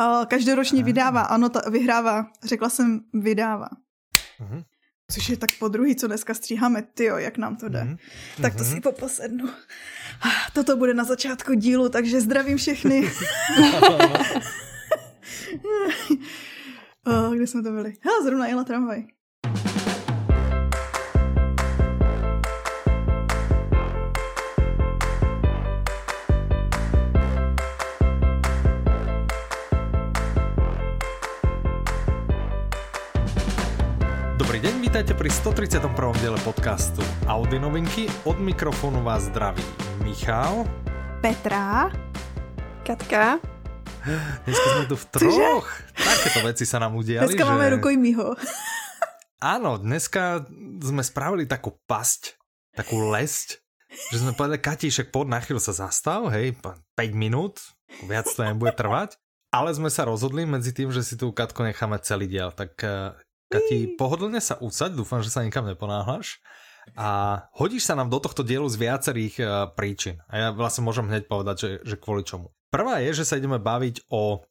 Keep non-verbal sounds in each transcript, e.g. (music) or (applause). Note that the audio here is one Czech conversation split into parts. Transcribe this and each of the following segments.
Uh, každoročně vydává, ano, ta, vyhrává. Řekla jsem vydává. Uh-huh. Což je tak po druhý, co dneska stříháme, tyjo, jak nám to jde. Uh-huh. Tak to si poposednu. Toto bude na začátku dílu, takže zdravím všechny. oh, (laughs) (laughs) kde jsme to byli? Ha, zrovna jela tramvaj. Vítajte pri 131. diele podcastu Audi novinky. Od mikrofónu vás zdraví Michal. Petra. Katka. Dneska sme tu v troch. Cože? Takéto veci sa nám udiali. Dneska že... máme rukojmího. Áno, dneska sme spravili takú pasť, takú lesť, že sme povedali, Katíšek, pod na chvíľu sa zastav, hej, 5 minút, viac to nebude trvať. Ale sme sa rozhodli medzi tým, že si tu Katko necháme celý diel, tak eh, Kati, pohodlne sa usaď, dúfam, že sa nikam neponáhľaš. A hodíš sa nám do tohto dielu z viacerých uh, príčin. A ja vlastne môžem hneď povedať, že, že kvôli čomu. Prvá je, že sa ideme baviť o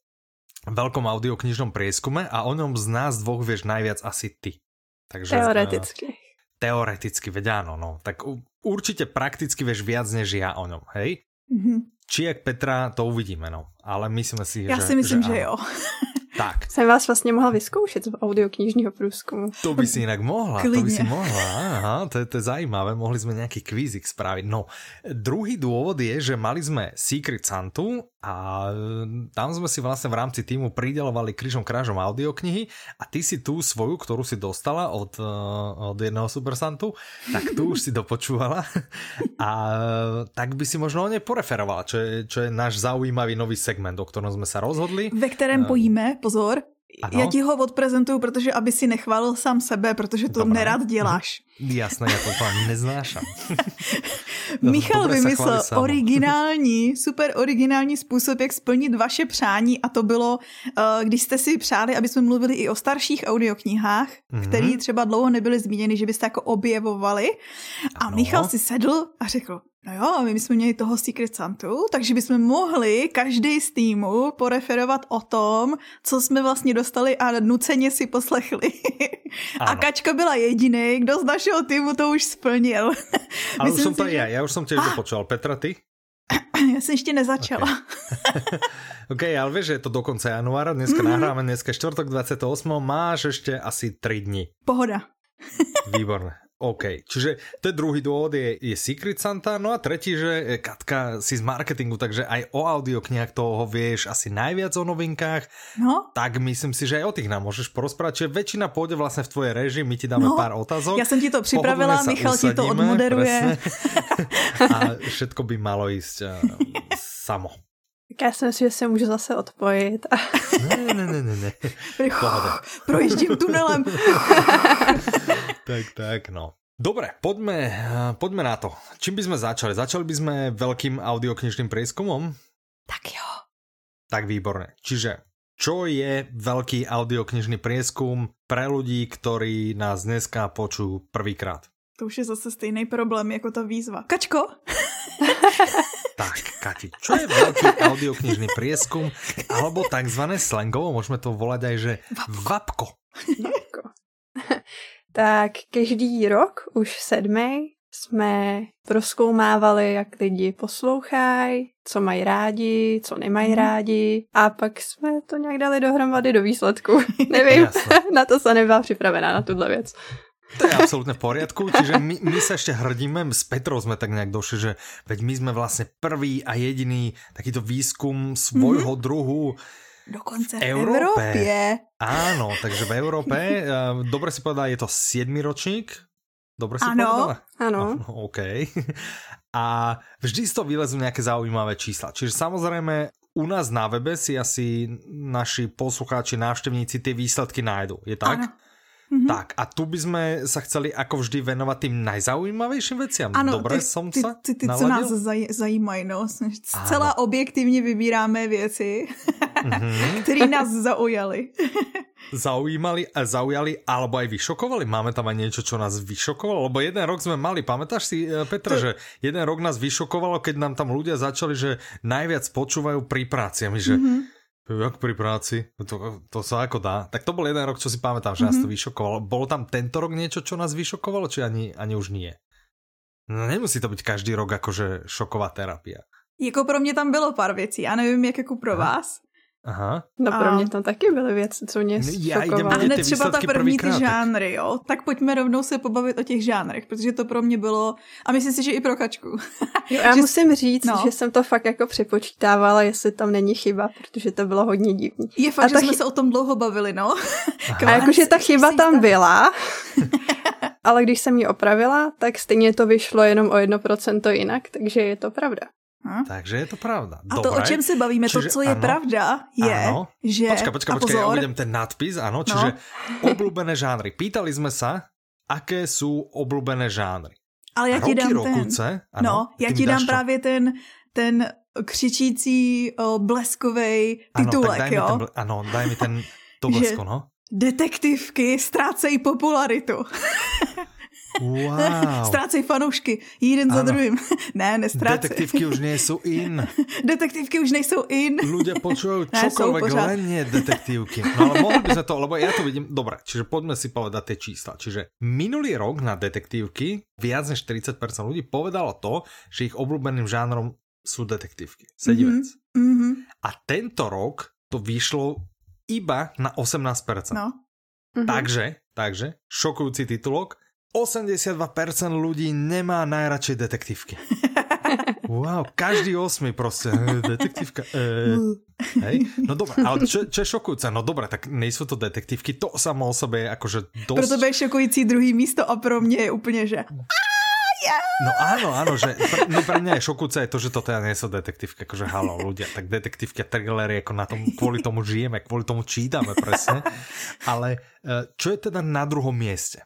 veľkom audioknižnom prieskume a o ňom z nás dvoch vieš najviac asi ty. Takže, teoreticky. Uh, teoreticky, veď áno, no. Tak určite prakticky vieš viac než ja o ňom, hej? Mm-hmm. Či jak Petra, to uvidíme, no. Ale myslíme si, Já že... Já si myslím, že, že jo. (laughs) Tak. Jsem vás vlastně mohla vyzkoušet z audioknižního průzkumu. To by si jinak mohla, Klidně. to by si mohla. Aha, to je, to je zajímavé, mohli jsme nějaký kvízik spraviť. No, druhý důvod je, že mali jsme Secret Santu a tam sme si vlastne v rámci týmu pridelovali krížom krážom audioknihy a ty si tú svoju, ktorú si dostala od, eh, od jedného Supersantu, tak tu už si dopočúvala a tak by si možno o nej poreferovala, čo je, čo je náš zaujímavý nový segment, o ktorom sme sa rozhodli. Ve kterém pojíme, pozor, ano? Já ti ho odprezentuju, protože aby si nechválil sám sebe, protože to Dobré. nerad děláš. (laughs) Jasné, já to úplně neznášam. (laughs) Michal vymyslel originální, super originální způsob, jak splnit vaše přání a to bylo, eh, když jste si přáli, aby jsme mluvili i o starších audioknihách, mm-hmm. které třeba dlouho nebyly zmíněny, že byste jako objevovali. A ano. Michal si sedl a řekl, No jo, my jsme měli toho Secret Santu, takže bychom mohli každý z týmu poreferovat o tom, co jsme vlastně dostali a nuceně si poslechli. (laughs) Ano. A Kačka byla jediný, kdo z našeho týmu to už splnil. (laughs) Ale už jsem to si, já, já už jsem tě ah. počul. Petra, ty? (clears throat) Já jsem ještě nezačala. OK, (laughs) okay ale víš, že je to do konce januára, dneska mm-hmm. nahráme, dneska čtvrtok 28. Máš ještě asi 3 dny. Pohoda. Výborné. OK, čiže to je druhý dôvod, je, je Secret Santa, no a tretí, že Katka si z marketingu, takže aj o audioknihách toho vieš asi najviac o novinkách, no. tak myslím si, že aj o tých nám môžeš porozprávať, čiže väčšina pôjde vlastne v tvojej režii, my ti dáme no. pár otázok. Ja som ti to pripravila, Michal usadíme, ti to odmoderuje. (laughs) a všetko by malo ísť uh, samo. Já si myslím, že se můžu zase odpojit. ne, ne, ne, ne, ne. (laughs) Projíždím tunelem. (laughs) tak, tak, no. Dobre, poďme, poďme na to. Čím by sme začali? Začali by sme veľkým audioknižným prieskumom? Tak jo. Tak výborné. Čiže, čo je veľký audioknižný prieskum pre ľudí, ktorí nás dneska počujú prvýkrát? To už je zase stejný problém jako ta výzva. Kačko! (laughs) tak, Kati, čo je veľký audioknižný prieskum, alebo takzvané slangovo, môžeme to volať aj, že vapko. vapko. (laughs) tak každý rok, už sedmý, jsme proskoumávali, jak lidi poslouchají, co mají rádi, co nemají mm. rádi a pak jsme to nějak dali dohromady do výsledku. (laughs) Nevím, (laughs) na to se nebyla připravená, na tuhle věc. To je absolútne v poriadku, čiže my, my sa ešte hrdíme, s Petrou sme tak nejak došli, že veď my sme vlastne prvý a jediný takýto výskum svojho mm-hmm. druhu Dokonce v Európe. Európe. Áno, takže v Európe, (laughs) eh, dobre si povedala, je to 7 ročník? Dobre si ano, povedala? Áno. OK. (laughs) A vždy z toho vylezú nejaké zaujímavé čísla. Čiže samozrejme, u nás na webe si asi naši poslucháči, návštevníci tie výsledky nájdu. Je tak? Ano. Mm-hmm. Tak a tu by sme sa chceli ako vždy venovať tým najzaujímavejším veciam. Ano, Dobre ty, som ty, sa ty, ty, ty co nás zaj, zajímají, no. Zcela ano. objektivně vybíráme věci, mm-hmm. (laughs) které nás zaujaly. (laughs) Zaujímali a zaujali, alebo aj vyšokovali? Máme tam aj niečo, čo nás vyšokovalo? Lebo jeden rok sme mali, pamätáš si, e, Petra, to... že jeden rok nás vyšokovalo, keď nám tam ľudia začali, že najviac počúvajú pri práci. A my, že mm-hmm Jak pri práci? To, to sa ako dá. Tak to bol jeden rok, čo si pamätám, že mm-hmm. nás to mhm. vyšokovalo. Bolo tam tento rok niečo, čo nás vyšokovalo, či ani, ani už nie? No nemusí to být každý rok jakože šoková terapia. Jako pro mě tam bylo pár věcí, já nevím, jak jako pro vás, Aha. No pro mě tam taky byly věci, co mě Já šokovaly. A hned třeba ta první ty žánry, jo? Tak pojďme rovnou se pobavit o těch žánrech, protože to pro mě bylo, a myslím si, že i pro Kačku. (laughs) Jo, (laughs) já že... musím říct, no. že jsem to fakt jako připočítávala, jestli tam není chyba, protože to bylo hodně divný. Je fakt, a že jsme chy... se o tom dlouho bavili, no. a jakože ta chyba tam byla, (laughs) ale když jsem ji opravila, tak stejně to vyšlo jenom o jedno procento jinak, takže je to pravda. Hm? Takže je to pravda. A to, o čem se bavíme, čiže, to, co je ano, pravda, je, ano. že... Počkaj, počkaj, počkaj, ja uvedem ten nadpis, áno, čiže no. obľúbené žánry. Pýtali sme sa, aké sú obľúbené žánry. Ale já ti dám rokuce, ten, ano, no, já ti dám právě ten, ten křičící o, bleskovej titulek, ano, tak daj jo? Mi ten, ano, daj mi ten, to blesko, no. Detektivky ztrácejí popularitu. (laughs) Wow. Strácej fanoušky, jeden ano. za druhým. (laughs) ne, nestrácej. Detektivky už nejsou in. (laughs) Detektivky už nejsou in. Ľudia počujú čokoľvek, len nie detektívky. No ale mohli by sme to, lebo ja to vidím, dobre, čiže poďme si povedať tie čísla. Čiže minulý rok na detektívky viac než 40% ľudí povedalo to, že ich obľúbeným žánrom sú detektívky. Sedí mm-hmm. Mm-hmm. A tento rok to vyšlo iba na 18%. No. Mm-hmm. Takže, takže, šokujúci titulok, 82% ľudí nemá najradšej detektívky. (laughs) Wow, každý osmi prostě, detektívka. E, hej? No dobré, ale čo, čo je šokujúce? No dobré, tak nejsou to detektívky, to samo o sobě je akože dosť... Pro tebe je šokující druhý místo a pro mě je úplně, že... No áno, áno, že pr- no pre mňa je šokujúce aj to, že to teda nie sú detektívky, akože halo ľudia, tak detektívky a thrillery, ako na tom, kvôli tomu žijeme, kvôli tomu čítame presne, ale e, čo je teda na druhom mieste?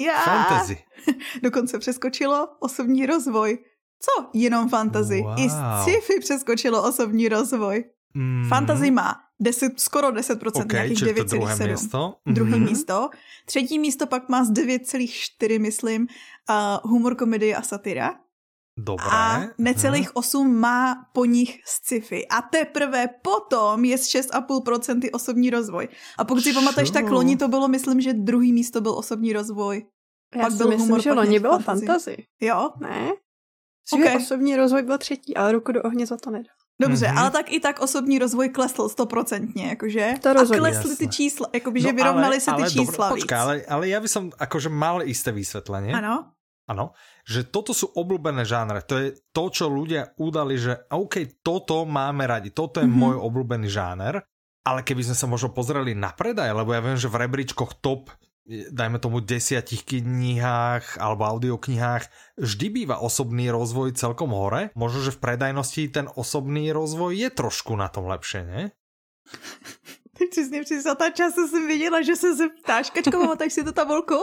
Já. Fantasy. (laughs) Dokonce přeskočilo osobní rozvoj. Co? Jenom fantasy. Wow. I sci-fi přeskočilo osobní rozvoj. Mm. Fantasy má 10, skoro 10%, okay, nějakých 9,7. Místo. Druhé mm-hmm. místo. Třetí místo pak má z 9,4, myslím, uh, humor, komedie a satira. Dobré. A necelých 8 má po nich sci-fi. A teprve potom je z 6,5% osobní rozvoj. A pokud si pamatuješ, tak loni to bylo, myslím, že druhý místo byl osobní rozvoj. Já pak si byl myslím, humor, že loni bylo fantasy. Jo? Ne? Okay. osobní rozvoj byl třetí, ale ruku do ohně za to nedá. Dobře, mm-hmm. ale tak i tak osobní rozvoj klesl stoprocentně, jakože. To rozhodně. A klesly ty čísla, jakoby, že no, vyrovnali ale, se ty ale čísla dobré, počká, ale, ale já bych som akože mal isté vysvětlení. Ano. Ano, že toto sú obľúbené žánre. To je to, čo ľudia udali, že OK, toto máme radi, toto je mm-hmm. môj obľúbený žáner, ale keby sme sa možno pozreli na predaj, lebo ja viem, že v rebríčkoch top dajme tomu desiatich knihách alebo audioknihách, vždy býva osobný rozvoj celkom hore. Možno, že v predajnosti ten osobný rozvoj je trošku na tom lepšie, ne? (laughs) (laughs) Přesně při ta času jsem viděla, že se zeptáš. Kačko, pamatáš si to tabulku?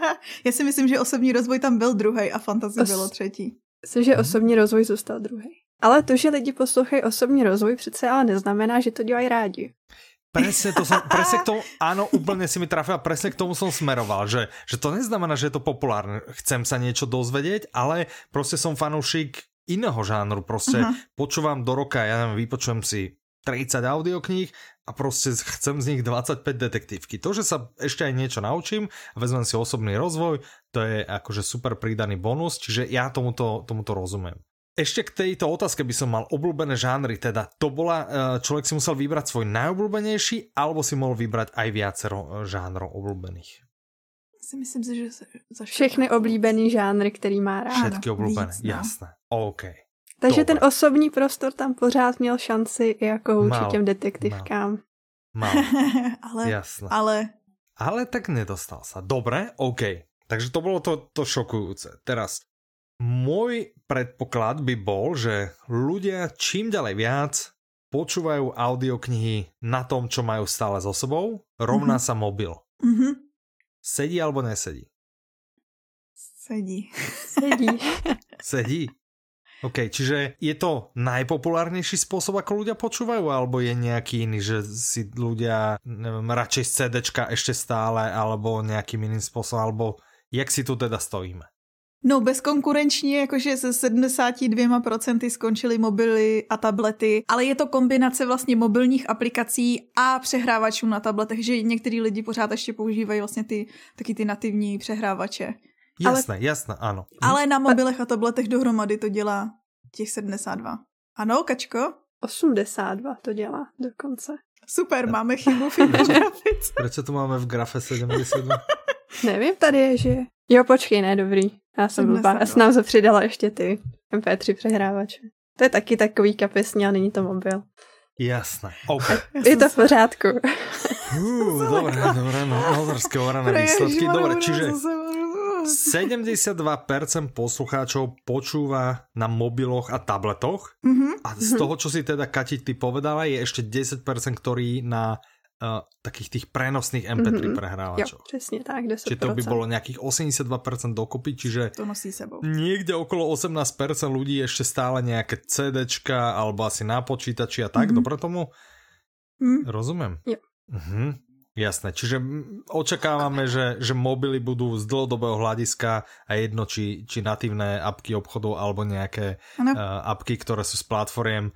(laughs) Já si myslím, že osobní rozvoj tam byl druhý a fantazie bylo třetí. Myslím, že osobní rozvoj zůstal druhý. Ale to, že lidi poslouchají osobní rozvoj, přece ale neznamená, že to dělají rádi. Presne, to som, presne k tomu, (laughs) áno, úplne si mi trafila, presne k tomu som smeroval, že, že to neznamená, že je to populárne. Chcem sa niečo dozvedieť, ale proste som fanúšik iného žánru, proste uh-huh. počúvam do roka, ja neviem, vypočujem si 30 audiokníh a prostě chcem z nich 25 detektívky. To, že sa ešte aj niečo naučím a vezmem si osobný rozvoj, to je akože super pridaný bonus, čiže ja tomuto, tomuto rozumiem. Ešte k tejto otázke by som mal obľúbené žánry, teda to bola, e, človek si musel vybrať svoj najobľúbenejší, alebo si mohol vybrať aj viacero e, žánrov obľúbených. Si myslím si, že za všechny oblíbený žánry, který má rád. Všetky oblíbené, Víc, no. jasné. OK. Takže Dobre. ten osobní prostor tam pořád měl šanci i jako vůči těm detektivkám. Mal. (laughs) ale, Jasné. ale... Ale tak nedostal sa. Dobre, OK. Takže to bolo to, to šokujúce. Teraz, môj predpoklad by bol, že ľudia čím ďalej viac počúvajú audioknihy na tom, čo majú stále so sebou, rovná mm-hmm. sa mobil. Mm-hmm. Sedí alebo nesedí? Sedí. Sedí. Sedí. OK, čiže je to najpopulárnejší spôsob, ako ľudia počúvajú, alebo je nejaký iný, že si ľudia, neviem, radšej z CDčka ešte stále, alebo nejakým iným spôsobom, alebo jak si tu teda stojíme? No bezkonkurenčně, jakože se 72% skončily mobily a tablety, ale je to kombinace vlastně mobilních aplikací a přehrávačů na tabletech, že některý lidi pořád ještě používají vlastně ty taky ty nativní přehrávače. Jasné, ale, jasné, ano. Ale na mobilech a tabletech dohromady to dělá těch 72. Ano, Kačko? 82 to dělá dokonce. Super, máme chybu v grafice. Proč to máme v grafe 72? (laughs) Nevím, tady je, že... Jo, počkej, ne, dobrý. Já jsem blbá. Já jsem nám se přidala ještě ty MP3 přehrávače. To je taky takový kapesní, ale není to mobil. Jasné, OK. Je to v pořádku. Uh, dobré, dobré, no, výsledky. Dobre, čiže 72% poslucháčov počúva na mobiloch a tabletoch mm-hmm. a z toho, čo si teda Kati ty povedala, je ešte 10%, ktorí na uh, takých tých prenosných MP3 mm-hmm. prehrávačov. Jo, přesně tak, 10%. Čiže to by bolo nejakých 82% dokopy, čiže to nosí sebou. niekde okolo 18% ľudí ešte stále nejaké CDčka alebo asi na počítači a tak, mm-hmm. dobre tomu? Mm. Rozumiem. Jo. Uh-huh. Jasné, čiže očakávame, že, že mobily budú z dlhodobého hľadiska a jedno, či, či natívne apky obchodov alebo nejaké uh, apky, ktoré sú z platformiem,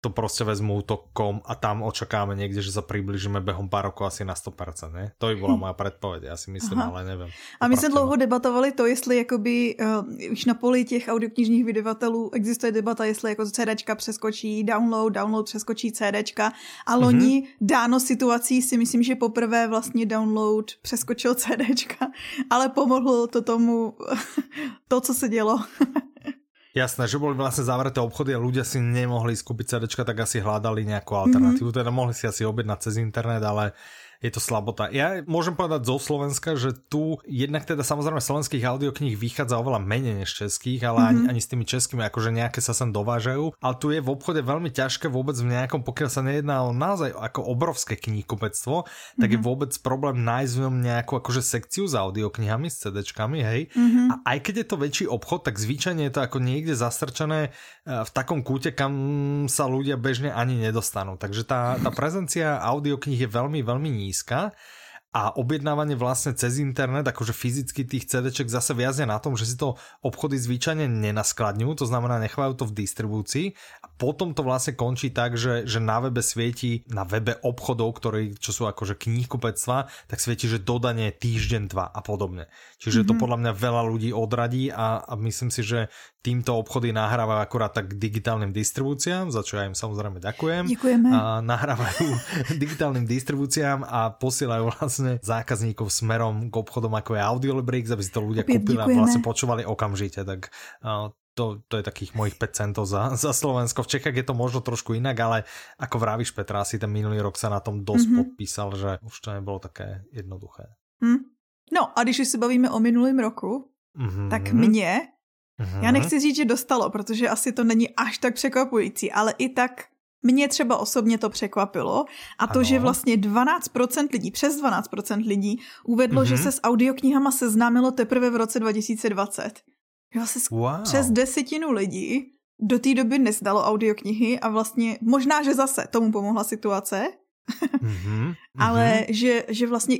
to prostě vezmu útokom a tam očakáme někde, že sa približíme behom pár rokov asi na 100%, ne? To by byla moja předpověď, já si myslím, Aha. ale nevím. A my jsme dlouho debatovali to, jestli jakoby uh, už na poli těch audioknižních vydavatelů existuje debata, jestli jako CDčka přeskočí download, download přeskočí CDčka a loni mm-hmm. dáno situací si myslím, že poprvé vlastně download přeskočil (laughs) CDčka, ale pomohlo to tomu (laughs) to, co se dělo. (laughs) Jasné, že boli vlastne zavreté obchody a ľudia si nemohli skúpiť CDčka, tak asi hľadali nejakú alternatívu. Mm -hmm. Teda mohli si asi objednať cez internet, ale je to slabota. Ja môžem povedať zo Slovenska, že tu jednak teda samozrejme slovenských audiokníh vychádza oveľa menej než českých, ale mm-hmm. ani, mhm. ani s tými českými, akože nejaké sa sem dovážajú. Ale tu je v obchode veľmi ťažké vôbec v nejakom, pokiaľ sa nejedná o naozaj ako obrovské knihkupectvo, mm-hmm. tak je mhm. vôbec problém nájsť v ňom nejakú akože sekciu s audioknihami, s CDčkami, hej. Mm-hmm. A aj keď je to väčší obchod, tak zvyčajne je to ako niekde zastrčené v takom kúte, kam sa ľudia bežne ani nedostanú. Takže tá, tá (laughs) prezencia audiokníh je veľmi, veľmi nízka a objednávanie vlastne cez internet, akože fyzicky tých CDček zase viazne na tom, že si to obchody zvyčajne nenaskladňujú, to znamená nechávajú to v distribúcii potom to vlastne končí tak, že, že na webe svieti, na webe obchodov, ktorí, čo sú akože knihkupectva, tak svieti, že dodanie týždeň, dva a podobne. Čiže mm -hmm. to mhm. podľa mňa veľa ľudí odradí a, a myslím si, že týmto obchody nahrávajú akurát tak digitálnym distribúciám, za čo ja im samozrejme ďakujem. Ďakujeme. A nahrávajú (laughs) digitálnym distribúciám a posielajú vlastne zákazníkov smerom k obchodom ako je Audiolibrix, aby si to ľudia Opět kúpili ďakujeme. a vlastne počúvali okamžite. Tak to, to je takých mojich 5 centov za, (laughs) za Slovensko. V Čechách je to možno trošku inak, ale ako vravíš Petra, asi ten minulý rok sa na tom dosť mm -hmm. podpísal, že už to nebolo také jednoduché. Mm. No a když se bavíme o minulém roku, mm -hmm. tak mě Mm-hmm. Já nechci říct, že dostalo, protože asi to není až tak překvapující, ale i tak mě třeba osobně to překvapilo a to, ano. že vlastně 12% lidí, přes 12% lidí uvedlo, mm-hmm. že se s audioknihama seznámilo teprve v roce 2020. Jo, se wow. přes desetinu lidí do té doby nezdalo audioknihy a vlastně možná, že zase tomu pomohla situace, mm-hmm. (laughs) ale že, že vlastně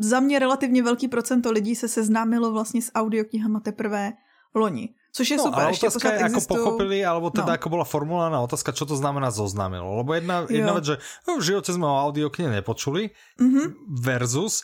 za mě relativně velký procento lidí se seznámilo vlastně s audioknihama teprve loni. Což je no, super, ešte otázka je, ako pochopili, alebo teda no. ako bola formulovaná otázka, čo to znamená zoznámilo. Lebo jedna, jedna vec, že no, v živote sme o audioknihe nepočuli, mm-hmm. versus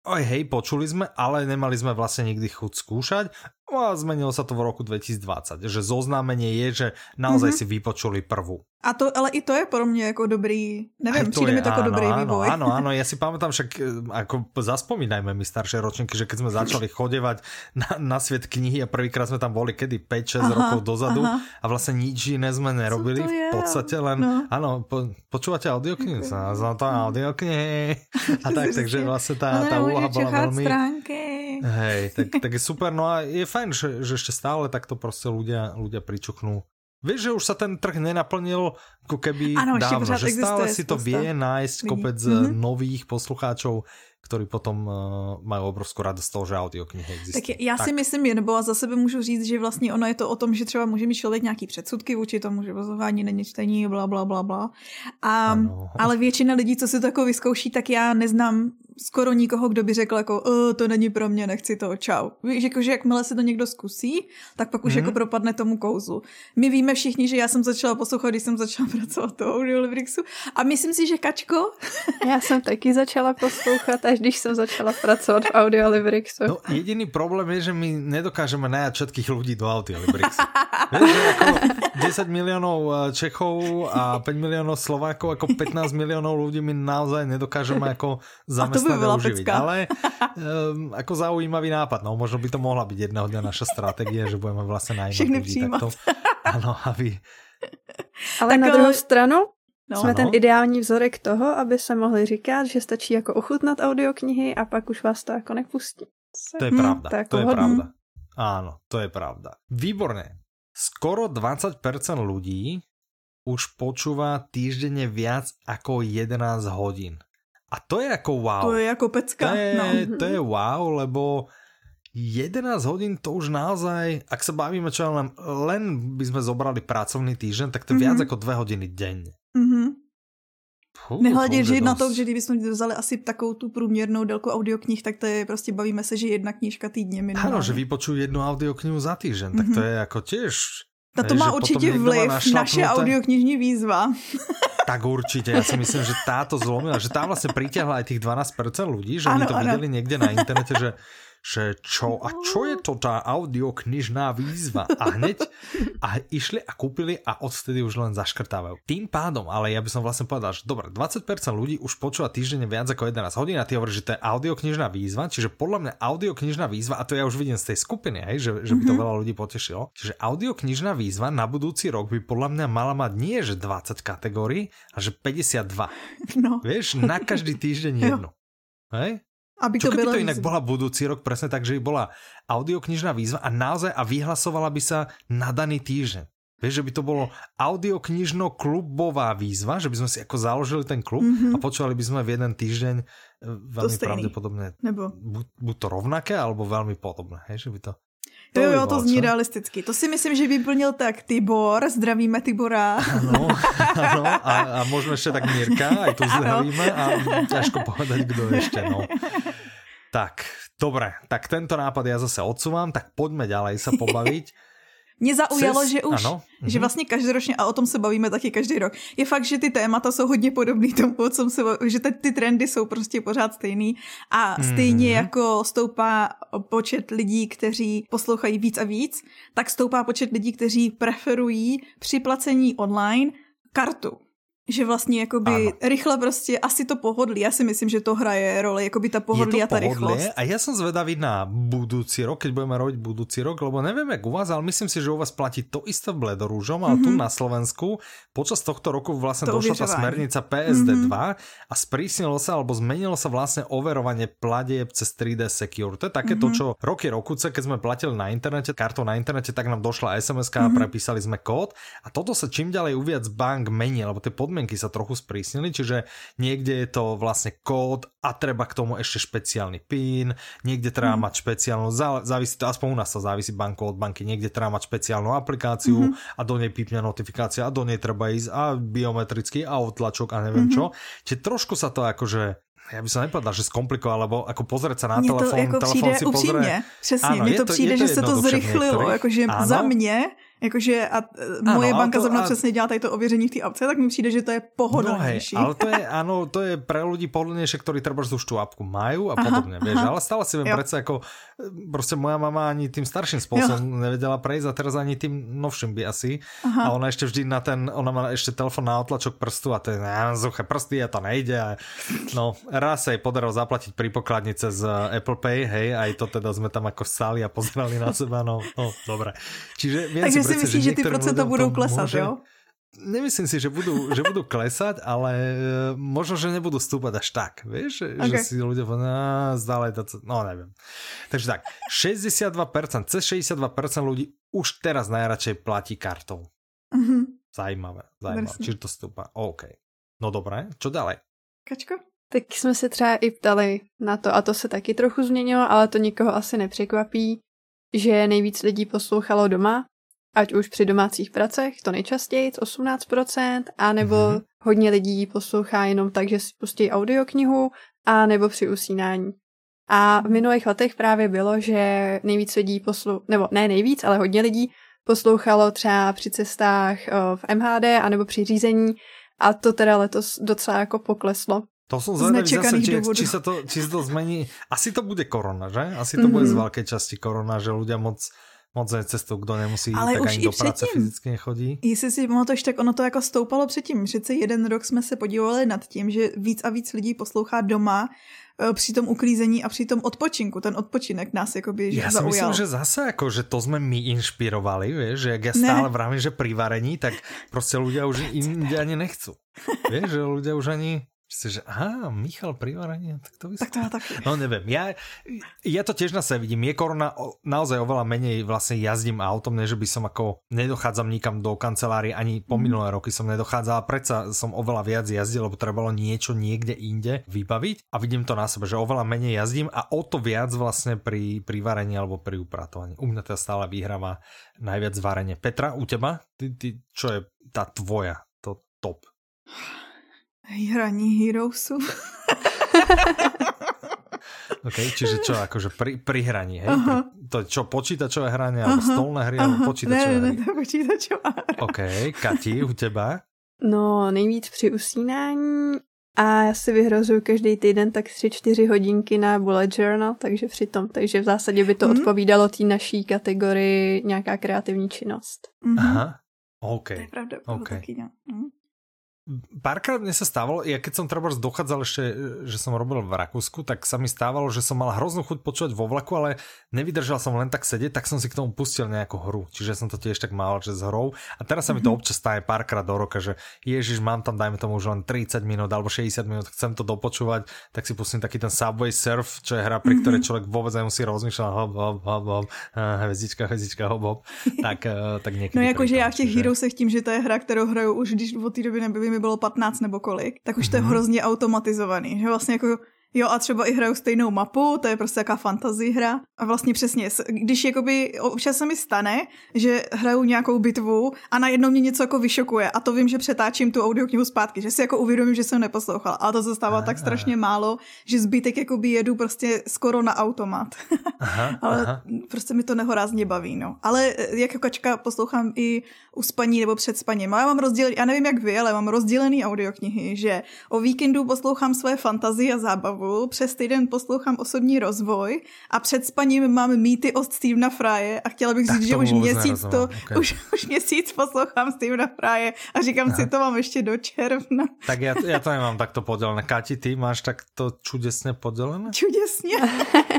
Oj, hej, počuli sme, ale nemali sme vlastne nikdy chuť skúšať. No a zmenilo sa to v roku 2020, že zoznámenie je, že naozaj mm-hmm. si vypočuli prvú. A to, ale i to je pro mě jako dobrý, nevím, přijde je, mi to jako dobrý áno, vývoj. Áno, áno, (laughs) ja si pamätám však, e, ako zaspomínajme my staršie ročníky, že keď sme začali chodevať na, na svet knihy a prvýkrát sme tam boli kedy 5-6 rokov dozadu aha. a vlastne nič iné sme nerobili, v podstate len, no. áno, po, počúvate audioknihy, sa nazval to audioknihy a tak, takže vlastne tá, tá úloha bola veľmi... Stránky. Hej, tak, tak je super, no a je fajn, že, že ešte stále takto proste ľudia, ľudia pričuknú. Vieš, že už sa ten trh nenaplnil ako keby ano, dávno, že stále si to vie nájsť kopec mm -hmm. nových poslucháčov ktorí potom uh, majú obrovskú radosť z toho, že audioknihy existují. Tak já tak. si myslím, nebo za sebe můžu říct, že vlastně ono je to o tom, že třeba může mít člověk nějaký předsudky vůči tomu, že vozování není čtení, bla, bla, bla, bla. A, ale většina lidí, co si to jako vyzkouší, tak já neznám skoro nikoho, kdo by řekl jako, e, to není pro mě, nechci to, čau. Víš, jako, že jakmile se to někdo zkusí, tak pak už mm-hmm. jako propadne tomu kouzlu. My víme všichni, že já jsem začala poslouchat, když jsem začala (laughs) pracovat to Audiolibrixu a myslím si, že Kačko... já jsem taky začala poslouchat, až když jsem začala pracovat v Audiolibrixu. No jediný problém je, že my nedokážeme najať všetkých ľudí do Audiolibrixu. (laughs) Vieš, ako 10 miliónov eh, Čechov a 5 miliónov Slovákov, ako 15 miliónov ľudí my naozaj nedokážeme ako (laughs) zamestnať by byla uživiť. Pecka. Ale um, ako zaujímavý nápad. No, možno by to mohla byť jedného dňa naša strategie, že budeme vlastne najímat Všechny ľudí takto. Ano, aby... Ale tak, na druhou stranu No. Jsme ano. ten ideální vzorek toho, aby se mohli říkat, že stačí jako ochutnat audioknihy a pak už vás to jako nepustí. To je hmm, pravda, to, jako to je pravda. Áno, to je pravda. Výborné. Skoro 20% ľudí už počúva týždenne viac ako 11 hodín. A to je jako wow. To je jako pecka. To je, no. to je wow, lebo 11 hodín to už naozaj, ak sa bavíme čo len, len by sme zobrali pracovný týždeň, tak to je mm -hmm. viac ako 2 hodiny denne. Nehledě, že na to, že kdybychom vzali asi takovou tu průměrnou délku audioknih, tak to je prostě bavíme se, že jedna knížka týdně minimálně. Ano, že vypočuju jednu audioknihu za -hmm. tak to mhm. je jako těž na to má určitě vliv naše audioknižní výzva. (laughs) Tak určite, ja si myslím, že táto zlomila, že tá vlastne pritiahla aj tých 12% ľudí, že ano, oni to ano. videli niekde na internete, že (laughs) že čo, a čo je to tá audioknižná výzva? A hneď a išli a kúpili a odvtedy už len zaškrtávajú. Tým pádom, ale ja by som vlastne povedal, že dobre, 20% ľudí už počúva týždenne viac ako 11 hodín a ty hovoríš, že to je audioknižná výzva, čiže podľa mňa audioknižná výzva, a to ja už vidím z tej skupiny, hej, že, že by to mm-hmm. veľa ľudí potešilo, čiže audioknižná výzva na budúci rok by podľa mňa mala mať nie že 20 kategórií, ale že 52. No. Vieš, na každý týždeň jednu. Hej? Aby to Čo keby to inak bola budúci rok presne tak, že by bola audioknižná výzva a naozaj a vyhlasovala by sa na daný týždeň. Vieš, že by to bolo audioknižno-klubová výzva, že by sme si ako založili ten klub mm-hmm. a počúvali by sme v jeden týždeň e, veľmi pravdepodobne Nebo... buď, buď to rovnaké, alebo veľmi podobné. Hej, že by to... To jo, jo, to zní realisticky. To si myslím, že by plnil tak Tibor, zdravíme Tibora. Ano, ano a, a možno ještě tak Mirka, aj tu zdravíme a ťažko povedať, kdo ještě, no. Tak, dobre, tak tento nápad ja zase odsúvam, tak poďme ďalej sa pobaviť. (laughs) Mě zaujalo, Cez... že už, ano. že mhm. vlastně každoročně, a o tom se bavíme taky každý rok, je fakt, že ty témata jsou hodně podobný tomu, o čem se že ty, ty trendy jsou prostě pořád stejný a stejně mm. jako stoupá počet lidí, kteří poslouchají víc a víc, tak stoupá počet lidí, kteří preferují při placení online kartu že vlastně jakoby ano. rychle prostě asi to pohodlí. Já si myslím, že to hraje roli, jakoby ta pohodlí a ta rychlost. A já jsem zvedavý na budoucí rok, keď budeme robiť budoucí rok, lebo nevím jak u vás, ale myslím si, že u vás platí to isté v Bledorúžom, ale mm -hmm. tu mhm. na Slovensku počas tohto roku vlastně to došla ta smernica PSD2 mm -hmm. a sprísnilo sa alebo zmenilo sa vlastně overovanie platieb cez 3D Secure. To je také mm -hmm. to, čo roky rokuce, keď sme platili na internete, kartou na internete, tak nám došla SMS mm -hmm. a mhm. prepísali sme kód a toto sa čím ďalej uviac bank mení, lebo tie podmienky podmienky sa trochu sprísnili, čiže niekde je to vlastne kód a treba k tomu ešte špeciálny PIN, niekde treba mm. mať špeciálnu, závisí to, aspoň u nás sa závisí banko od banky, niekde treba mať špeciálnu aplikáciu mm. a do nej pípne notifikácia a do nej treba ísť a biometrický a odtlačok a neviem mm. čo. Čiže trošku sa to akože já bych se nepovedal, že zkomplikoval, lebo jako pozrieť sa na telefon, to jako telefon si pozrie. Přesně, mně to, to přijde, to že se to zrychlilo, jakože za mě Jakože a ano, moje banka to, zrovna a... přesně dělá tady to ověření v té apce, tak mi přijde, že to je pohodlnější. No hej, ale to je, (laughs) ano, to je pre ľudí pohodlnější, ktorí třeba už tú apku majú a podobně, vieš, ale stále si viem predsa ako, prostě moja mama ani tým starším spôsobom jo. nevedela prejsť a teraz ani tým novším by asi. Aha. A ona ešte vždy na ten, ona má ešte telefon na otlačok prstu a to je na zuché prsty a to nejde. A, no, raz sa jej podarilo zaplatiť pri pokladnice z Apple Pay, hej, aj to teda sme tam ako stáli a pozerali na seba, no, no dobre. Čiže viem Takže si si myslíš, že ty procenta budou klesat, môže... jo? Nemyslím si, že budú, že budú klesať, ale e, možno, že nebudú stúpať až tak, vieš? Že, okay. že si ľudia povedia, zdále to, no neviem. Takže tak, 62%, cez 62% ľudí už teraz najradšej platí kartou. Mm-hmm. Zajímavé, zajímavé. Čiže to stúpa. OK. No dobré, čo ďalej? Kačko? Tak jsme se třeba i ptali na to, a to se taky trochu změnilo, ale to nikoho asi nepřekvapí, že nejvíc lidí poslouchalo doma, ať už při domácích pracech, to nejčastěji, 18%, anebo mm-hmm. hodně lidí poslouchá jenom tak, že si pustí audioknihu, a nebo při usínání. A v minulých letech právě bylo, že nejvíc lidí poslou, nebo ne nejvíc, ale hodně lidí poslouchalo třeba při cestách eh, v MHD anebo při řízení a to teda letos docela jako pokleslo. To zvedavý zase, či, či, sa to, či sa to zmení. Asi to bude korona, že? Asi to mm -hmm. bude z mhm. veľkej časti korona, že ľudia moc moc cestou, kdo nemusí, Ale tak už ani do práce předtím, fyzicky nechodí. Jestli si pamatuješ, tak ono to jako stoupalo předtím. Přece jeden rok jsme se podívali nad tím, že víc a víc lidí poslouchá doma e, při tom uklízení a při tom odpočinku. Ten odpočinek nás jakoby Já si myslím, že zase jako, že to jsme my inšpirovali, vieš, že jak já stále ne. vravím, že pri varení, tak prostě ľudia (laughs) už ani nechcú. Vieš, že ľudia už ani že aha, Michal pri tak to Tak to ja tak. No neviem, ja, ja to tiež na sebe vidím. Je korona, naozaj oveľa menej vlastne jazdím autom, než by som ako nedochádzam nikam do kancelárie, ani po mm. minulé roky som nedochádzal, a predsa som oveľa viac jazdil, lebo trebalo niečo niekde inde vybaviť a vidím to na sebe, že oveľa menej jazdím a o to viac vlastne pri, pri varení alebo pri upratovaní. U mňa teda stále vyhráva najviac varenie. Petra, u teba? Ty, ty, čo je tá tvoja, to top? (sighs) Hraní Heroesu. (laughs) OK, čiže čo, akože pri, pri hraní, hej? Pri, to čo, počítačové hranie, alebo stolné hry, alebo počítačové hry? Ne, ne, to počítačová hra. OK, Kati, u teba? No, nejvíc při usínání a já si vyhrozuju každý týden tak 3-4 hodinky na bullet journal, takže přitom, takže v zásadě by to mm. odpovídalo té naší kategorii nějaká kreativní činnost. Mm-hmm. Aha, OK. To je pravda, okay. taky, no. mm párkrát mne sa stávalo, ja keď som treba dochádzal ešte, že som robil v Rakúsku, tak sa mi stávalo, že som mal hroznú chuť počúvať vo vlaku, ale nevydržal som len tak sedieť, tak som si k tomu pustil nejakú hru. Čiže som to tiež tak mal, že s hrou. A teraz sa mi to mhm. občas stane párkrát do roka, že ježiš, mám tam, dajme tomu už len 30 minút alebo 60 minút, chcem to dopočúvať, tak si pustím taký ten Subway Surf, čo je hra, pri ktorej mhm. človek vôbec nemusí rozmýšľať, hop, hop, hop, hop, hvězdička, hvězdička, hop, hop. Tak, eh, tak někdy. No jakože já v těch Heroesech tím, že to je hra, kterou hraju už když od té doby nebyly, mi bylo 15 nebo kolik, tak už to je mhm. hrozně automatizovaný, že vlastně jako Jo a třeba i hraju stejnou mapu, to je prostě jaká fantasy hra. A vlastně přesně, když jakoby občas se mi stane, že hraju nějakou bitvu a najednou mě něco jako vyšokuje a to vím, že přetáčím tu audioknihu zpátky, že si jako uvědomím, že jsem neposlouchala. A to se stává tak strašně málo, že zbytek jakoby jedu prostě skoro na automat. (laughs) Aha, Ale aha. prostě mi to nehorázně baví, no. Ale eh, jako kačka poslouchám i u spaní nebo před spaním. Ale já mám rozdělený, já nevím jak vy, ale mám rozdělený audioknihy, že o víkendu poslouchám své fantazie a zábavu zábavu, přes týden poslouchám osobní rozvoj a před spaním mám mýty od Stevena Frye a chtěla bych říct, že už měsíc to, okay. už, už měsíc poslouchám Stevena Frye a říkám Aha. si, to mám ještě do června. Tak já, já to nemám takto podělené. Káti, ty máš takto čudesně podělené? Čudesně.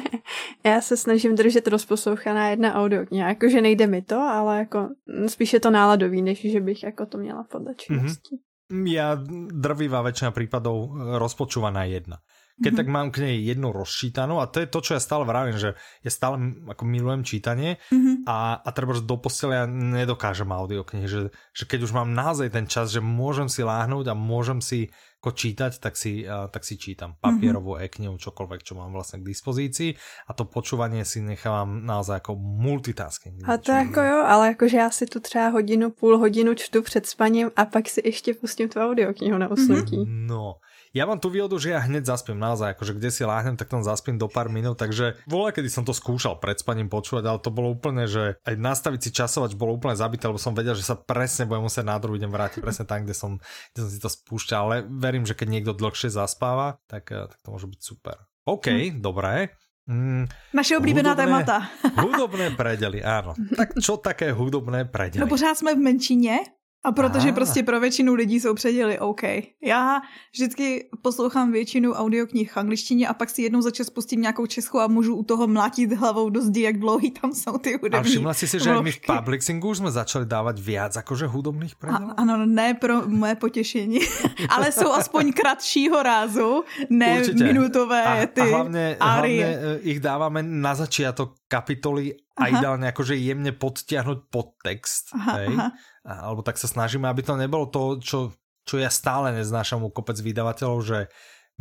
(laughs) já se snažím držet rozposlouchaná jedna audiokniha. Jakože nejde mi to, ale jako spíše to náladový, než že bych jako to měla podle činnosti. Mm-hmm. Ja drvivá väčšina prípadov rozpočúvaná jedna. Keď mm-hmm. tak mám k nej jednu rozčítanú a to je to, čo ja stále vravím, že ja stále ako milujem čítanie mm-hmm. a, a treba, že do postele ja nedokážem audioknihy, že, že keď už mám naozaj ten čas, že môžem si láhnuť a môžem si ako čítať, tak si, uh, tak si čítam papierovú mm-hmm. e-knihu, čokoľvek, čo mám vlastne k dispozícii a to počúvanie si nechávam naozaj ako multitasking. A to jako jo, ale jakože já si tu třeba hodinu, půl hodinu čtu před spaním a pak si ještě pustím tu audioknihu na usnutí. Mm-hmm. No, ja mám tú výhodu, že ja hneď zaspím naozaj, akože kde si láhnem, tak tam zaspím do pár minút, takže voľa, kedy som to skúšal pred spaním počúvať, ale to bolo úplne, že aj nastaviť si časovač bolo úplne zabité, lebo som vedel, že sa presne budem musieť na druhý deň vrátiť presne tam, kde som, kde som si to spúšťal, ale verím, že keď niekto dlhšie zaspáva, tak, eh, tak to môže byť super. OK, hm. dobré. Mm, Naše oblíbená hudobné, témata. (laughs) hudobné predely, áno. Tak čo také hudobné predely? No pořád jsme v menšině, a protože Aha. prostě pro většinu lidí jsou předěly OK. Já vždycky poslouchám většinu audioknih v angličtině a pak si jednou za čas pustím nějakou českou a můžu u toho mlátit hlavou do zdi, jak dlouhý tam jsou ty hudební A všimla si si, že my v Publixingu už jsme začali dávat víc jakože hudobných predelů? Ano, ne pro moje potěšení, (laughs) ale jsou aspoň kratšího rázu, ne Určitě. minutové a, ty a hlavně, hlavně eh, ich dáváme na začiatok kapitoly a ideálne akože jemne podtiahnuť podtext. Aha, hej? Aha. Alebo tak sa snažíme, aby to nebolo to, čo, čo ja stále neznášam u kopec vydavateľov, že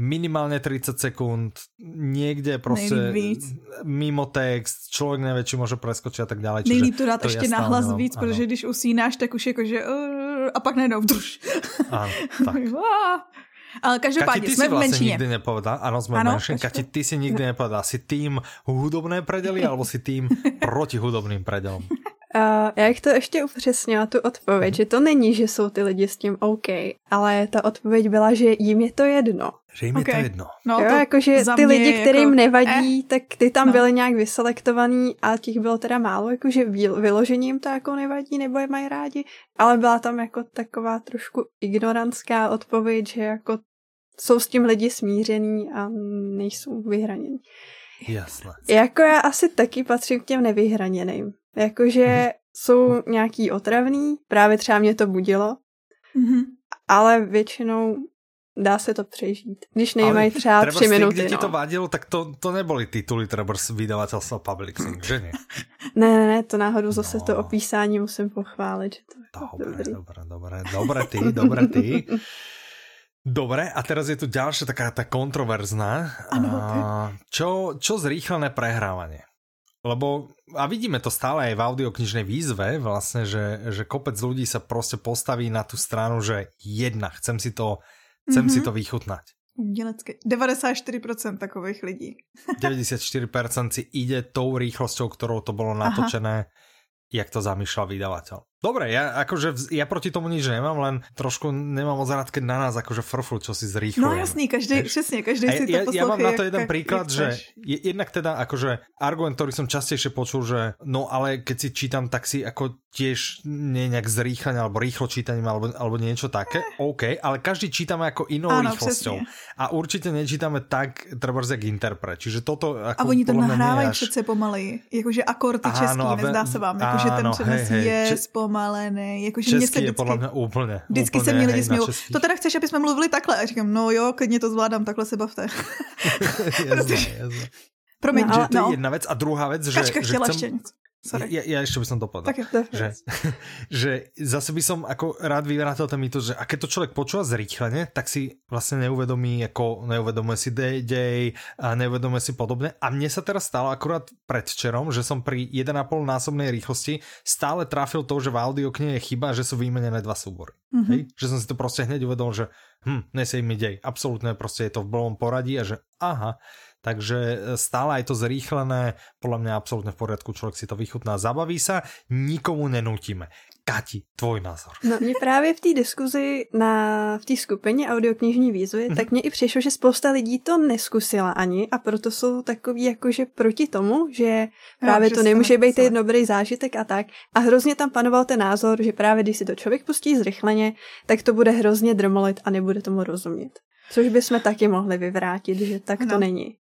minimálne 30 sekúnd, niekde prostě mimo text, člověk nevie, či môže preskočiť a tak ďalej. Nejlíp to dát to ještě na hlas víc, ano. protože když usínáš, tak už jako, že uh, a pak najednou vdruž. Ano, (laughs) tak. Ale každopádně Kati, ty jsme si vlastně nikdy nepovedal, ano, jsme ano, v menšině. Kati, ty si nikdy nepovedal, si tým hudobné predely, alebo si tým (laughs) proti hudobným predelom? Uh, já bych to ještě upřesnila, tu odpověď, že to není, že jsou ty lidi s tím OK, ale ta odpověď byla, že jim je to jedno. Že jim okay. je to jedno. No, jo, to jakože ty lidi, kterým jako... nevadí, eh. tak ty tam no. byly nějak vyselektovaný a těch bylo teda málo, jakože vyložením to jako nevadí nebo je mají rádi, ale byla tam jako taková trošku ignorantská odpověď, že jako jsou s tím lidi smířený a nejsou vyhranění. Jasné. Jako já asi taky patřím k těm nevyhraněným. Jakože mm-hmm. jsou nějaký otravný, právě třeba mě to budilo, mm-hmm. ale většinou dá se to přežít. Když nejmají třeba tři minuty. Když no. ti to vadilo, tak to, to neboli tituly třeba vydavatelstva Publixing, že ne? ne, ne, ne, to náhodou zase no. to opísání musím pochválit. Že to je dobré, dobrý. dobré, dobré, dobré ty, dobré ty. Dobre, a teraz je tu ďalšia taká tá kontroverzná. Ano, čo, čo zrýchlené prehrávanie? Lebo, a vidíme to stále aj v audioknižnej výzve, vlastne, že, že kopec ľudí sa proste postaví na tú stranu, že jedna, chcem si to, chcem mm-hmm. si to vychutnať. Umělecké. 94% takových lidí. (laughs) 94% si ide tou rýchlosťou, ktorou to bolo natočené, Aha. jak to zamýšľal vydavateľ. Dobre, ja, akože, ja proti tomu nič nemám, len trošku nemám moc rád, keď na nás akože frflu, čo si zrýchlujem. No jasný, každý, přesně, každý si to ja, ja mám na to jeden jak, príklad, jak že je, jednak teda akože argument, ktorý som častejšie počul, že no ale keď si čítam, tak si ako tiež nie nejak zrýchlenie alebo rýchlo čítaním alebo, alebo niečo také, eh. OK, ale každý čítame ako inou Áno, rýchlosťou. Přesně. A určite nečítame tak, treba jak interpret. Čiže toto ako A oni to nahrávají až... přece pomaleji. Jakože akordy český, Áno, nezdá se vám. Jakože ten přenos je zpomalený. Jakože Český vždycky, je podle mě úplně. Vždycky úplně, se mě lidi smějou. To teda chceš, aby jsme mluvili takhle? A říkám, no jo, klidně to zvládám, takhle se bavte. (laughs) jasné, jasné. Promiň, no, ale, to je no. jedna věc. A druhá věc, že... Kačka chtěla chcem... ještě něco. Sorry. Ja, ja ešte by som dopadol. Okay, že, (laughs) že zase by som ako rád vyvrátil ten mýtus, že a keď to človek počúva zrýchlene, tak si vlastne neuvedomí, ako neuvedomuje si dej a neuvedomuje si podobne. A mne sa teraz stalo akurát predvčerom, že som pri 1,5 násobnej rýchlosti stále trafil to, že v audioknihe je chyba, že sú vymenené dva súbory. Mm-hmm. Hej? Že som si to proste hneď uvedomil, že hm, nesej mi dej. Absolútne proste je to v blbom poradí a že aha, takže e, stále aj to zrýchlené, podľa mňa absolútne v poriadku, člověk si to vychutná, zabaví sa, nikomu nenutíme. Kati, tvoj názor. No mě právě v té diskuzi na, v té skupině audioknižní výzvy, mm-hmm. tak mně i přišlo, že spousta lidí to neskusila ani a proto jsou takový jakože proti tomu, že právě no, to nemůže být ten dobrý zážitek a tak. A hrozně tam panoval ten názor, že právě když si to člověk pustí zrychleně, tak to bude hrozně drmolit a nebude tomu rozumět. Což bychom taky mohli vyvrátit, že tak to no. není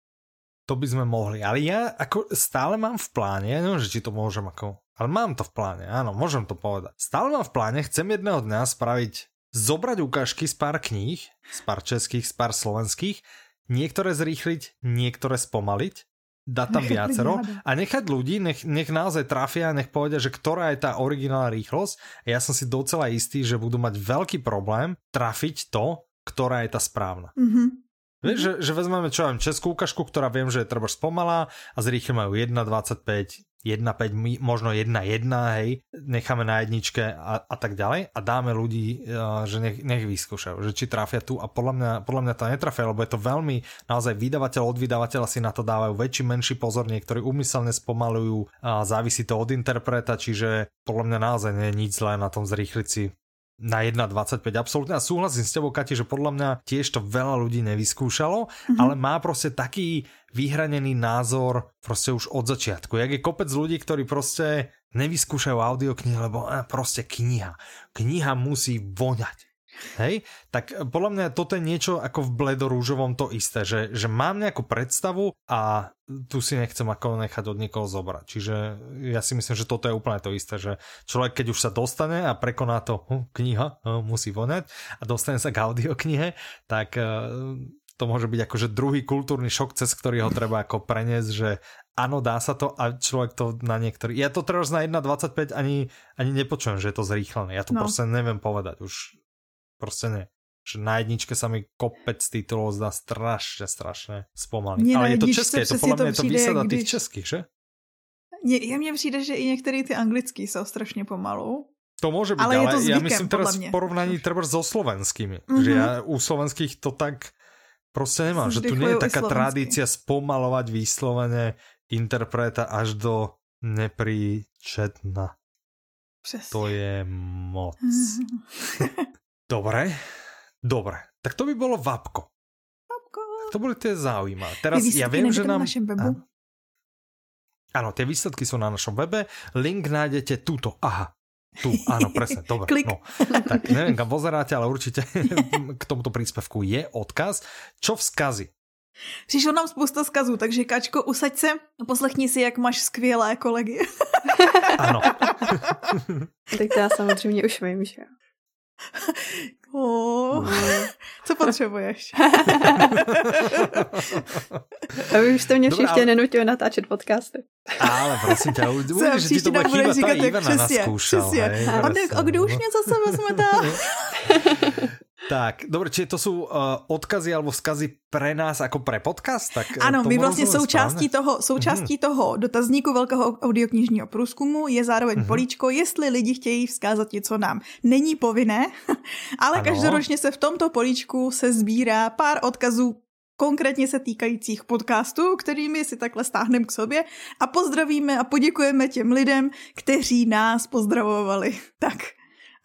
to by sme mohli. Ale ja ako stále mám v pláne, ja neviem, že či to môžem ako... Ale mám to v pláne, áno, môžem to povedať. Stále mám v pláne, chcem jedného dňa spraviť, zobrať ukážky z pár kníh, z pár českých, z pár slovenských, niektoré zrýchliť, niektoré spomaliť, dať tam viacero a nechať ľudí, nech, nech naozaj trafia, nech povedia, že ktorá je tá originálna rýchlosť. A ja som si docela istý, že budú mať veľký problém trafiť to, ktorá je tá správna. Mm-hmm. Vieš, že, že vezmeme, čo viem, českú ukážku, ktorá viem, že je treba spomalá a zrýchli majú 1.25, 1.5, možno 1.1, hej, necháme na jedničke a, a tak ďalej a dáme ľudí, uh, že nech, nech vyskúšajú, že či trafia tu a podľa mňa, podľa mňa to netrafia, lebo je to veľmi, naozaj vydavateľ od vydavateľa si na to dávajú väčší, menší pozor, niektorí umyselne spomalujú a závisí to od interpreta, čiže podľa mňa naozaj nie je nič zlé na tom zrýchliť si na 1.25 absolútne a súhlasím s tebou, Kati, že podľa mňa tiež to veľa ľudí nevyskúšalo, mm-hmm. ale má proste taký vyhranený názor proste už od začiatku. Jak je kopec ľudí, ktorí proste nevyskúšajú audioknihy, lebo eh, proste kniha. Kniha musí voňať. Hej, tak podľa mňa toto je niečo ako v bledorúžovom to isté, že, že mám nejakú predstavu a tu si nechcem ako nechať od niekoho zobrať. Čiže ja si myslím, že toto je úplne to isté, že človek keď už sa dostane a prekoná to hm, kniha, hm, musí voňať a dostane sa k audioknihe, tak uh, to môže byť akože druhý kultúrny šok, cez ktorý ho treba ako preniesť, že áno, dá sa to a človek to na niektorý... Ja to teraz na 1.25 ani, ani nepočujem, že je to zrýchlené. Ja to no. proste neviem povedať. Už Prostě ne. Že na jedničke sa mi kopec titulov zdá strašne, strašne spomalý. Ale je to české, to podľa mňa je to výsada když... tých českých, že? Je, mně přijde, že i některé ty anglický jsou strašně pomalu. To môže byť, ale, ale zvykem, ja myslím teraz v porovnaní treba so slovenskými. Mm-hmm. Že ja u slovenských to tak proste nemám, že tu nie je taká tradícia spomalovať výslovene interpreta až do nepríčetna. Přesně. To je moc. (laughs) dobre, dobre. Tak to by bolo Vapko. Vapko. To boli tie zaujímavé. Teraz ja viem, že nám... Na našem webu? Áno, tie výsledky sú na našom webe. Link nájdete tuto. Aha, tu, áno, presne, (laughs) dobre. Klik. No. Tak neviem, kam pozeráte, ale určite (laughs) k tomuto príspevku je odkaz. Čo vzkazy? Přišlo nám spousta skazů, takže Kačko, usaď se a poslechni si, jak máš skvělé kolegy. ano. (laughs) tak to já samozřejmě už vím, že Oh, co potřebuješ? Aby už jste mě všichni ale... nenutili natáčet podcasty. Ale prosím tě, (laughs) uvidíš, že ti to bude chýbat, ta Ivana naskúšal. A, a kdo už mě zase vezme (laughs) Tak, dobre, čiže to sú uh, odkazy alebo vzkazy pre nás jako pre podcast? Tak eh, ano, my vlastně součástí toho, součástí mm-hmm. toho dotazníku velkého audioknižního průzkumu je zároveň mm-hmm. políčko, jestli lidi chtějí vzkázat něco nám. Není povinné, (laughs) ale ano. každoročně se v tomto políčku se sbírá pár odkazů konkrétně se týkajících podcastů, kterými si takhle stáhneme k sobě a pozdravíme a poděkujeme těm lidem, kteří nás pozdravovali. (laughs) Tak.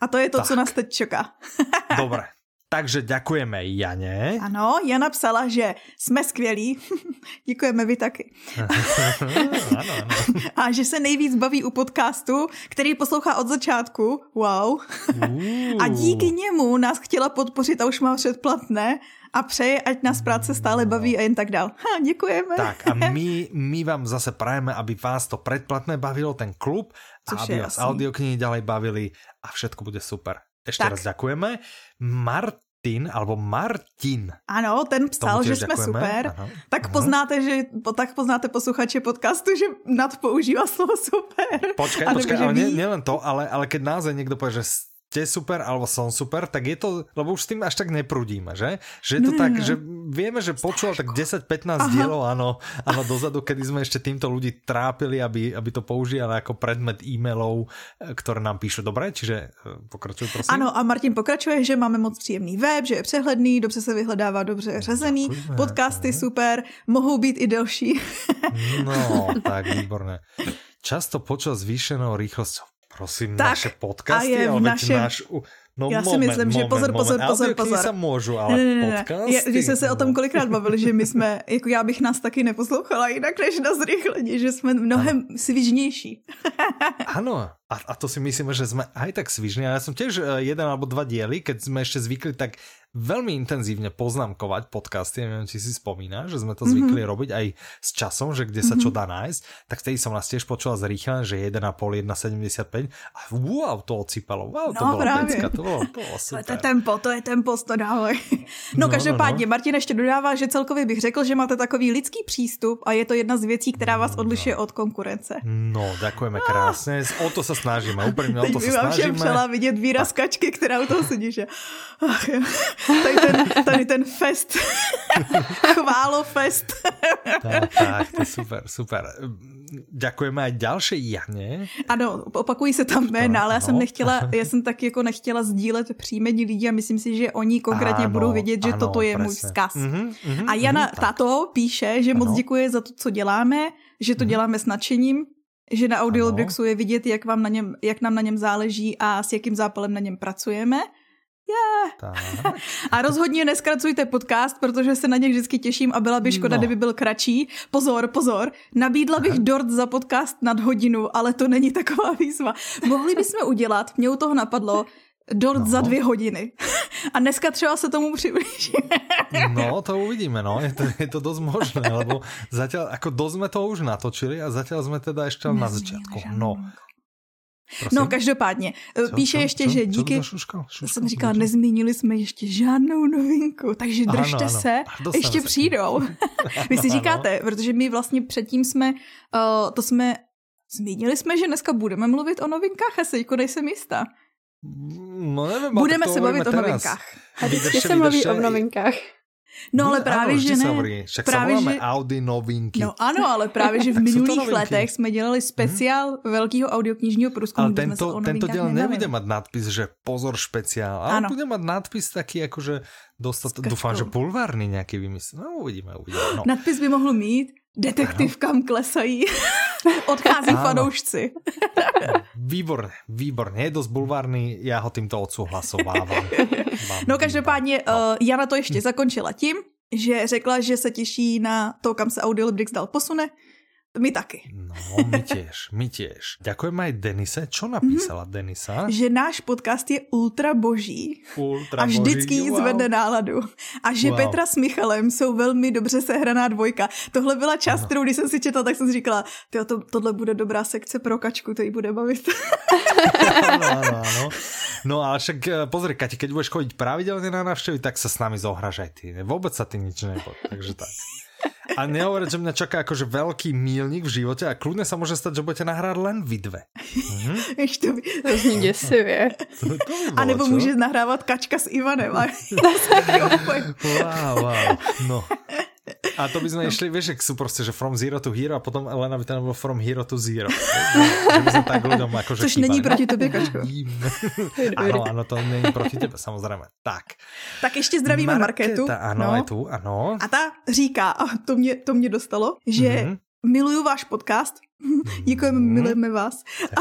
A to je to, tak. co nás teď čeká. (laughs) Dobre, takže děkujeme Janě. Ano, Jana psala, že jsme skvělí. (laughs) Děkujeme vy taky. (laughs) ano, ano. A že se nejvíc baví u podcastu, který poslouchá od začátku. Wow. A díky němu nás chtěla podpořit a už má předplatné a přeje, ať nás práce stále baví a jen tak dál. Ha, děkujeme. Tak a (laughs) my, my vám zase prajeme, aby vás to predplatné bavilo, ten klub, a Což aby vás audioknihy ďalej bavili a všetko bude super. Ešte tak. raz Martin, alebo Martin. Ano, ten psal, že jsme super. Ano, tak poznáte, že, tak poznáte posluchače podcastu, že nad používá slovo super. Počkej, počkej, ale nielen to, ale, ale keď naozaj niekto povie, že ste super alebo som super, tak je to, lebo už s tým až tak neprudíme, že? Že je to no, tak, no. že vieme, že počúval tak 10-15 dielov, áno, áno, dozadu, kedy sme ešte týmto ľudí trápili, aby, aby to používali ako predmet e-mailov, e, ktoré nám píšu. Dobre, čiže e, pokračuj, prosím. Ano, a Martin pokračuje, že máme moc příjemný web, že je přehledný, dobře se vyhledává, dobře řazený, Děkujeme. podcasty super, mohou být i delší. no, tak výborné. Často počas zvýšenou rýchlosťou prosím, tak, naše podcasty, a je v našem... náš... No Já si myslím, moment, že pozor, pozor, moment. pozor, pozor. se můžu, ale ne, ne, ne, podcasty... Je, když jsme se o tom kolikrát bavili, že my jsme, (laughs) jako já bych nás taky neposlouchala jinak než na zrychlení, že jsme mnohem ano. svižnější. (laughs) ano, a, a to si myslíme, že jsme aj tak svižní. A ja som tiež eh, jeden alebo dva diely, keď sme ešte zvykli tak veľmi intenzívne poznámkovať podcasty, neviem, či si spomína, že sme to zvykli mm -hmm. robiť aj s časom, že kde sa čo mhm. dá nájsť, tak vtedy som nás tiež počula zrýchlené, že 1,5, 1,75 a wow, to ocipalo, wow, to no, bylo pecka, to bylo, to bylo super. To je tempo, to je tempo, to dávaj. (laughs) No, no každopádně, no, no. Martin ještě dodává, že celkově bych řekl, že máte takový lidský přístup a je to jedna z věcí, která vás no, odlišuje no. od konkurence. No, děkujeme krásně, o to se snažíme, úplně o to se snažíme. Teď vidět výraz kačky, která u toho sedí, že ach, tady ten, tady ten fest. (laughs) Chválo fest. tak, tak, to super, super. Děkujeme aj další Janě. Ano, opakují se tam jména, ale já jsem nechtěla, já jsem tak jako nechtěla sdílet příjmení lidí a myslím si, že oni konkrétně ano, budou vědět, že ano, toto je presne. můj vzkaz. Mm-hmm, mm-hmm, a Jana mm-hmm, tato píše, že ano. moc děkuje za to, co děláme, že to mm-hmm. děláme s nadšením, že na Audiolibexu je vidět, jak, vám na něm, jak nám na něm záleží a s jakým zápalem na něm pracujeme. Yeah. A rozhodně neskracujte podcast, protože se na ně vždycky těším a byla by škoda, no. kdyby byl kratší. Pozor, pozor, nabídla bych dort za podcast nad hodinu, ale to není taková výzva. Mohli bychom udělat, mě u toho napadlo, dort no. za dvě hodiny. A dneska třeba se tomu přiblížíme. No, to uvidíme, no. Je to, je to dosť možné, lebo zatiaľ, ako dosť sme to už natočili a zatiaľ sme teda ešte na začiatku. No. Prosím? No, každopádně. Co, Píše co, ještě, co, že díky... Co šuška, šuška, jsem říkala, nezmínili jsme ještě žádnou novinku, takže držte ano, ano. se, ještě přijdou. (laughs) Vy si říkáte, protože my vlastně předtím jsme, uh, to jsme, zmínili jsme, že dneska budeme mluvit o novinkách a se jako nejsem jistá. No nevím, Budeme se bavit o novinkách. A vždycky se mluví o novinkách. No ale právě, ano, že ne. Hovorí, však právě, sa že... Audi novinky. No ano, ale právě, že v (laughs) minulých letech jsme dělali speciál hmm? velkého audioknižního průzkumu, ale tento, tento diel nebude mať nadpis, že pozor špeciál, ale ano. bude mať nadpis taký, akože dostat, dúfam, že pulvárny nějaký vymysl. No uvidíme, uvidíme. No. Nadpis by mohl mít, detektiv kam klesají. Odchází ano. fanoušci. výborně, výborně. Je dost bulvárny, já ho tímto odsouhlasovávám. no každopádně no. Uh, Jana to ještě zakončila tím, že řekla, že se těší na to, kam se Audiolibrix dal posune my taky. No, my (laughs) tiež, my tiež. Ďakujem aj Denise. Čo napísala mm-hmm. Denisa? Že náš podcast je ultra boží. Ultra a vždycky boží, wow. zvedne náladu. A že wow. Petra s Michalem jsou velmi dobře sehraná dvojka. Tohle byla část, kterou když jsem si četla, tak jsem si říkala, to, tohle bude dobrá sekce pro kačku, to jí bude bavit. ano, (laughs) ano, ano. No a však eh, pozri, Kati, keď budeš chodiť pravidelne na návštevy, tak sa s nami zohraš aj ty. Vôbec sa ty nič neboj. Takže tak. A nehovoriť, že mňa čaká akože veľký mílnik v živote a kľudne sa môže stať, že budete nahrát len vy dve. Mhm. Ešte to by... To zní děsivě. To, to by a nebo může nahrávat Kačka s Ivanem. A... (laughs) wow, wow. No. A to by sme no. išli, vieš, sú proste, že from zero to hero a potom Elena by tam bolo from hero to zero. (laughs) že by sme tak ľuďom akože Což není proti tobě, Kačko. ano, (laughs) ano, to není proti tebe, samozřejmě. Tak. Tak ještě zdravíme Marketu. Ano, no. je tu, ano. A ta říká, a to mě, to mě dostalo, že mm-hmm. miluju váš podcast, (laughs) Děkujeme, mm. milujeme vás. A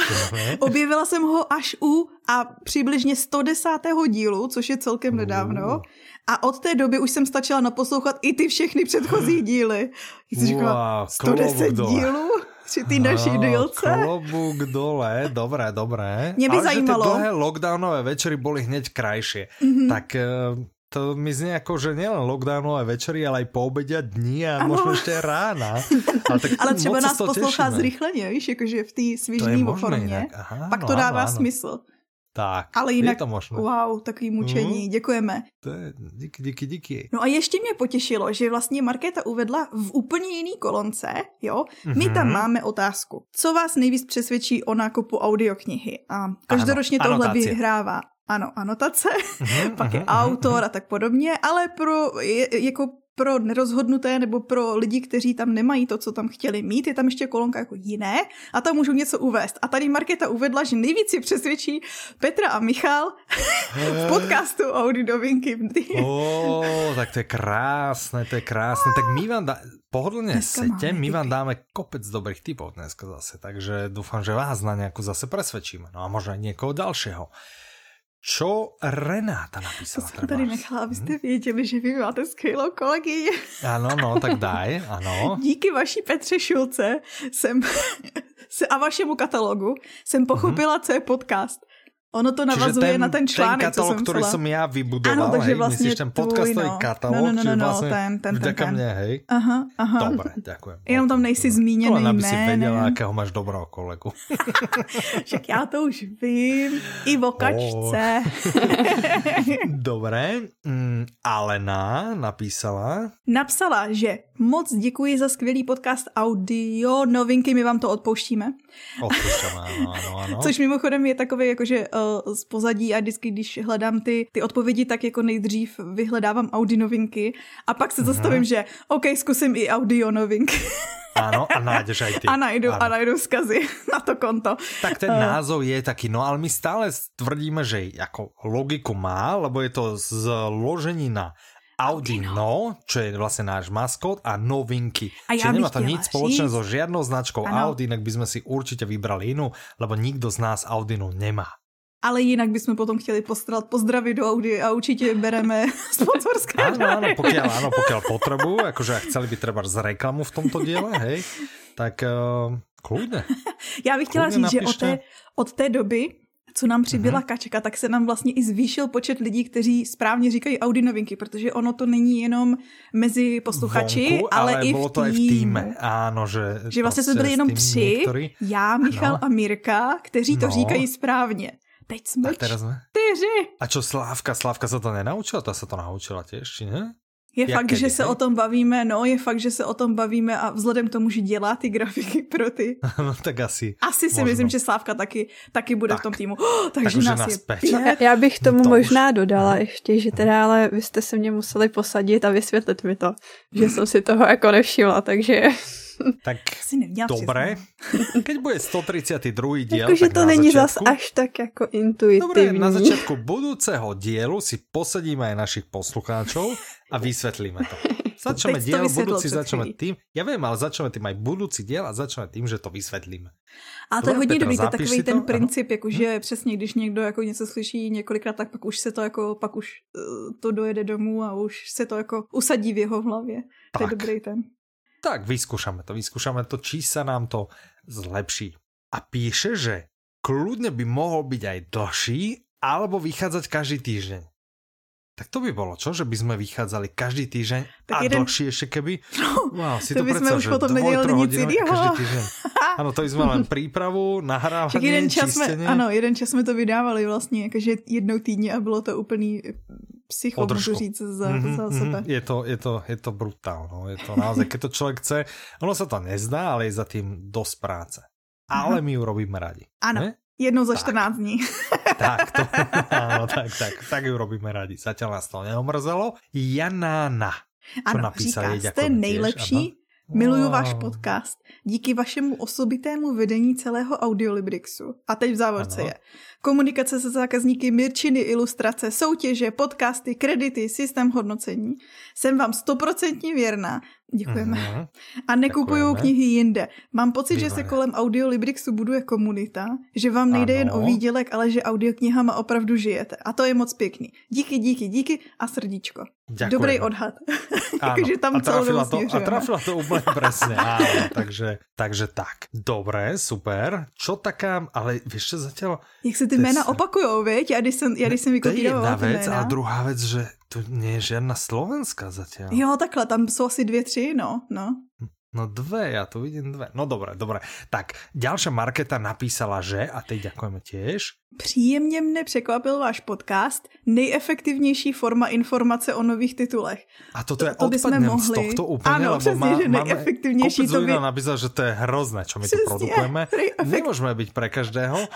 objevila jsem ho až u a přibližně 110. dílu, což je celkem nedávno. A od té doby už jsem stačila naposlouchat i ty všechny předchozí (gasps) díly. Jsi říkala, wow, 110 dílů? Či ty naší dílce? Klobúk dole, dobré, dobré. Mě by Ale zajímalo. Ale že dlhé lockdownové večery boli hneď krajšie. Mm-hmm. Tak eh, to mi znie ako, že nielen lockdownové večery, ale aj po obede a dní a ano. možno ešte rána. (laughs) Ale, tak ale třeba nás poslouchá zrychleně, víš, jakože v té svižní formě. Aha, Pak to no, dává ano, smysl. Tak, Ale jinak, je to možné. wow, takový mučení, mm. děkujeme. To je, díky, díky, díky. No a ještě mě potěšilo, že vlastně Markéta uvedla v úplně jiný kolonce, jo, my mm-hmm. tam mhm. máme otázku. Co vás nejvíc přesvědčí o nákupu audioknihy? A každoročně ano, tohle anotaci. vyhrává ano, anotace, mm-hmm, (laughs) pak je mm-hmm, autor a tak podobně, ale pro, je, jako pro nerozhodnuté nebo pro lidi, kteří tam nemají to, co tam chtěli mít, je tam ještě kolonka jako jiné a tam můžou něco uvést. A tady Markéta uvedla, že nejvíc si přesvědčí Petra a Michal v podcastu Audi Dovinky. oh, tak to je krásné, to je krásné. Tak my vám dá, pohodlně sete, my vám dáme kopec dobrých typov dneska zase, takže dúfam, že vás na nějakou zase presvedčíme. No a možná někoho dalšího. Čo Renáta napísala? To jsem tady nechala, abyste hm? věděli, že vy máte skvělou kolegyni. Ano, no, tak daj, ano. (laughs) Díky vaší Petře Šulce jsem (laughs) se a vašemu katalogu jsem pochopila, mm-hmm. co je podcast. Ono to navazuje ten, na ten článek, ten katalog, co jsem který jsem já vybudoval, ano, takže hej, vlastně myslíš ten podcastový no. katalog, no, no, no, no, vlastně ten, ten, ten, ten. mě, hej? Aha, aha. Dobre, děkujem. Jenom tam nejsi zmíněný jménem. aby si věděla, jakého máš dobrého kolegu. (laughs) Však já to už vím, i v okačce. Oh. (laughs) Dobré, mm, Alena napísala. Napsala, že moc děkuji za skvělý podcast audio novinky, my vám to odpouštíme. Odpouštěme, ano, ano. Což mimochodem je takové jakože uh, z pozadí a vždycky, když hledám ty, ty odpovědi, tak jako nejdřív vyhledávám Audi novinky a pak se zastavím, mm-hmm. že OK, zkusím i audio novinky. Áno, a nájdeš aj ty. A najdu, a najdu vzkazy (laughs) na to konto. Tak ten uh. názov je taký, no ale my stále tvrdíme, že ako logiku má, lebo je to zložení na Audino, no, čo je vlastne náš maskot a novinky. A ja Čiže nemá to nič spoločné so žiadnou značkou ano. Audi, inak by sme si určite vybrali inú, lebo nikto z nás Audinu nemá. Ale jinak bychom potom chtěli postarat pozdravy do Audi a určitě bereme (laughs) sponsorské Áno, áno, pokiaľ, áno, (laughs) pokiaľ potrebu, akože ak chceli by treba z reklamu v tomto diele, hej, tak uh, kľudne. Já bych chtěla říct, napíšte. že od té, od té doby co nám přibyla mm-hmm. kačka, tak se nám vlastně i zvýšil počet lidí, kteří správně říkají Audi novinky, protože ono to není jenom mezi posluchači, Vonku, ale, ale i v, to i v týme. Áno, že, že vlastně jsme byli jenom tři, některý... já, Michal no. a Mirka, kteří to no. říkají správně. Teď jsme čtyři. A čo Slávka? Slávka se to nenaučila? Ta se to naučila těž, či ne? Je Jak fakt, kedy, že se o tom bavíme, no, je fakt, že se o tom bavíme a vzhledem k tomu, že dělá ty grafiky (laughs) pro ty. (laughs) no tak asi. Asi si možno. myslím, že Slávka taky, taky bude tak. v tom týmu. Oh, (gasps) takže tak nás, nás je pět. No, já bych tomu to možná už... dodala ještě, že teda ale vy jste se mě museli posadit a vysvětlit mi to, že jsem si toho jako nevšimla, takže... (laughs) Tak dobré. (laughs) Keď bude 132. diel, Jakože to není zas až tak jako intuitivní. Dobre, na začiatku budúceho dielu si posadíme aj našich poslucháčov a vysvetlíme to. (laughs) Začneme diel, budúci začneme tým. Ja viem, ale začneme tým aj budúci diel a začneme tým, že to vysvetlíme. A to je hodně dobrý, to je takový ten princip, jakože hm? přesně, když někdo jako něco slyší několikrát, tak pak už se to jako, pak už uh, to dojede domů a už se to jako usadí v jeho hlavě. Tak. To je dobrý ten. Tak vyskúšame to, vyskúšame to, či sa nám to zlepší. A píše, že kľudne by mohol byť aj dlhší, alebo vychádzať každý týždeň. Tak to by bolo, čo? Že by sme vychádzali každý týždeň tak a jeden... dlhšie ešte keby? No, wow, si to, to by sme už potom nedělali nic jiného. Ano, (laughs) to jsme len přípravu, nahrávání, jeden čas jsme, Ano, jeden čas jsme to vydávali vlastně, jakože jednou týdně a bylo to úplný psycho, můžu říct, za, mm-hmm, za sebe. Mm-hmm. Je to, je to, je to brutál, no. je to naozaj, keď to člověk chce, ono se to nezdá, ale je za tým dosť práce. Ale my ju robíme radi. Ano. Ne? Jednou za tak. 14 dní. (laughs) tak, to, áno, tak, tak, tak ju robíme radi. Zatiaľ nás to neomrzelo. Janána. Ano, napísali, říká, jste nejlepší, Miluju wow. váš podcast. Díky vašemu osobitému vedení celého Audiolibrixu. A teď v závorce ano. je. Komunikace se zákazníky, mirčiny, ilustrace, soutěže, podcasty, kredity, systém hodnocení. Jsem vám stoprocentně věrná. Děkujeme. Uh-huh. A nekupuju knihy jinde. Mám pocit, Výborné. že se kolem Audiolibrixu buduje komunita, že vám nejde ano. jen o výdělek, ale že audioknihama opravdu žijete. A to je moc pěkný. Díky, díky, díky a srdíčko. Ďakujeme. Dobrý odhad. (laughs) Takže tam a trafila, to, a trafila to úplně přesně. (laughs) takže, takže tak. Dobré, super. Čo taká, ale víš, co zatím... Jak se ty jména opakujou, viď? Já když jsem, já když jsem vykopírovala To je jedna věc a druhá věc, že to nie je žádná slovenská zatím. Jo, takhle, tam jsou asi dvě, tři, no, no. No dve, ja tu vidím dve. No dobré, dobré. Tak, ďalšia Marketa napísala, že, a teď ďakujeme tiež, Příjemně mne překvapil váš podcast. Nejefektivnější forma informace o nových titulech. A toto je to, to bychom mohli... z tohto úplně, ano, lebo přesně, má, že nejefektivnější to by... napísal, že to je hrozné, čo my přesně, tu produkujeme. Nemůžeme být pre každého.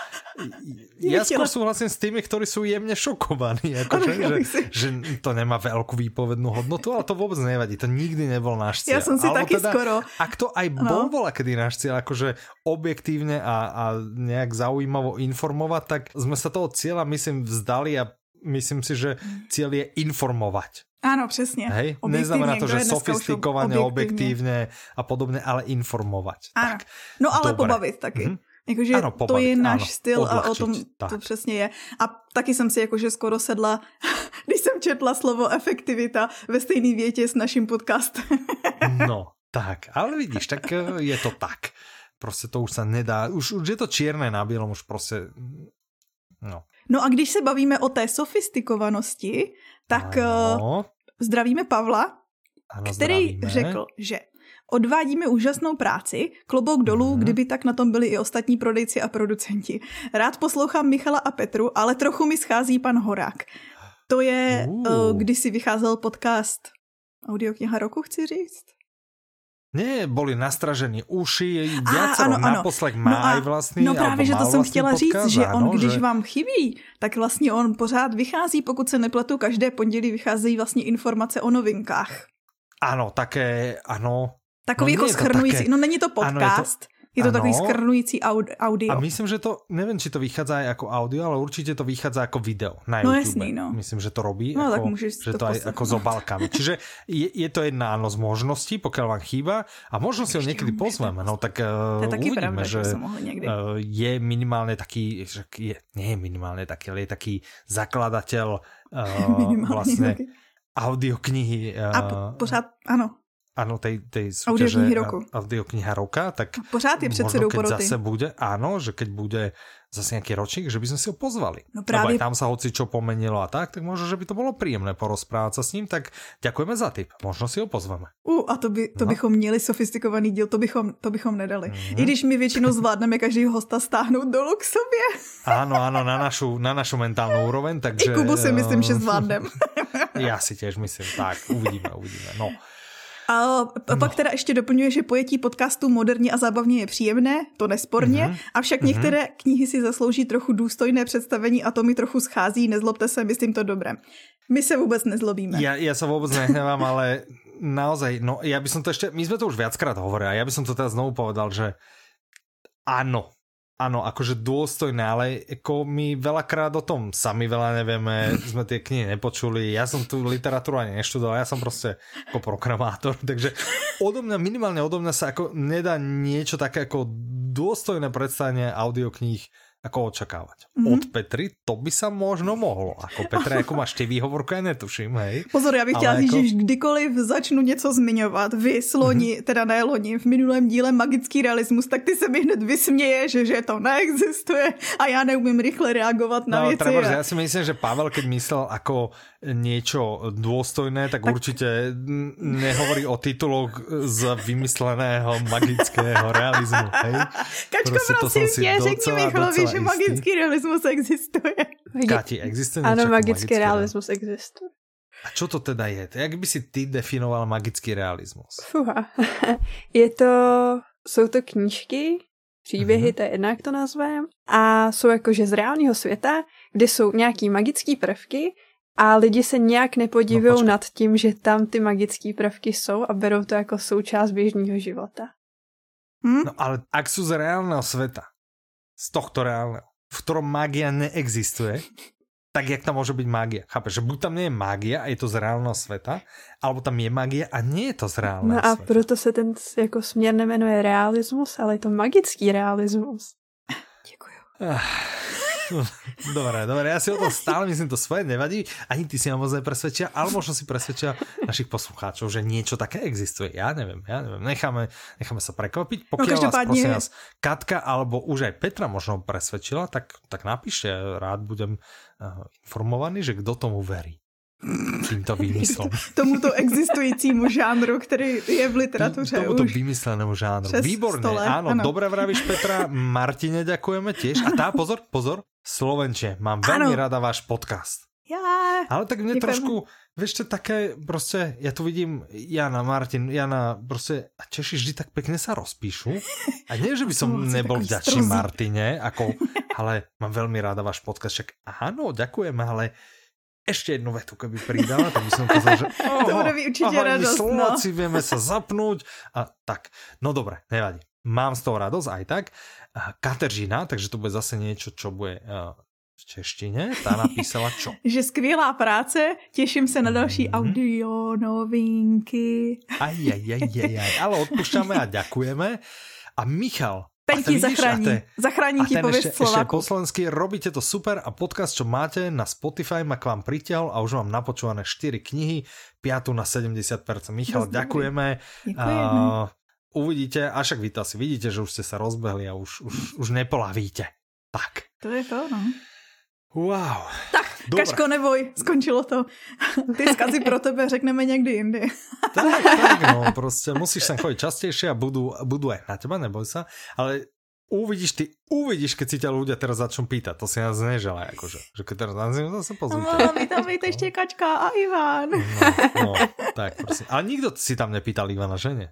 Ja skôr súhlasím s tými, ktorí sú jemne šokovaní, akože, že, že to nemá veľkú výpovednú hodnotu, ale to vôbec nevadí. To nikdy nebol náš cieľ. Ja som si Alebo taky teda, skoro. Ak to aj bol no. bola kedy náš cieľ, akože objektívne a, a nejak zaujímavo informovať, tak sme sa toho cieľa, myslím, vzdali a myslím si, že cieľ je informovať. Áno, přesně. Hej? Neznamená to, že sofistikovaně, objektívne a podobně, ale informovať. Áno. Tak, no ale dobre. pobavit taky. Mm-hmm. Jakože ano, pobavit, to je náš ano, styl odlehčit, a o tom tak. to přesně je. A taky jsem si jakože skoro sedla, (laughs) když jsem četla slovo efektivita ve stejné větě s naším podcastem. (laughs) no, tak, ale vidíš, tak eh, je to tak. Prostě to už se nedá, už, už je to čierné na bílom, už prostě No. no a když se bavíme o té sofistikovanosti, tak ano. Uh, zdravíme Pavla, ano, který zdravíme. řekl, že Odvádíme úžasnou práci, klobouk dolů, mm. kdyby tak na tom byli i ostatní prodejci a producenti. Rád poslouchám Michala a Petru, ale trochu mi schází pan Horák. To je, uh. když si vycházel podcast Audiokniha roku, chci říct? Ne, boli nastražení uši, viacero naposlech má no a, aj vlastný, No právě, že to jsem chtěla říct, že on, ano, když že... vám chybí, tak vlastně on pořád vychází, pokud se nepletu, každé pondělí vycházejí vlastně informace o novinkách. Ano, také, ano. Takový no, jako schrnující, také... no není to podcast, ano, je to ano. takový skrnující audio. A myslím, že to, nevím, či to vychádza aj ako audio, ale určitě to vychádza jako video na no, YouTube. Jasný, no. Myslím, že to robí. No, ako, tak můžeš že to, to aj ako s obálkami. Čiže je, je, to jedna áno z možností, pokiaľ vám chýba. A možno si ho niekedy pozveme. No tak uh, uvidíme, pravda, že uh, je minimálne taký, že je, nie je minimálne taký, ale je taký zakladateľ uh, (laughs) vlastne audioknihy. Uh, a pořád, ano, ano, tej, tej súťaže audiokniha roka, tak a pořád je předsedou možno, keď poroty. zase bude, áno, že keď bude zase nejaký ročník, že by sme si ho pozvali. No aj tam sa hoci čo pomenilo a tak, tak možno, že by to bolo príjemné porozprávať sa s ním, tak ďakujeme za tip. Možno si ho pozveme. U, a to, by, to no. bychom měli sofistikovaný díl, to bychom, to bychom nedali. Mm-hmm. I když my většinou zvládneme každého hosta stáhnout dolů k sobě. Áno, áno, na našu, na našu mentálnu úroveň, takže... I Kubu si myslím, že zvládnem. (laughs) ja si tiež myslím, tak, uvidíme, uvidíme. No. A pak no. teda ještě doplňuje, že pojetí podcastu moderně a zábavně je příjemné, to nesporně, mm-hmm. avšak mm-hmm. některé knihy si zaslouží trochu důstojné představení a to mi trochu schází, nezlobte se, myslím to dobré. My se vůbec nezlobíme. Ja, ja sa vôbec nehnevám, (laughs) ale naozaj, no ja by som to ešte, my sme to už viackrát hovorili a ja by som to teraz znovu povedal, že áno, Áno, akože dôstojné, ale ako my veľakrát o tom sami veľa nevieme, (laughs) sme tie knihy nepočuli, ja som tu literatúru ani neštudoval, ja som proste ako programátor, (laughs) takže odo mňa, minimálne odo mňa sa ako nedá niečo také ako dôstojné predstavenie audiokníh ako očakávať. Mm-hmm. Od Petry to by sa možno mohlo. Ako Petra, jako máš ty výhovorku, ja netuším, hej. Pozor, já bych chtěla říct, jako... že kdykoliv začnu něco zmiňovat, vy sloni, mm-hmm. teda ne loni, v minulém díle magický realismus, tak ty se mi hned vysměje, že, že to neexistuje a já neumím rychle reagovat na no, věci. Treba, a... já si myslím, že Pavel, keď myslel ako niečo dôstojné, tak, tak určite nehovorí o tituloch z vymysleného magického realizmu. Hej? Kačko, Proste, prosím tě, řekni mi chlovi, že magický realismus existuje. Kati, existuje Ano, magický realismus existuje. A čo to teda je? Jak by si ty definoval magický realismus? Fuha. (laughs) Je to, jsou to knížky, příběhy, mm-hmm. to je jedna, jak to nazvem, a jsou jakože z reálného světa, kde jsou nějaký magické prvky a lidi se nějak nepodivují no, nad tím, že tam ty magické prvky jsou a berou to jako součást běžného života. Hm? No ale ak jsou z reálného světa, z tohto reálného, v ktorom magia neexistuje, tak jak tam môže byť magia? Chápeš, že buď tam nie je magia a je to z reálného sveta, alebo tam je magia a nie je to z reálného No a sveta. proto se ten jako směr nemenuje realismus, ale je to magický realismus. Děkuju. (laughs) Dobre, dobre, ja si o tom stále myslím, to svoje nevadí, ani ty si ma moc nepresvedčia, ale možno si presvedčia našich poslucháčov, že niečo také existuje. Ja neviem, ja neviem, necháme, necháme sa prekvapiť. No, Pokiaľ no, vás, prosím vás, Katka alebo už aj Petra možno presvedčila, tak, tak napíšte, rád budem uh, informovaný, že kdo tomu verí tímto výmyslom. Tomuto existujícímu žánru, který je v literatuře Tomuto už vymyslenému žánru. Výborné, áno, ano. dobre vravíš Petra, Martine ďakujeme tiež. A tá, pozor, pozor, Slovenče, mám veľmi ano. rada váš podcast. Ja. Ale tak mne trošku, vieš čo, také, prostě, ja tu vidím Jana, Martin, Jana, prostě, a Češi vždy tak pekne sa rozpíšu. A nie, že by som nebol vďačný Martine, ako, (laughs) ale mám veľmi ráda váš podcast, však áno, ďakujem, ale ešte jednu vetu, keby pridala, tak by som povedal, že (laughs) oho, to bude určite aha, radosť, Slováci no. vieme sa zapnúť a tak. No dobre, nevadí. Mám z toho radosť aj tak. Kateřina, takže to bude zase niečo, čo bude v češtině. Ta (laughs) napísala čo? že skvělá práce, těším se na další mm-hmm. audio novinky. Aj, aj, aj, aj, aj, ale odpušťame a ďakujeme. A Michal, Ten ti zachrání, te, zachrání ti pověst Slováku. po slovensky, robíte to super a podcast, čo máte na Spotify ma k vám pritiahol a už mám napočúvané 4 knihy, 5 na 70%. Michal, Dost ďakujeme. ďakujeme. Uh, uvidíte, a však vy to asi vidíte, že už ste sa rozbehli a už, už, už nepolavíte. Tak. To je to, no. Wow. Tak, Dobre. Kaško, neboj, skončilo to. (laughs) Ty skazy pro tebe řekneme někdy jindy. tak, tak, no, prostě musíš sem chodit častejšie a budu, budu aj na teba, neboj sa. Ale uvidíš, ty uvidíš, keď si ťa ľudia teraz začnú pýtať. To si nás neželá, akože. Že keď teraz nás zase pozvíte. No, my tam víte ještě Kačka a Ivan. No, no, tak prosím. Ale nikdo si tam nepýtal Ivana, že ne?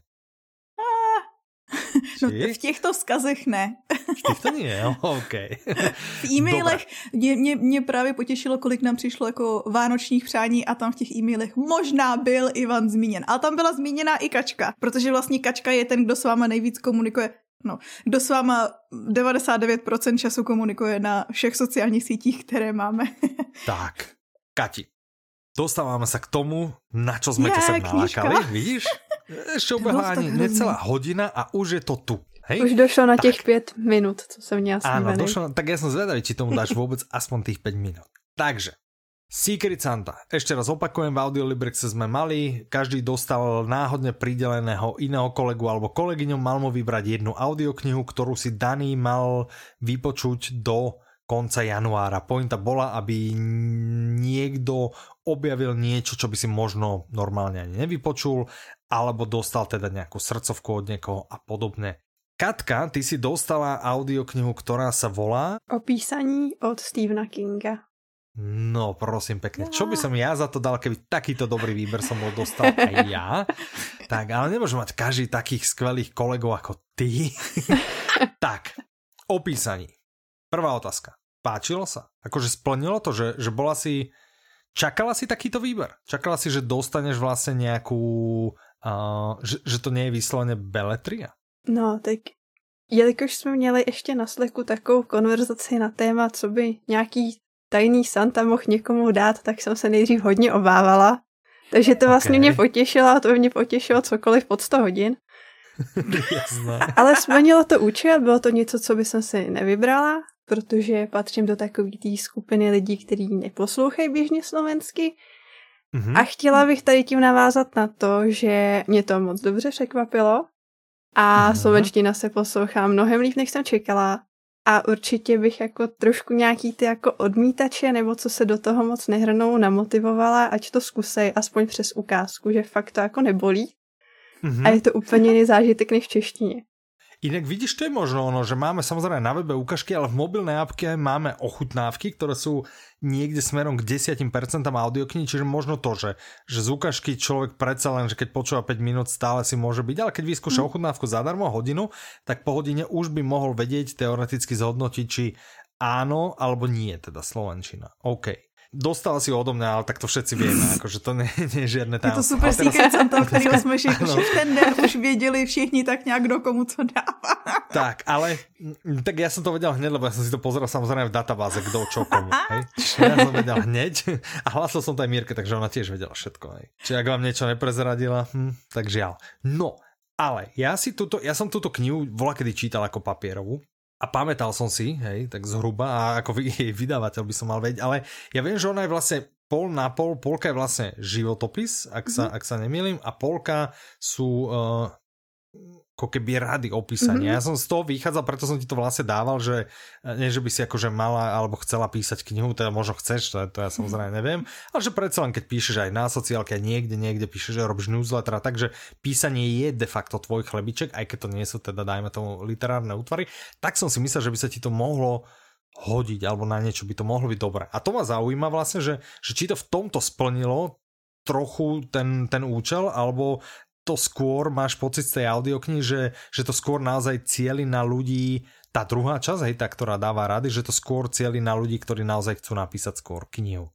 No, v těchto vzkazech ne. V těchto jo? OK. (laughs) V e-mailech mě, mě, mě právě potěšilo, kolik nám přišlo jako vánočních přání a tam v těch e-mailech možná byl Ivan zmíněn. Ale tam byla zmíněna i Kačka, protože vlastně Kačka je ten, kdo s váma nejvíc komunikuje. No, kdo s váma 99% času komunikuje na všech sociálních sítích, které máme. (laughs) tak, Kati, dostáváme se k tomu, na čo jsme tě sem nalákali, vidíš? Ubehla ani necelá hodina a už je to tu. Hej? Už došlo na tak. těch pět minut, co jsem měl Áno, došlo, tak ja som zvedavý, či tomu dáš vôbec aspoň tých 5 minút. Takže, Secret Santa. Ešte raz opakujem, v Audiolibrixe sme mali, každý dostal náhodne prideleného iného kolegu alebo kolegyňu, mal mu vybrať jednu audioknihu, ktorú si daný mal vypočuť do konca januára. Pointa bola, aby niekto objavil niečo, čo by si možno normálne ani nevypočul, alebo dostal teda nejakú srdcovku od niekoho a podobne. Katka, ty si dostala audioknihu, ktorá sa volá... O písaní od Stephena Kinga. No, prosím pekne. Čo by som ja za to dal, keby takýto dobrý výber som bol dostal aj ja? (laughs) Tak, ale nemôžem mať každý takých skvelých kolegov ako ty. (laughs) tak, o písaní. Prvá otázka. Páčilo sa? Akože splnilo to, že, že bola si... Čakala si takýto výber? Čakala si, že dostaneš vlastne nejakú... Uh, že, že to nie je vyslovene beletria? No, tak jelikož jsme měli ještě na sleku takovou konverzaci na téma, co by nějaký tajný Santa mohl někomu dát, tak jsem se nejdřív hodně obávala. Takže to vlastně okay. mě potěšilo a to mě potěšilo cokoliv pod 100 hodin. (laughs) Ale splnilo to účel, bylo to něco, co by jsem si nevybrala, protože patřím do takové té skupiny lidí, kteří neposlouchají běžně slovensky. Mm-hmm. A chtěla bych tady tím navázat na to, že mě to moc dobře překvapilo a mm-hmm. slovenština se poslouchá mnohem líp, než jsem čekala. A určitě bych jako trošku nějaký ty jako odmítače, nebo co se do toho moc nehrnou, namotivovala, ať to zkusej, aspoň přes ukázku, že fakt to jako nebolí. Mm-hmm. A je to úplně jiný zážitek než v češtině. Inak vidíš, to je možno ono, že máme samozrejme na webe ukážky, ale v mobilnej apke máme ochutnávky, ktoré sú niekde smerom k 10% audioknihy, čiže možno to, že, že z ukážky človek predsa len, že keď počúva 5 minút stále si môže byť, ale keď vyskúša mm. ochutnávku zadarmo hodinu, tak po hodine už by mohol vedieť teoreticky zhodnotiť, či áno alebo nie, teda Slovenčina. OK dostala si odo mňa, ale tak to všetci vieme, (laughs) akože to nie, nie je žiadne tajemstvo. Je to super secret Santa, kterého jsme všichni, ten den už věděli všichni tak nějak do komu co dává. (laughs) Tak, ale tak ja som to vedel hneď, lebo ja som si to pozeral samozrejme v databáze, kto čo komu. Hej? Ja som vedel hneď a hlasil som to aj Mírke, takže ona tiež vedela všetko. Hej? Čiže ak vám niečo neprezradila, hm, tak žiaľ. No, ale ja si túto, ja som túto knihu vola kedy čítal ako papierovú a pamätal som si, hej, tak zhruba, a ako (laughs) jej vydávateľ by som mal vedieť, ale ja viem, že ona je vlastne pol na pol, polka je vlastne životopis, ak sa, mm-hmm. ak sa nemýlim, a polka sú uh, ako keby rady opísania. Mm-hmm. Ja som z toho vychádzal, preto som ti to vlastne dával, že eh, nie, že by si akože mala alebo chcela písať knihu, teda možno chceš, to, to ja samozrejme neviem, ale že predsa len keď píšeš aj na sociálke, a niekde, niekde píšeš, že robíš newsletter, takže písanie je de facto tvoj chlebiček, aj keď to nie sú teda, dajme tomu, literárne útvary, tak som si myslel, že by sa ti to mohlo hodiť alebo na niečo by to mohlo byť dobré. A to ma zaujíma vlastne, že, že či to v tomto splnilo trochu ten, ten účel, alebo to skôr máš pocit z tej audioknihy, že, že to skôr naozaj cieli na ľudí, tá druhá časť, hej, tá, ktorá dáva rady, že to skôr cieli na ľudí, ktorí naozaj chcú napísať skôr knihu.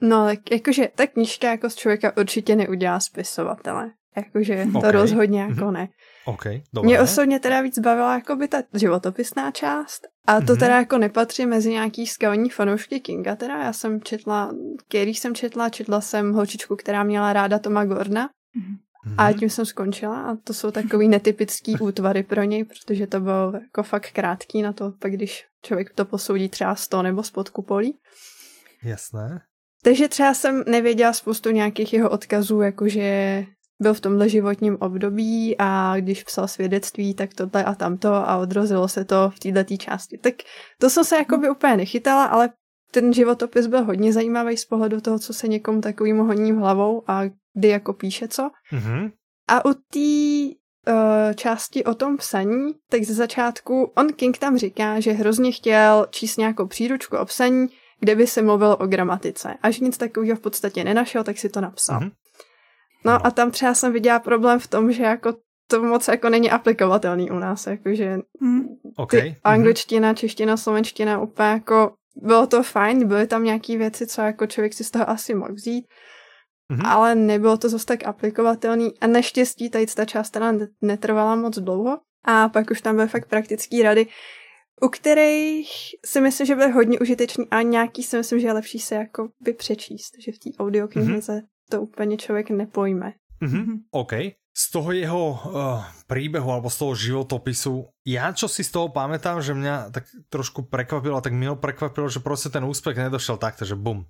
No, tak jakože ta knižka jako z člověka určitě neudělá spisovatele. Jakože to okay. rozhodně jako ne. Okay, dobré. Mě osobně teda víc bavila jako by ta životopisná část a to mm-hmm. teda jako nepatří mezi nějaký skalní fanoušky Kinga teda. Já jsem četla, který jsem četla, četla jsem holčičku, která měla ráda Toma Gorna. Mm-hmm. Mm-hmm. A tím jsem skončila a to jsou takový netypický (laughs) útvary pro něj, protože to bylo jako fakt krátký na to, pak když člověk to posoudí třeba 100 nebo spod kupolí. Jasné. Takže třeba jsem nevěděla spoustu nějakých jeho odkazů, jakože byl v tomhle životním období a když psal svědectví, tak tohle a tamto a odrozilo se to v této části. Tak to jsem se jakoby úplně nechytala, ale ten životopis byl hodně zajímavý z pohledu toho, co se někomu takovým honí hlavou a kdy jako píše co. Mm-hmm. A u té uh, části o tom psaní, tak ze začátku on King tam říká, že hrozně chtěl číst nějakou příručku o psaní, kde by se mluvil o gramatice. Až nic takového v podstatě nenašel, tak si to napsal. Mm-hmm. No, no a tam třeba jsem viděla problém v tom, že jako to moc jako není aplikovatelný u nás, jakože mm. okay. ty angličtina, čeština, slovenština úplně jako bylo to fajn, byly tam nějaké věci, co jako člověk si z toho asi mohl vzít, mm-hmm. ale nebylo to zase tak aplikovatelný a naštěstí tady ta část teda netrvala moc dlouho a pak už tam byly fakt praktické rady, u kterých si myslím, že byly hodně užitečný a nějaký si myslím, že je lepší se jako by přečíst, že v té audioknize mm-hmm. to úplně člověk nepojme. Mm-hmm. OK z toho jeho uh, príbehu alebo z toho životopisu, ja čo si z toho pamätám, že mňa tak trošku prekvapilo, tak mi ho prekvapilo, že proste ten úspech nedošel takto, že bum.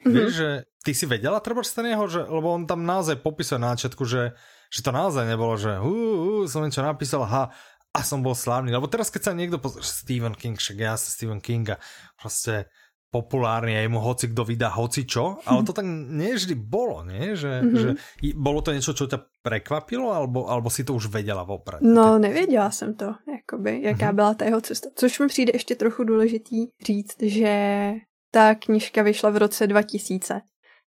Mm-hmm. Vieš, že ty si vedela treba z jeho, že, lebo on tam naozaj popisuje na začiatku, že, že to naozaj nebolo, že uh, uh, som niečo napísal, ha, a som bol slávny. Lebo teraz, keď sa niekto pozrie, Stephen King, však ja sa Stephen Kinga, proste populárny a mu hoci kto vydá hoci čo, ale to tak nie vždy bolo, nie? Že, mm-hmm. že bolo to něco, čo ťa prekvapilo, alebo, alebo si to už vedela vopred? No, nevěděla jsem to, jakoby, jaká mm-hmm. byla ta jeho cesta. Což mi přijde ještě trochu důležitý říct, že ta knižka vyšla v roce 2000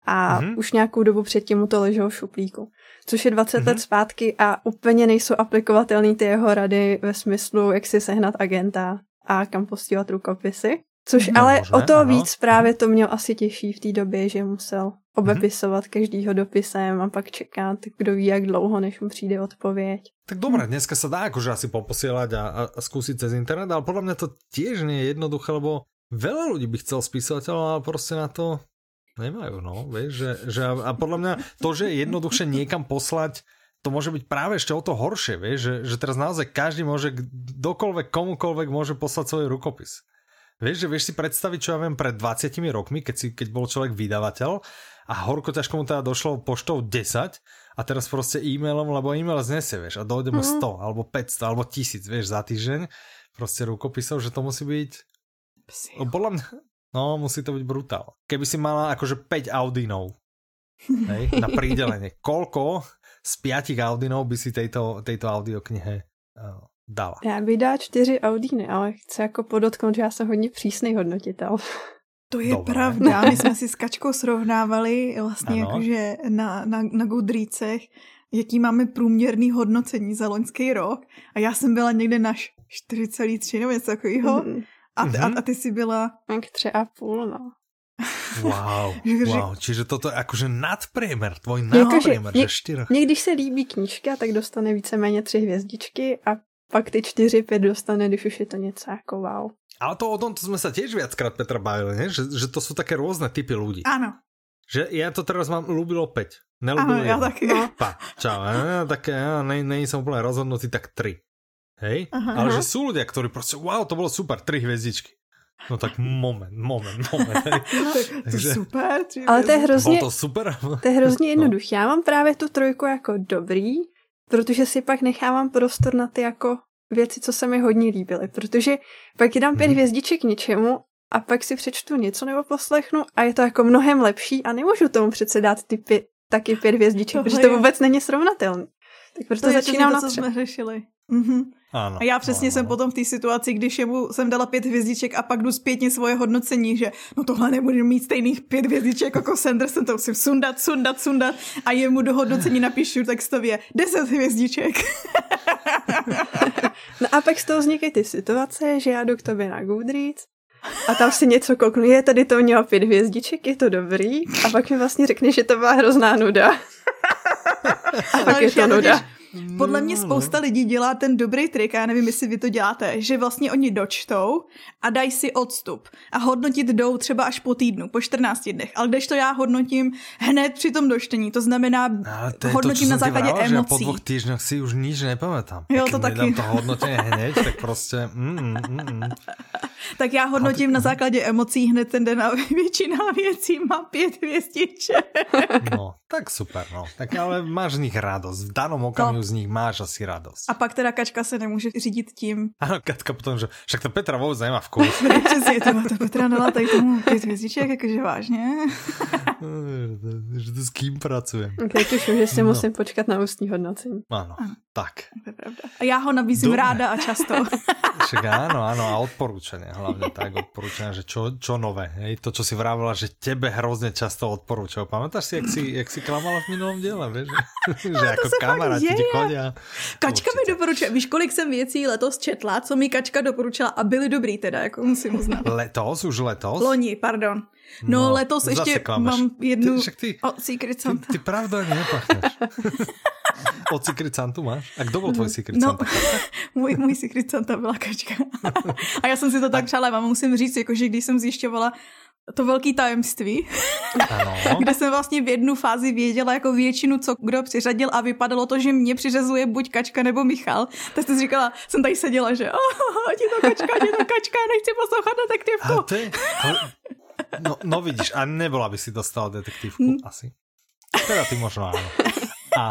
a mm-hmm. už nějakou dobu předtím mu to leželo v šuplíku. Což je 20 mm-hmm. let zpátky a úplně nejsou aplikovatelné ty jeho rady ve smyslu, jak si sehnat agenta a kam postívat rukopisy. Což no, ale možné, o to ano. víc právě to měl asi těžší v té době, že musel obepisovat mm-hmm. každýho dopisem a pak čekat, kdo ví, jak dlouho, než mu přijde odpověď. Tak dobré, dneska se dá jakože asi poposílať a, a, a skúsiť cez internet, ale podle mě to tiež nie je jednoduché, lebo veľa ľudí by chcel spisovateľ, ale prostě na to nemajú, no, vieš, že, že a podľa mňa to, že je jednoduše niekam poslať, to môže byť práve ešte o to horšie, vieš, že, že teraz naozaj každý môže, kdokoľvek, komukoľvek môže poslať svoj rukopis. Vieš, že vieš si predstaviť, čo ja viem, pred 20 rokmi, keď, si, keď bol človek vydavateľ a horko ťažko mu teda došlo poštou 10 a teraz proste e-mailom, lebo e-mail znesie, vieš, a dojde mu 100 mm. alebo 500 alebo 1000, vieš, za týždeň proste rukopisov, že to musí byť Psiho. podľa mňa, no musí to byť brutál. Keby si mala akože 5 Audinov (laughs) hej, na prídelenie, koľko z 5 Audinov by si tejto, tejto audioknihe uh, dala. Já bych dala čtyři Audíny, ale chci jako podotknout, že já jsem hodně přísný hodnotitel. To je Dobré. pravda. My jsme si s Kačkou srovnávali vlastně jakože na, na, na Goodreadsech, jaký máme průměrný hodnocení za loňský rok. A já jsem byla někde na 4,3 nebo něco takového. Mm-hmm. A, ty, mm-hmm. a, a ty jsi byla... Tak tři a půl, no. Wow, (laughs) wow, čiže toto je akože nadpriemer, tvoj nadpriemer, že čtyři. Mně, když se líbí knížka, tak dostane víceméně tři hvězdičky a pak ty 4-5 dostane, když už je to něco jako wow. Ale to o tom to sme sa tiež viackrát Petra bavili, ne? Že, že to sú také rôzne typy ľudí. Áno. Že ja to teraz mám ľúbilo 5. Nelúbilo ja taky. No. Pa, čau. Ja, také, ja, ne, ne som úplne rozhodnutý, tak 3. Hej? Aha, Ale aha. že sú ľudia, ktorí proste, wow, to bolo super, 3 hviezdičky. No tak moment, moment, moment. (laughs) No, to je super. Ale to je hrozně, to super. to je hrozně (laughs) jednoduché. Já mám právě tu trojku jako dobrý, protože si pak nechávám prostor na ty jako věci, co se mi hodně líbily, protože pak dám pět mhm. hvězdiček něčemu a pak si přečtu něco nebo poslechnu a je to jako mnohem lepší a nemůžu tomu přece dát ty pět, taky pět hvězdiček, protože to vůbec není srovnatelné. Tak proto to začínám na to, co jsme řešili. Mm-hmm. Ano, a já přesně ano, jsem ano. potom v té situaci, když jemu jsem dala pět hvězdiček a pak jdu zpětně svoje hodnocení, že no tohle nebudu mít stejných pět hvězdiček jako Sanderson, to musím sundat, sundat, sundat a jemu do hodnocení napíšu textově deset hvězdiček. (laughs) no a pak z toho vznikají ty situace, že já jdu k tobě na Goodreads a tam si něco kouknu, je tady to mělo pět hvězdiček, je to dobrý a pak mi vlastně řekne, že to byla hrozná nuda. (laughs) a pak Ale je to nuda. Totiž podle mě spousta no. lidí dělá ten dobrý trik, já nevím, jestli vy to děláte, že vlastně oni dočtou a dají si odstup a hodnotit jdou třeba až po týdnu, po 14 dnech. Ale když to já hodnotím hned při tom dočtení, to znamená to hodnotím to, na základě vrával, emocí. Že po dvou týdnech si už nič nepamätám. Jo, to taky. to hodnotení hned, tak prostě mm, mm, mm. (laughs) Tak já hodnotím na základě emocí hned ten den a (laughs) většina věcí má pět hvězdiček. No, tak super, no. Tak ale máš z nich radost. V danom no. Z nich máš asi radost. A pak teda Kačka se nemůže řídit tím. (laughs) Ano, Kačka potom, že však to Petra vůbec nemá vkus. Přesně, to, to Petra dala tady tomu pět hvězdiček, jakože vážně. že (laughs) to s kým pracuje. Ok, tuším, že si no. musím počkat na ústní hodnocení. Ano, ano. tak. To je pravda. A já ho nabízím Dobre. ráda a často. (laughs) Však áno, áno, a odporúčania hlavne tak, odporúčania, že čo, čo nové, hej, to, čo si vravila, že tebe hrozne často odporúčajú. Pamätáš si, jak si, jak si klamala v minulom diele, vieš? že jako kamaráti ti chodia. Kačka Určitě. mi doporučuje, víš, kolik jsem věcí letos četla, co mi Kačka doporučila a byly dobrý teda, jako musím uznat. Letos, už letos? Loni, pardon. No, no letos ještě klameš. mám jednu ty, ty, o Secret Santa. Ty, ty pravda nepachneš. Od Secret Santu máš? A kdo byl tvoj Secret no, Santa? (laughs) můj, můj Secret Santa byla kačka. (laughs) a já jsem si to tak přála, a musím říct, jako, že když jsem zjišťovala to velký tajemství, ano. (laughs) kde jsem vlastně v jednu fázi věděla jako většinu, co kdo přiřadil a vypadalo to, že mě přiřazuje buď Kačka nebo Michal. Tak jsem říkala, jsem tady seděla, že oh, ti to Kačka, ti to Kačka, nechci poslouchat detektivku. A ty, No, no vidíš, a nebola by si dostala detektívku, hm. asi. Teda ty možno áno. A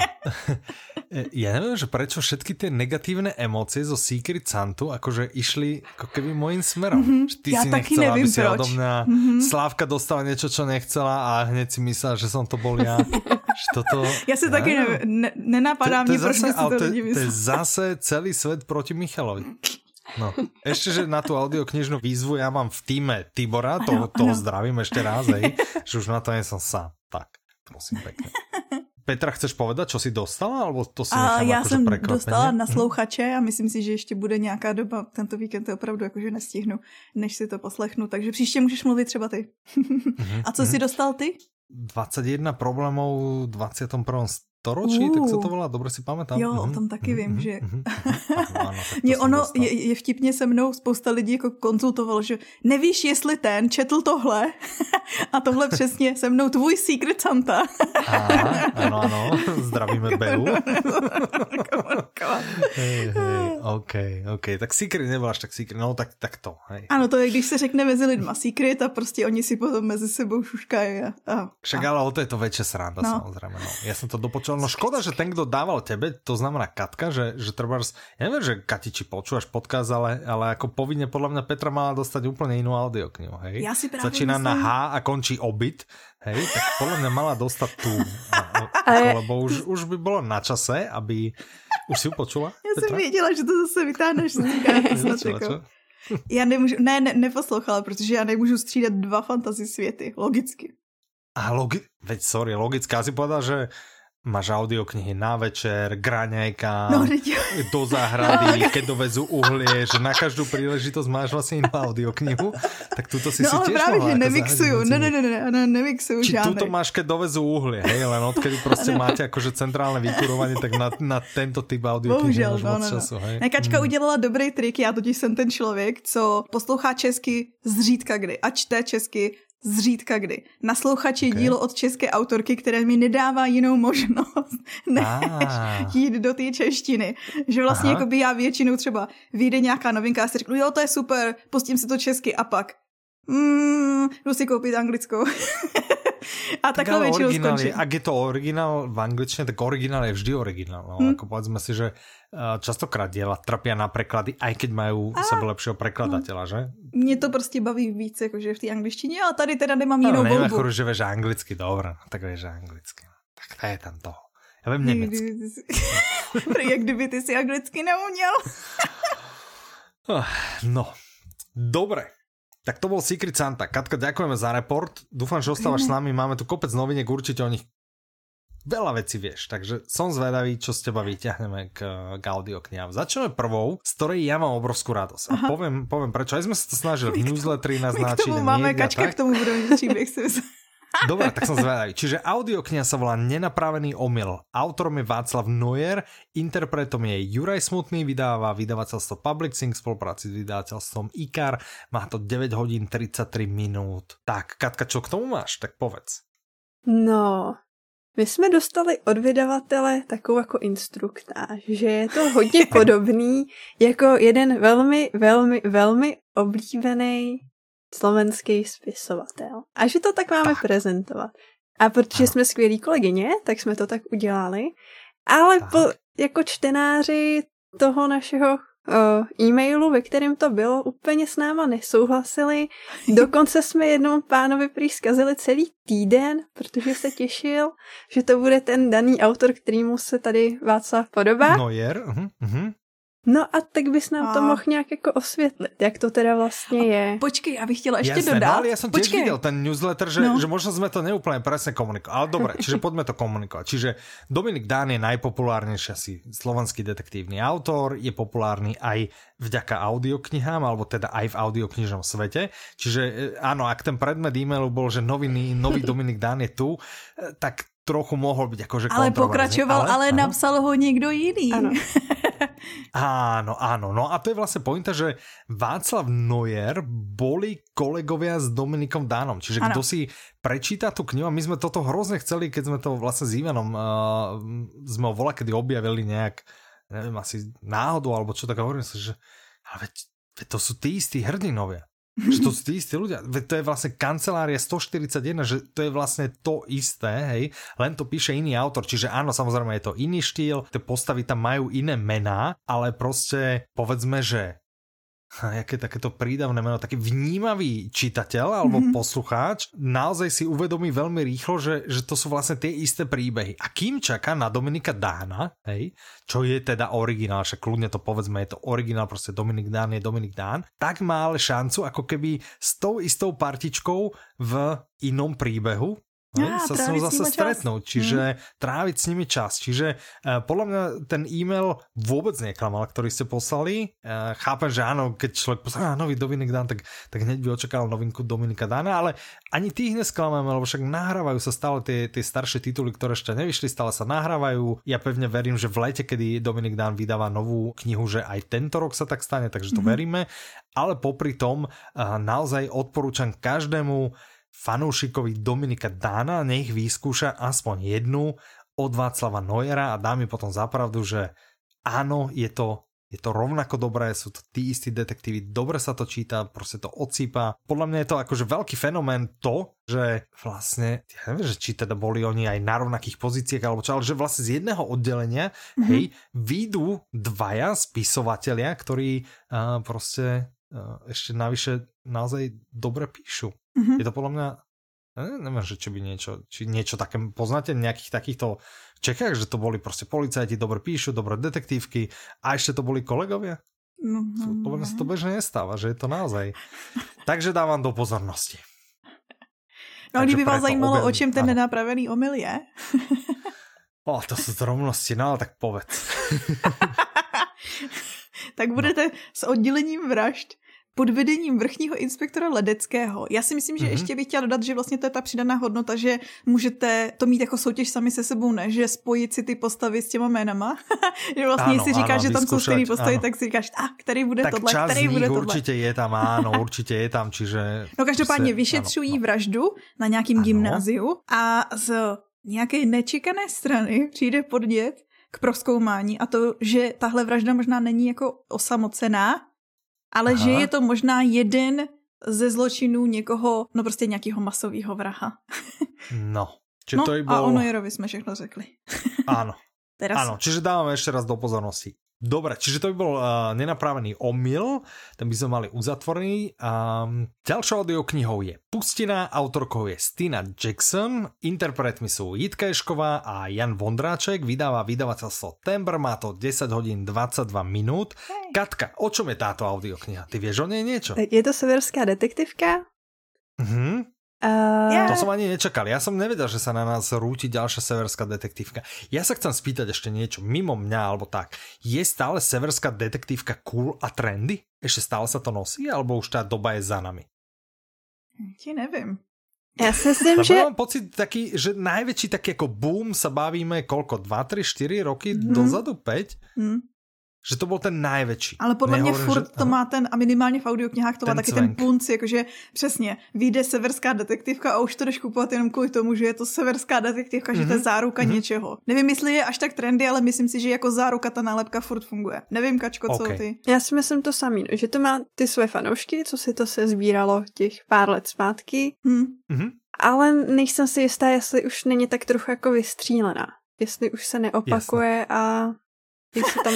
(laughs) ja neviem, že prečo všetky tie negatívne emócie zo Secret Santu akože išli ako keby môjim smerom. Mm-hmm. Že ty ja si nechcela, nevím, aby si proč. odo mňa mm-hmm. Slávka dostala niečo, čo nechcela a hneď si myslela, že som to bol ja. toto, ja si ja taky ne, ne, nenapadá to, to proč si to, to, to je zase celý svet proti Michalovi. No, ešte, že na tú audioknižnú výzvu ja mám v týme Tibora, to, ano, toho ano. zdravím ešte raz, hej, že už na to nie som sám. Tak, prosím pekne. Petra, chceš povedať, čo si dostala? Alebo to si a já jsem dostala na slouchače a myslím si, že ještě bude nějaká doba, tento víkend to opravdu jakože nestihnu, než si to poslechnu, takže příště můžeš mluvit třeba ty. (laughs) Mhm, a co si mhm. dostal ty? 21 problémov v 21 storočí, uh, tak se to volá, dobře si pamatám. Jo, o tom taky vím, že... (laughs) Mě ono, je, je vtipně se mnou spousta lidí jako konzultovalo, že nevíš, jestli ten četl tohle (laughs) a tohle přesně se mnou tvůj Secret Santa. Aha, ano, ano, (laughs) zdravíme Belu. OK, OK, tak Secret až tak Secret, no tak, tak to, hej. Ano, to je, když se řekne mezi lidma Secret a prostě oni si potom mezi sebou šuškají. A, a, Však ale o to je to väčšie sranda, no. samozrejme. No. Ja som to dopočul počul. No škoda, že ten, kto dával tebe, to znamená Katka, že, že treba, ja neviem, že Kati, či počúvaš podcast, ale, ale ako povinne podľa mňa Petra mala dostať úplne inú audioknihu, hej? Ja si práve Začína myslím... na H a končí obyt, hej? Tak podľa mňa mala dostať tú, (laughs) lebo už, už by bolo na čase, aby... Už si ju počula? (laughs) Já Petra? jsem věděla, že to zase vytáhneš. (laughs) Já nemůžu, ne, ne, neposlouchala, protože já nemůžu střídat dva fantasy světy, logicky. A logi... Veď sorry, logicky. Já si povedal, že Máš audioknihy na večer, graňajka, no, do záhrady, no, keď dovezú uhlie, že na každú príležitosť máš vlastne inú audioknihu, tak túto si no, si tiež právě, mohla že nemixujú, ne, ne, ne, ne, ne, nemixujú Či túto máš, keď dovezú uhlie, hej, len odkedy proste (laughs) máte akože centrálne vykurovanie, tak na, na tento typ audioknihy Bohužel, no, no, času, hej. Ne, Kačka mm. udělala dobrý trik, já totiž jsem ten člověk, co poslouchá česky zřídka kdy. A čte česky zřídka kdy. Naslouchač je okay. dílo od české autorky, které mi nedává jinou možnost, (laughs) než ah. jít do té češtiny. Že vlastně jako by já většinou třeba vyjde nějaká novinka a si řeknu, jo, to je super, pustím si to česky a pak mm, jdu si koupit anglickou. (laughs) A tak takhle většinou skončí. Ak je to originál v angličtine, tak originál je vždy originál. No, hmm. Ako povedzme si, že eh, častokrát diela trpia na preklady, aj keď majú a... sebe lepšieho prekladateľa, že? Mě to prostě baví víc, jakože v té angličtině, a tady teda nemám jinou no, volbu. že vieš anglicky, dobré, no, tak vieš anglicky. No. Tak to je tam toho. Já vím německy. (laughs) Jak kdyby ty si anglicky neuměl. (laughs) no, dobre. Tak to bol Secret Santa. Katka, ďakujeme za report. Dúfam, že ostávaš s nami. Máme tu kopec noviniek, určite o nich veľa vecí vieš, takže som zvedavý, čo z teba vyťahneme k, k audioknihám. Začneme prvou, z ktorej ja mám obrovskú radosť. A poviem, poviem prečo. Aj sme sa to snažili v newsletteri naznačiť. My k tomu máme, Kačka k tomu budeme příbeh. Dobre, tak som zvedavý. Čiže audiokniha sa volá Nenapravený omyl. Autorom je Václav Noyer, interpretom je Juraj Smutný, vydáva vydavateľstvo Public Sync v spolupráci s vydavateľstvom IKAR. Má to 9 hodín 33 minút. Tak, Katka, čo k tomu máš? Tak povedz. No, my jsme dostali od vydavatele takovou jako instruktáž, že je to hodně (laughs) podobný jako jeden velmi, velmi, velmi oblíbený slovenský spisovatel. A že to tak máme tak. prezentovat. A protože jsme skvělí kolegyně, tak jsme to tak udělali. Ale po, jako čtenáři toho našeho uh, e-mailu, ve kterém to bylo, úplně s náma nesouhlasili. (laughs) Dokonce jsme jednomu pánovi prý zkazili celý týden, protože se těšil, že to bude ten daný autor, kterýmu se tady Václav podobá. Noyer, uh-huh, uh-huh. No a tak bys nám a... to mohl nějak jako osvětlit, jak to teda vlastně je. Počkej, já bych chtěla ještě Jasne, dodat. No, ale já jsem tiež viděl ten newsletter, že, no. že možno jsme to neúplně presne komunikovali. Ale dobré, čiže (laughs) pojďme to komunikovat. Čiže Dominik Dán je najpopulárnejší asi slovenský detektívny autor, je populárny aj vďaka audioknihám, alebo teda aj v audioknižnom svete. Čiže e, áno, ak ten predmet e-mailu bol, že nový, nový (laughs) Dominik Dán je tu, e, tak trochu mohl být jakože Ale pokračoval, ale, ale napsal ho někdo jiný. Ano. (laughs) Áno, áno. No a to je vlastne pointa, že Václav Noyer boli kolegovia s Dominikom Dánom. Čiže kto si prečíta tú knihu, a my sme toto hrozne chceli, keď sme to vlastne s Ivanom uh, sme ho vola, kedy objavili nejak, neviem, asi náhodou, alebo čo tak hovorím si, že ale veď, veď to sú tí istí hrdinovia. Že to sú tí istí ľudia. To je vlastne kancelária 141, že to je vlastne to isté, hej, len to píše iný autor. Čiže áno, samozrejme je to iný štýl, tie postavy tam majú iné mená, ale proste povedzme, že jaké takéto prídavné meno, taký vnímavý čitateľ alebo mm-hmm. poslucháč naozaj si uvedomí veľmi rýchlo, že, že to sú vlastne tie isté príbehy. A kým čaká na Dominika Dána, hej, čo je teda originál, však kľudne to povedzme, je to originál, proste Dominik Dán je Dominik Dán, tak má ale šancu ako keby s tou istou partičkou v inom príbehu, ja, sa s ňou zase stretnúť, čiže hmm. tráviť s nimi čas. Čiže uh, podľa mňa ten e-mail vôbec neklamal, ktorý ste poslali. Uh, chápem, že áno, keď človek poslal nový Dominik Dan, tak, tak hneď by očakával novinku Dominika Dana, ale ani tých nesklameme, lebo však nahrávajú sa stále tie, tie staršie tituly, ktoré ešte nevyšli, stále sa nahrávajú. Ja pevne verím, že v lete, kedy Dominik Dan vydáva novú knihu, že aj tento rok sa tak stane, takže to hmm. veríme. Ale popri tom uh, naozaj odporúčam každému fanúšikovi Dominika Dána, nech vyskúša aspoň jednu od Václava Nojera a dá mi potom zapravdu, že áno, je to, je to rovnako dobré, sú to tí istí detektívy, dobre sa to číta, proste to odsýpa. Podľa mňa je to akože veľký fenomén to, že vlastne, ja neviem, že či teda boli oni aj na rovnakých pozíciách alebo čo, ale že vlastne z jedného oddelenia, mm-hmm. hej, výjdu dvaja spisovatelia, ktorí uh, proste ešte navyše naozaj dobre píšu. Mm-hmm. Je to podľa mňa neviem, že či by niečo, či niečo také poznáte, nejakých takýchto Čechách, že to boli proste policajti, dobre píšu, dobré detektívky a ešte to boli kolegovia? No, no, podľa mňa sa to bežne nestáva, že je to naozaj. Takže dávam do pozornosti. No, kdyby vás zajímalo, objem, o čem ten ano. nenapravený omyl je. o, to sú drobnosti, no ale tak povedz. (laughs) tak budete no. s oddělením vražd pod vedením vrchního inspektora Ledeckého. Já si myslím, že mm-hmm. ještě bych chtěla dodat, že vlastně to je ta přidaná hodnota, že můžete to mít jako soutěž sami se sebou, ne? Že spojit si ty postavy s těma jménama. (laughs) že vlastně ano, si říkáš, ano, že tam jsou stejné postavy, ano. tak si říkáš, a ah, který bude tak tohle, čas který bude tohle. určitě je tam, ano, (laughs) určitě je tam, čiže... No každopádně vyšetřují ano, vraždu na nějakým ano. gymnáziu a z nějaké nečekané strany přijde podnět k proskoumání a to, že tahle vražda možná není jako osamocená, ale Aha. že je to možná jeden ze zločinů někoho, no prostě nějakého masového vraha. (laughs) no. Či no to bol... a o Nojerovi jsme všechno řekli. Áno. (laughs) Teraz. Áno, čiže dávame ešte raz do pozornosti. Dobre, čiže to by bol uh, nenapravený omyl, ten by sme mali uzatvorený. Um, ďalšou audioknihou je Pustina, autorkou je Stina Jackson, interpretmi sú Jitka Ješková a Jan Vondráček, vydáva vydavateľstvo Tember, má to 10 hodín 22 minút. Hej. Katka, o čom je táto audiokniha? Ty vieš o nej niečo? Je to severská detektivka? Mhm. Uh... Yeah. To som ani nečakal. Ja som nevedel, že sa na nás rúti ďalšia severská detektívka. Ja sa chcem spýtať ešte niečo mimo mňa, alebo tak. Je stále severská detektívka cool a trendy? Ešte stále sa to nosí, alebo už tá doba je za nami? Ti nevím. Ja si myslím, že... mám pocit taký, že najväčší taký ako boom sa bavíme koľko? 2, 3, 4 roky mm. dozadu? 5? Mm že to byl ten největší. Ale podle mě furt že... to má ten, a minimálně v audioknihách to ten má taky cvenk. ten punc, jakože přesně, vyjde severská detektivka a už to jdeš kupovat jenom kvůli tomu, že je to severská detektivka, mm-hmm. že to je mhm. záruka mm-hmm. něčeho. Nevím, jestli je až tak trendy, ale myslím si, že jako záruka ta nálepka furt funguje. Nevím, Kačko, co okay. ty? Já si myslím to samý, že to má ty své fanoušky, co si to se sbíralo těch pár let zpátky, hmm. mm-hmm. ale nejsem si jistá, jestli už není tak trochu jako vystřílená jestli už se neopakuje Jasne. a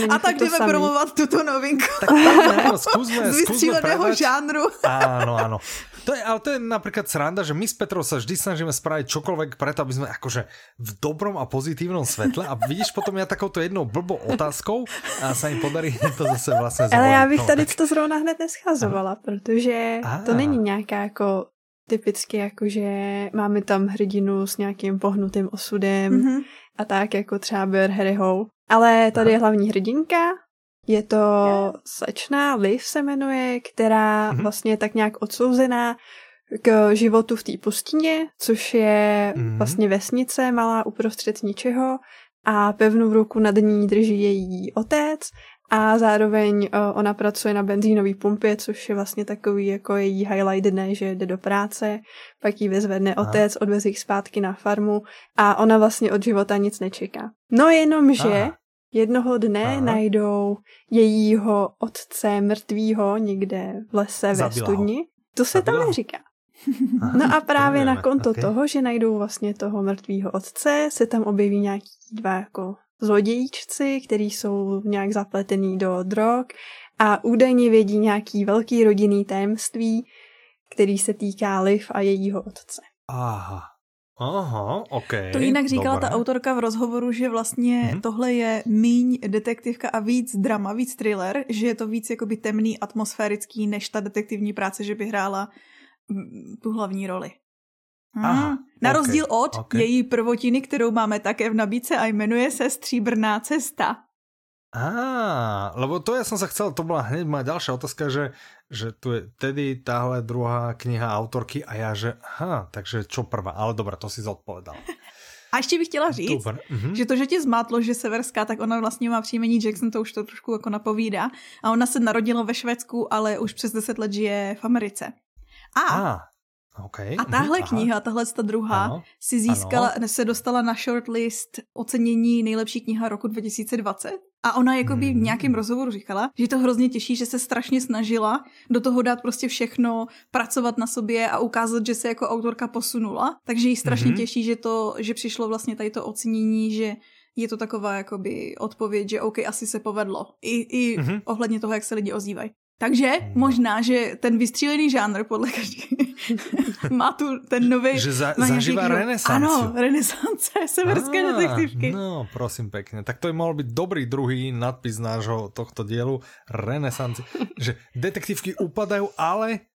a tak jdeme samý. promovat tuto novinku. Tak tak, (laughs) no, skúsme, Z vystříleného žánru. Áno, áno. To je, ale to je napríklad sranda, že my s Petrou sa vždy snažíme spraviť čokoľvek preto, aby sme akože v dobrom a pozitívnom svetle a vidíš potom ja takouto jednou blbou otázkou a sa im podarí (laughs) to zase vlastne zvolit. Ale já bych no, tady tak... to zrovna hned neschazovala, protože a. to není nějaká jako typicky jako, že máme tam hrdinu s nějakým pohnutým osudem mm-hmm. a tak jako třeba Bear Harryho, ale tady je hlavní hrdinka, je to slečna, Liv se jmenuje, která mm-hmm. vlastně je tak nějak odsouzená k životu v té pustině, což je mm-hmm. vlastně vesnice malá uprostřed ničeho a pevnou ruku nad ní drží její otec a zároveň ona pracuje na benzínové pumpě, což je vlastně takový jako její highlight dne, že jde do práce, pak jí vyzvedne otec, odveze jich zpátky na farmu a ona vlastně od života nic nečeká. No jenom, že jednoho dne Aha. najdou jejího otce mrtvýho někde v lese Zabila ve studni. To se tam neříká. No a právě na konto okay. toho, že najdou vlastně toho mrtvého otce, se tam objeví nějaký dva jako zlodějíčci, kteří jsou nějak zapletený do drog a údajně vědí nějaký velký rodinný tajemství, který se týká Liv a jejího otce. Aha. Aha, ok. To jinak říkala dobré. ta autorka v rozhovoru, že vlastně mm-hmm. tohle je míň detektivka a víc drama, víc thriller, že je to víc jakoby temný, atmosférický, než ta detektivní práce, že by hrála tu hlavní roli. Aha, Na okay, rozdíl od okay. její prvotiny, kterou máme také v nabídce a jmenuje se Stříbrná cesta. Á, lebo to ja som sa chcel, to bola hneď moja ďalšia otázka, že, že tu je tedy táhle druhá kniha autorky a ja, že ha, takže čo prvá, ale dobré, to si zodpovedal. (laughs) A ještě bych chtěla říct, Dobre. uh-huh. že to, že tě zmátlo, že severská, tak ona vlastně má příjmení Jackson, to už to trošku jako napovídá. A ona se narodila ve Švédsku, ale už přes deset let žije v Americe. A ah. Okay. A tahle Aha. kniha, tahle ta druhá, ano. si získala, ano. se dostala na shortlist ocenění nejlepší kniha roku 2020. A ona jakoby hmm. v nějakém rozhovoru říkala, že to hrozně těší, že se strašně snažila do toho dát prostě všechno, pracovat na sobě a ukázat, že se jako autorka posunula. Takže jí strašně hmm. těší, že to, že přišlo vlastně tady to ocenění, že je to taková jakoby odpověď, že OK, asi se povedlo. I, i mm-hmm. ohledně toho, jak se lidi ozývají. Takže no. možná, že ten vystřílený žánr podle každý (laughs) má tu ten nový... Že za, zažívá renesanci. Ano, renesance (laughs) severské ah, detektivky. No, prosím pekne. Tak to by mohol byť dobrý druhý nadpis nášho tohto dielu. Renesanci. že detektívky upadajú, ale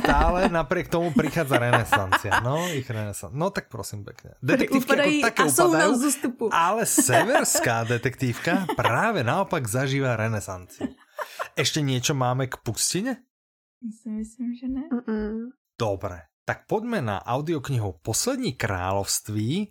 stále napriek tomu prichádza renesancia. No, ich renesancia. No tak prosím pekne. Detektívky ako také upadajú, ale severská detektívka práve naopak zažíva renesanciu. Ešte niečo máme k pustine? Myslím, myslím, že ne. Mm-mm. Dobre, tak poďme na audioknihu Poslední království.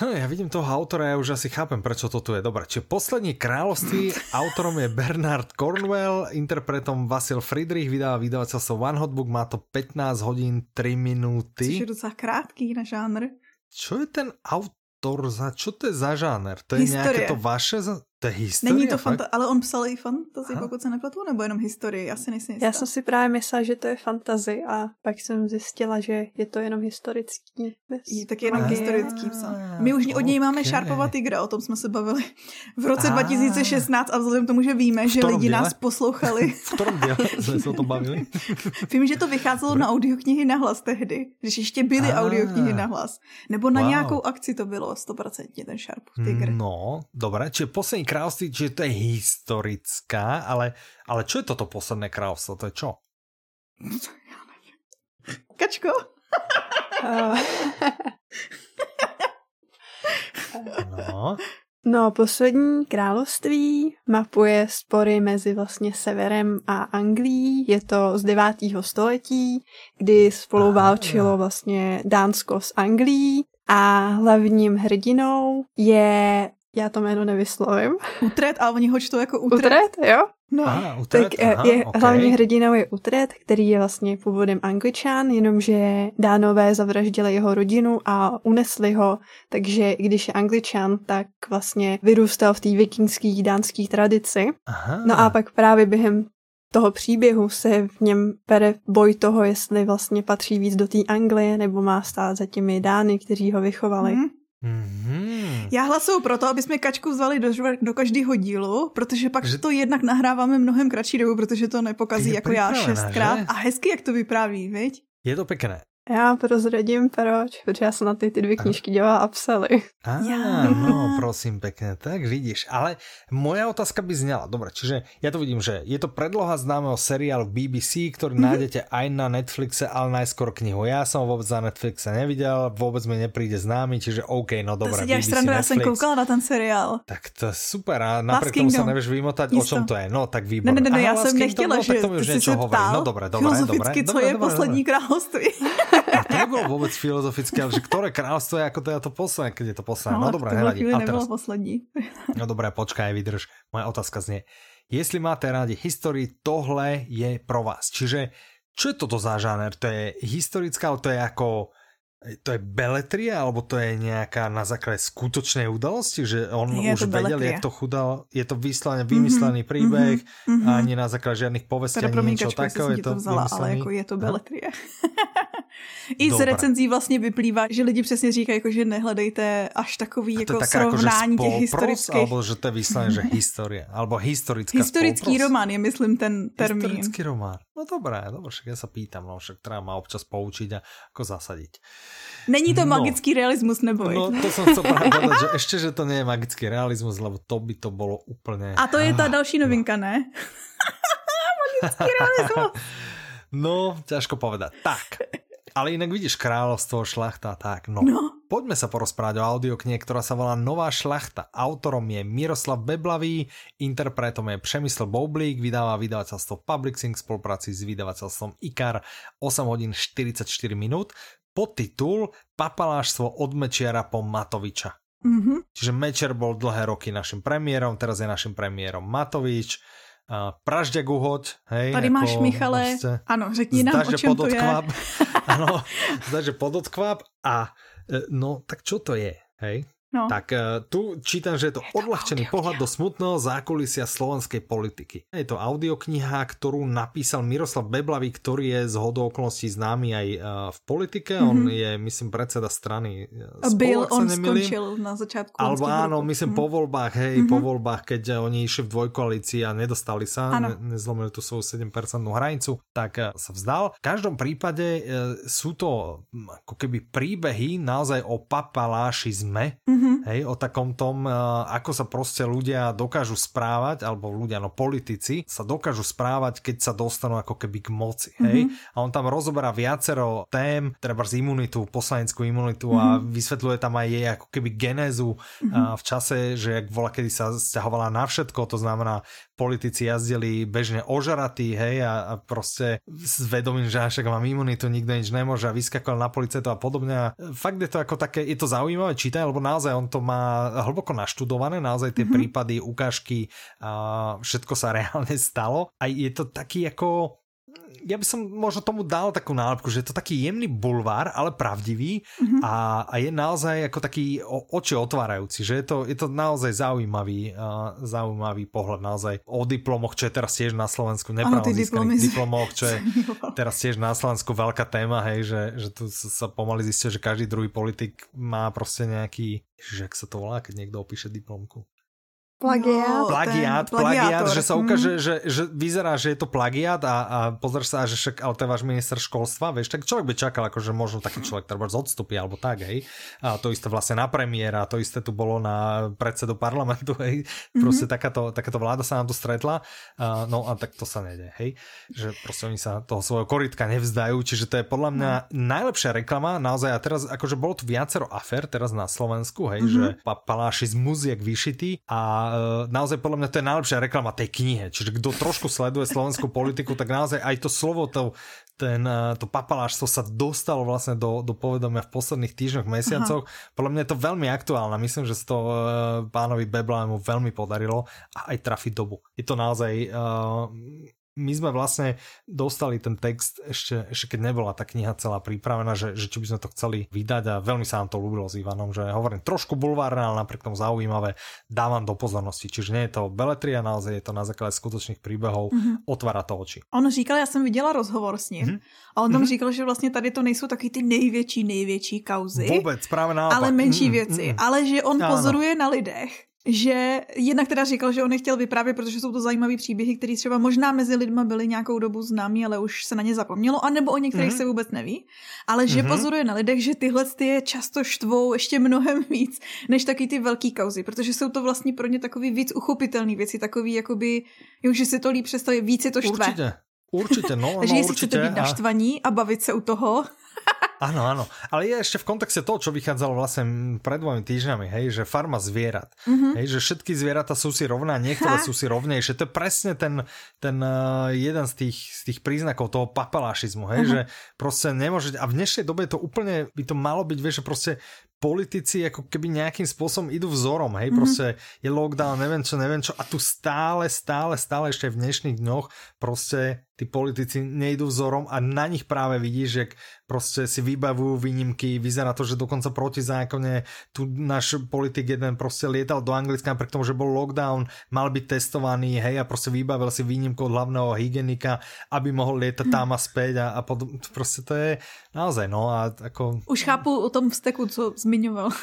Hm, ja vidím toho autora, ja už asi chápem, prečo to tu je. Dobre, čiže Poslední království, (laughs) autorom je Bernard Cornwell, interpretom Vasil Friedrich, vydáva vydavateľstvo One Hot Book, má to 15 hodín 3 minúty. Což je docela krátký na žánr. Čo je ten autor za, čo to je za žáner? To je Historie. nejaké to vaše? To je historie, Není to fanta- ale on psal i fantasy, Aha. pokud se nepletu, nebo jenom historii, já si nejsem jistá. Já jsem si právě myslela, že to je fantasy a pak jsem zjistila, že je to jenom historický. Bez tak jenom magie. historický psal. My už od něj okay. máme Šarpova tygra, o tom jsme se bavili v roce a 2016 a vzhledem k tomu, že víme, že lidi díle? nás poslouchali. (laughs) v kterém díle jsme se o tom bavili? (laughs) Vím, že to vycházelo na audioknihy na hlas tehdy, když ještě byly a. audioknihy na hlas. Nebo na wow. nějakou akci to bylo 100% ten Šarpov tygr. No, dobré, čiže poslední kráľovství, čiže to je historická, ale, ale čo je toto posledné kráľovstvo? To je čo? Kačko? no. No, poslední království mapuje spory mezi vlastně severem a Anglií. Je to z 9. století, kdy spolu válčilo vlastně Dánsko s Anglií a hlavním hrdinou je já to jméno nevyslovím. Utret, a oni ho čtou jako Utret. Utret, jo? No, aha, utret, tak aha, je, okay. hlavní hrdinou je Utret, který je vlastně původem angličan, jenomže dánové zavraždili jeho rodinu a unesli ho, takže když je angličan, tak vlastně vyrůstal v té vikingské dánské tradici. Aha. No a pak právě během toho příběhu se v něm bere boj toho, jestli vlastně patří víc do té Anglie, nebo má stát za těmi dány, kteří ho vychovali. Mm. Mm-hmm. Já hlasuju pro to, aby jsme Kačku vzali do, do každého dílu, protože pak že... to jednak nahráváme mnohem kratší dobu, protože to nepokazí jako já šestkrát. Že? A hezky, jak to vypráví, viď? Je to pěkné. Já prozradím proč, protože já jsem na ty, ty dvě knížky dělala a psali. Á, no prosím pekne, tak vidíš. Ale moja otázka by zněla, dobre, čiže ja to vidím, že je to predloha známeho seriálu BBC, ktorý mm-hmm. nájdete aj na Netflixe, ale najskôr knihu. Ja som vôbec na Netflixe nevidel, vôbec mi nepríde známy, čiže OK, no dobré. To si BBC, srandu, ja som koukala na ten seriál. Tak to je super a napriek tomu sa nevieš vymotať, o čom to je. No tak výborné. Ne, ne, ne, ja som nechtěla, no, že ty si se ptal no, dobré, dobré, filozoficky, dobré, co je poslední království. (laughs) A to nebolo vôbec filozofické, ale že ktoré kráľstvo je ako teda to posledné, keď je to posledné. No, no dobré, nevadí. A teraz... poslední. (laughs) No dobré, počkaj, vydrž. Moja otázka znie. Jestli máte rádi histórii, tohle je pro vás. Čiže čo je toto za žáner? To je historická, ale to je ako to je beletria, alebo to je nejaká na základe skutočnej udalosti, že on je už vedel, jak to chudal, je to vyslovene vymyslený mm-hmm, príbeh, mm-hmm. a ani na základe žiadnych povestí, ani niečo takého. Je to, to vzala, ale jako je to beletrie. (laughs) I Dobre. z recenzí vlastně vyplývá, že lidi přesně říkají, jako, že nehledejte až takový jako taká, srovnání jako, těch historických. Alebo že to je vyslovene, že (laughs) historie, alebo historická Historický spolupros. román je, myslím, ten termín. Historický román. No dobré, dobré, však ja sa pýtam, no však treba ma občas poučiť a ako zasadiť. Není to no, magický realismus, neboj. No to som chcel (laughs) povedať, že ešte, že to je magický realismus, lebo to by to bolo úplne... A to je ta další novinka, ne? (laughs) magický realismus. No, ťažko povedať. Tak, ale inak vidíš kráľovstvo, šlachta, tak no. no. Poďme sa porozprávať o audioknie, ktorá sa volá Nová šlachta. Autorom je Miroslav Beblavý, interpretom je Přemysl Boublík, vydáva vydavateľstvo Publixing v spolupráci s vydavateľstvom IKAR 8 hodín 44 minút. Podtitul Papalášstvo od Mečiara po Matoviča. Mm-hmm. Čiže Mečer bol dlhé roky našim premiérom, teraz je našim premiérom Matovič uh, Pražďak uhoď, hej. Tady máš, Michale, prostě, ano, řekni nám, o čem to je. (laughs) ano, zdá, že podotkvap a e, no, tak čo to je, hej? No. Tak uh, tu čítam, že je to, je to odľahčený pohľad do smutného zákulisia slovenskej politiky. Je to audiokniha, ktorú napísal Miroslav Beblavý, ktorý je z hodou okolností známy aj uh, v politike. Mm-hmm. On mhm. je, myslím, predseda strany uh, Byl, on skončil na začiatku. Alebo áno, roku. myslím, mm-hmm. po voľbách, hej, mm-hmm. po voľbách, keď oni išli v dvojkoalícii a nedostali sa, ne, nezlomili tú svoju 7% hranicu, tak sa vzdal. V každom prípade sú to hm, ako keby príbehy naozaj o papalášizme, mm-hmm mm-hmm. hej, o takom tom, uh, ako sa proste ľudia dokážu správať, alebo ľudia, no politici, sa dokážu správať, keď sa dostanú ako keby k moci, hej. Mm-hmm. A on tam rozoberá viacero tém, treba z imunitu, poslaneckú imunitu mm-hmm. a vysvetľuje tam aj jej ako keby genézu mm-hmm. uh, v čase, že jak bola, kedy sa stiahovala na všetko, to znamená politici jazdili bežne ožaratí, hej, a, a proste s vedomím, že však mám imunitu, nikto nič nemôže a vyskakoval na policajto a podobne. A fakt je to ako také, je to zaujímavé čítať, lebo naozaj on to má hlboko naštudované, naozaj tie mm-hmm. prípady, ukážky, a všetko sa (laughs) reálne stalo. A je to taký ako ja by som možno tomu dal takú nálepku, že je to taký jemný bulvár, ale pravdivý mm-hmm. a, a je naozaj ako taký o, oči otvárajúci, že je to, je to naozaj zaujímavý, uh, zaujímavý pohľad naozaj o diplomoch, čo je teraz tiež na Slovensku, nepravno získaných diplomoch, čo je (laughs) teraz tiež na Slovensku veľká téma, hej, že, že tu sa pomaly zistí, že každý druhý politik má prostě nejaký, že jak sa to volá, keď niekto opíše diplomku. Plagiát. No, plagiát, plagiát, že sa ukáže, mm. že, že vyzerá, že je to plagiát a, a pozrieš sa, že však, ale to je váš minister školstva, vieš, tak človek by čakal, akože možno taký človek treba odstupí, alebo tak, hej. A to isté vlastne na premiéra, to isté tu bolo na predsedu parlamentu, hej. Proste mm-hmm. takáto, takáto vláda sa nám tu stretla, a, no a tak to sa nejde, hej. Že proste oni sa toho svojho koritka nevzdajú, čiže to je podľa mňa mm. najlepšia reklama, naozaj, a teraz, akože bolo tu viacero afer teraz na Slovensku, hej, mm-hmm. že palášizmus jak vyšitý a naozaj podľa mňa to je najlepšia reklama tej knihe. Čiže kto trošku sleduje slovenskú politiku, tak naozaj aj to slovo, to, ten, eh, to papalášstvo sa dostalo vlastne do, do povedomia v posledných týždňoch, mesiacoch. Aha. Podľa mňa je to veľmi aktuálne. Myslím, že sa to uh, pánovi Beblámu veľmi podarilo a aj trafiť dobu. Je to naozaj uh, my sme vlastne dostali ten text ešte, ešte keď nebola tá kniha celá pripravená, že, že či by sme to chceli vydať a veľmi sa nám to ľúbilo s Ivanom, že hovorím trošku bulvárne, ale napriek tomu zaujímavé, dávam do pozornosti. Čiže nie je to beletria, naozaj je to na základe skutočných príbehov, mm-hmm. otvára to oči. On říkal, já jsem viděla rozhovor s ním mm-hmm. a on tam mm-hmm. říkal, že vlastně tady to nejsou taky ty největší, největší kauzy. Vůbec, právě naopak. Ale menší mm-hmm. věci. Mm-hmm. Ale že on ano. pozoruje na lidech že jednak teda říkal, že on nechtěl vyprávět, protože jsou to zajímavé příběhy, které třeba možná mezi lidma byly nějakou dobu známí, ale už se na ně zapomnělo, anebo o některých mm-hmm. se vůbec neví, ale že mm-hmm. pozoruje na lidech, že tyhle ty je často štvou ještě mnohem víc, než taky ty velký kauzy, protože jsou to vlastně pro ně takový víc uchopitelné věci, takový jakoby, jo, že si to líp představit, víc je to štve. Určitě. Určite, no, (laughs) Takže no, jestli určite. chcete být naštvaní a bavit se u toho, (laughs) Áno, áno. Ale je ešte v kontexte toho, čo vychádzalo vlastne pred dvomi týždňami, hej, že farma zvierat. Mm-hmm. Hej, že všetky zvieratá sú si rovná, niektoré ha. sú si rovnejšie. To je presne ten, ten uh, jeden z tých, z tých príznakov toho papalášizmu, hej, mm-hmm. že proste nemôže... A v dnešnej dobe to úplne, by to malo byť, vieš, že proste politici ako keby nejakým spôsobom idú vzorom, hej, mm-hmm. proste je lockdown, neviem čo, neviem čo a tu stále, stále, stále ešte v dnešných dňoch proste tí politici nejdú vzorom a na nich práve vidíš, že proste si vybavujú výnimky, vyzerá to, že dokonca proti zákone tu náš politik jeden proste lietal do Anglicka, pre tomu, že bol lockdown, mal byť testovaný, hej, a proste vybavil si výnimku od hlavného hygienika, aby mohol lietať tam a späť a, a pod, proste to je naozaj, no a ako... Už chápu o tom vzteku, co zmiňoval. (laughs)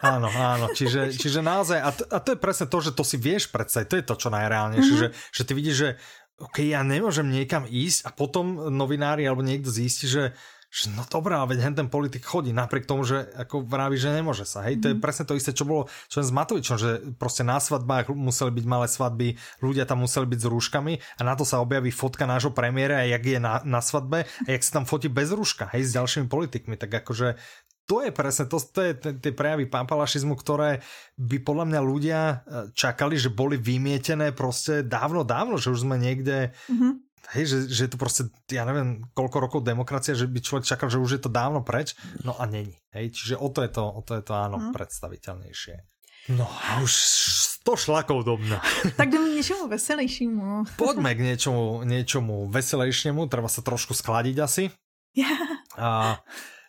Áno, áno, čiže, čiže naozaj, a to, a to je presne to, že to si vieš predsa, to je to, čo najreálnejšie, mm-hmm. že, že ty vidíš, že OK, ja nemôžem niekam ísť a potom novinári alebo niekto zistí, že že no dobré, ale veď ten politik chodí napriek tomu, že ako vraví, že nemôže sa. Hej, to je mhm. presne to isté, čo bolo čo s Matovičom, že proste na svadbách museli byť malé svadby, ľudia tam museli byť s rúškami a na to sa objaví fotka nášho premiéra, jak je na, na svadbe a jak sa tam fotí bez rúška, hej, s ďalšími politikmi. Tak akože to je presne, to, to je tie prejavy pampalašizmu, ktoré by podľa mňa ľudia e, čakali, že boli vymietené proste dávno, dávno, že už sme niekde mm-hmm. Hej, že, že je to proste, ja neviem, koľko rokov demokracia, že by človek čakal, že už je to dávno preč, no a není. Hej, čiže o to je to, o to, je to áno, mm. predstaviteľnejšie. No a už 100 šlakov do mňa. (laughs) Tak jdeme k niečomu veselejšiemu. Poďme k niečomu, niečomu veselejšiemu, treba sa trošku skladiť asi. Yeah. A,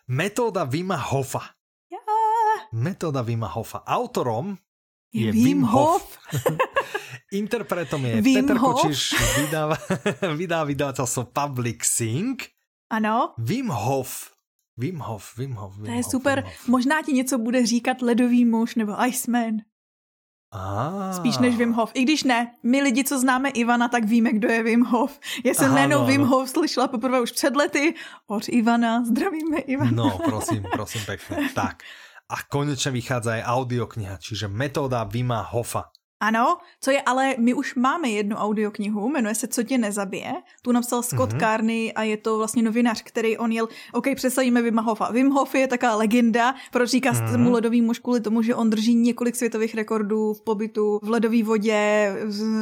Metóda Vima Hofa. Ja. Metóda Vima Hofa. Autorom je, Wim Hof. (laughs) Interpretom je Wim Peter Hof. Kočiš, vydáva, vydá (laughs) vydavateľstvo Public Sync. Ano. Wim Hof. Wim Hof, Wim Hof, Wim To je Hof, super. Možná ti něco bude říkat ledový muž nebo Iceman. Ah. Spíš než Wim Hof. I když ne, my lidi, co známe Ivana, tak víme, kdo je Wim Hof. Já jsem jméno no, Wim no. Hof slyšela poprvé už před lety od Ivana. Zdravíme Ivana. No, prosím, prosím pekne. (laughs) Tak. A konečne vychádza aj audiokniha, čiže metóda Vima Hofa. Ano, co je ale, my už máme jednu audioknihu, jmenuje se Co tě nezabije. Tu napsal Scott mm-hmm. Carney a je to vlastně novinář, který on jel, OK, představíme Wim Hofa. Wim Hof je taková legenda, proč říká mm-hmm. mu ledový muž kvůli tomu, že on drží několik světových rekordů v pobytu v ledové vodě,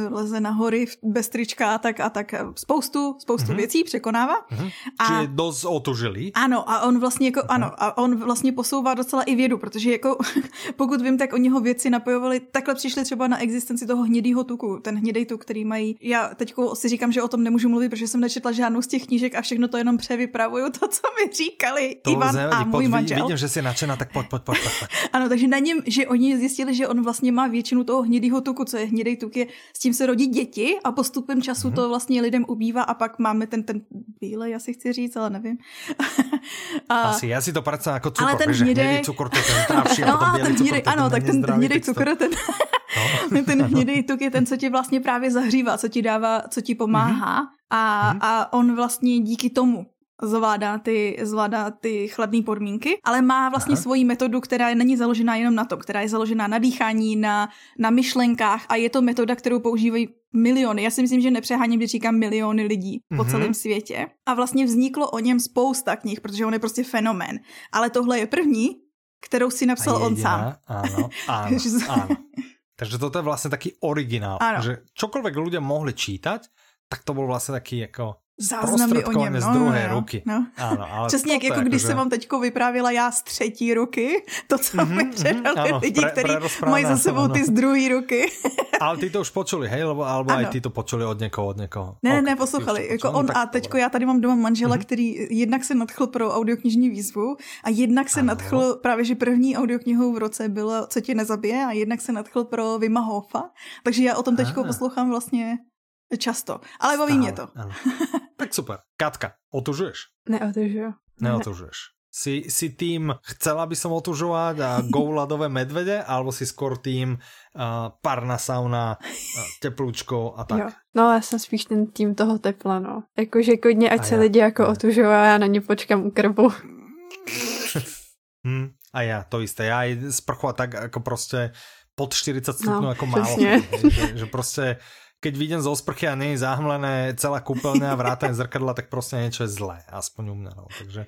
leze na hory bez trička a tak a tak spoustu, spoustu mm-hmm. věcí překonává. Mm-hmm. A, Čiže dost otužilý. Ano, a on vlastně jako, mm-hmm. ano, a on vlastně posouvá docela i vědu, protože jako, (laughs) pokud vím, tak oni ho věci napojovali, takhle přišli třeba na existenci toho hnědého tuku, ten hnědý tuk, který mají. Já teď si říkám, že o tom nemůžu mluvit, protože jsem nečetla žádnou z těch knížek a všechno to jenom převypravuju, to, co mi říkali to Ivan a můj manžel. Vidím, že jsi nadšená, tak pojď, pojď, pojď, pojď. (laughs) ano, takže na něm, že oni zjistili, že on vlastně má většinu toho hnědého tuku, co je hnědý tuk, je, s tím se rodí děti a postupem času mm-hmm. to vlastně lidem ubývá a pak máme ten, ten bílej, asi chci říct, ale nevím. (laughs) a, asi, já si to predstavím jako cukor, ale ten hnědý, cukor, to ten (laughs) trávší, no, a ten hnědý, ano, tak ten hnědý cukor, ten No. Ten (laughs) hnědý tuk je ten, co ti vlastně právě zahřívá, co ti dává, co ti pomáhá mm-hmm. a, mm-hmm. a on vlastně díky tomu zvládá ty, zvládá ty chladné podmínky, ale má vlastně Aha. svoji metodu, která není založená jenom na tom, která je založená na dýchání, na, na myšlenkách a je to metoda, kterou používají miliony. Já si myslím, že nepřeháním, když říkám miliony lidí mm-hmm. po mhm. celém světě. A vlastně vzniklo o něm spousta knih, protože on je prostě fenomén. Ale tohle je první, kterou si napsal on sám. Áno, áno, áno. Takže toto je vlastne taký originál. Ano. Že čokoľvek ľudia mohli čítať, tak to bol vlastne taký jako záznamy o něm. No, z druhé no, ruky. No. Ano, ale Přesně jak jako když že... jsem vám teďko vyprávila já z třetí ruky, to, co mm-hmm, mi předali mm, lidi, pre, kteří mají za sebou ty z druhé ruky. (laughs) ale ty to už počuli, hej? Lebo, alebo ano. aj ty to počuli od někoho, od někoho. Ne, okay, ne, poslouchali. Jako on, a teďko já tady mám doma manžela, mm-hmm. který jednak se nadchl pro audioknižní výzvu a jednak se ano. nadchl právě, že první audioknihou v roce bylo Co tě nezabije a jednak se nadchl pro Vima Hofa. Takže já o tom teďko poslouchám vlastně Často, ale baví mě to. Ano. Tak super. Katka, otužuješ? Neotužuju. Neotužuješ. Si, si tým, chcela by som otužovať a (laughs) gouladové medvede, alebo si skôr tým uh, parná sauna, uh, teplúčko a tak? Jo. No já jsem spíš ten tým toho tepla, no. Jakože kodně, ať a se já, lidi jako otužují a já na ně počkám u krbu. (laughs) hmm, a já, to isté. Já i sprchovat tak jako prostě pod 40 stupňů no, jako málo. Že, že prostě keď vidím zo sprchy a je zahmlené celá kúpeľňa a vrátane zrkadla, tak prostě niečo je zlé, aspoň u mňa. No. Takže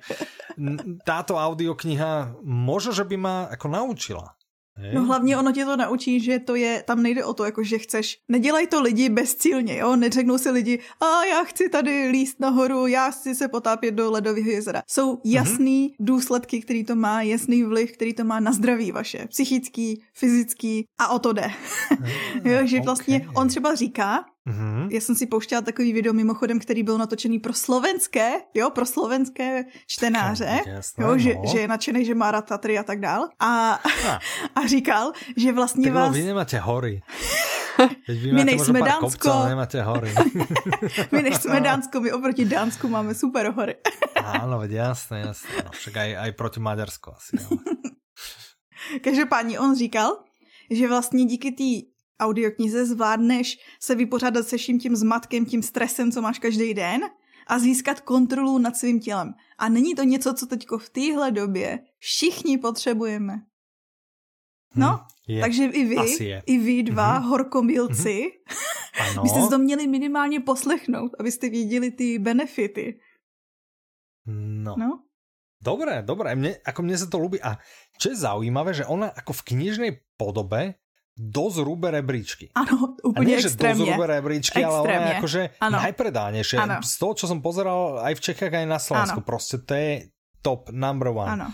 táto audiokniha možno, že by ma ako naučila Hej. No hlavně ono tě to naučí, že to je, tam nejde o to, jako že chceš, nedělej to lidi bezcílně, jo, neřeknou si lidi, a já chci tady líst nahoru, já chci se potápět do ledového jezera. Jsou mhm. jasný mm-hmm. důsledky, který to má, jasný vliv, který to má na zdraví vaše, psychický, fyzický a o to jde. (laughs) jo, že vlastně okay. on třeba říká, Mm-hmm. Já jsem si pouštěla takový video mimochodem, který byl natočený pro slovenské, jo, pro slovenské čtenáře, Jasné, jo, že, no. že je nadšený, že má rád Tatry a tak dál. A, a. (laughs) a říkal, že vlastně tak vás... vy nemáte hory. (laughs) vy my nejsme Dánsko. Kopca, nemáte hory. (laughs) my nejsme Dánsko, my oproti Dánsku máme super hory. Veď jasné, jasné. No, však aj, aj proti Maďarsku asi. Ale... Každopádně on říkal, že vlastně díky té audioknize zvládneš se vypořádat se vším tím zmatkem, tím stresem, co máš každý den a získat kontrolu nad svým tělem. A není to něco, co teďko v téhle době všichni potřebujeme. No, hmm, je. takže i vy, i vy dva mm-hmm. horkomilci, (laughs) mm-hmm. byste to měli minimálně poslechnout, abyste věděli ty benefity. No. no. Dobré, dobré. Mne, ako mne sa to ľúbi. A čo je zaujímavé, že ona ako v knižnej podobe dosť rúbe rebríčky. Áno, úplne a nie, extrémne. Že dosť rúbe rebríčky, extrémne. ale ona je akože ano. najpredánejšie. Ano. Z toho, čo som pozeral aj v Čechách, aj na Slovensku, ano. proste to je top, number one. Ano.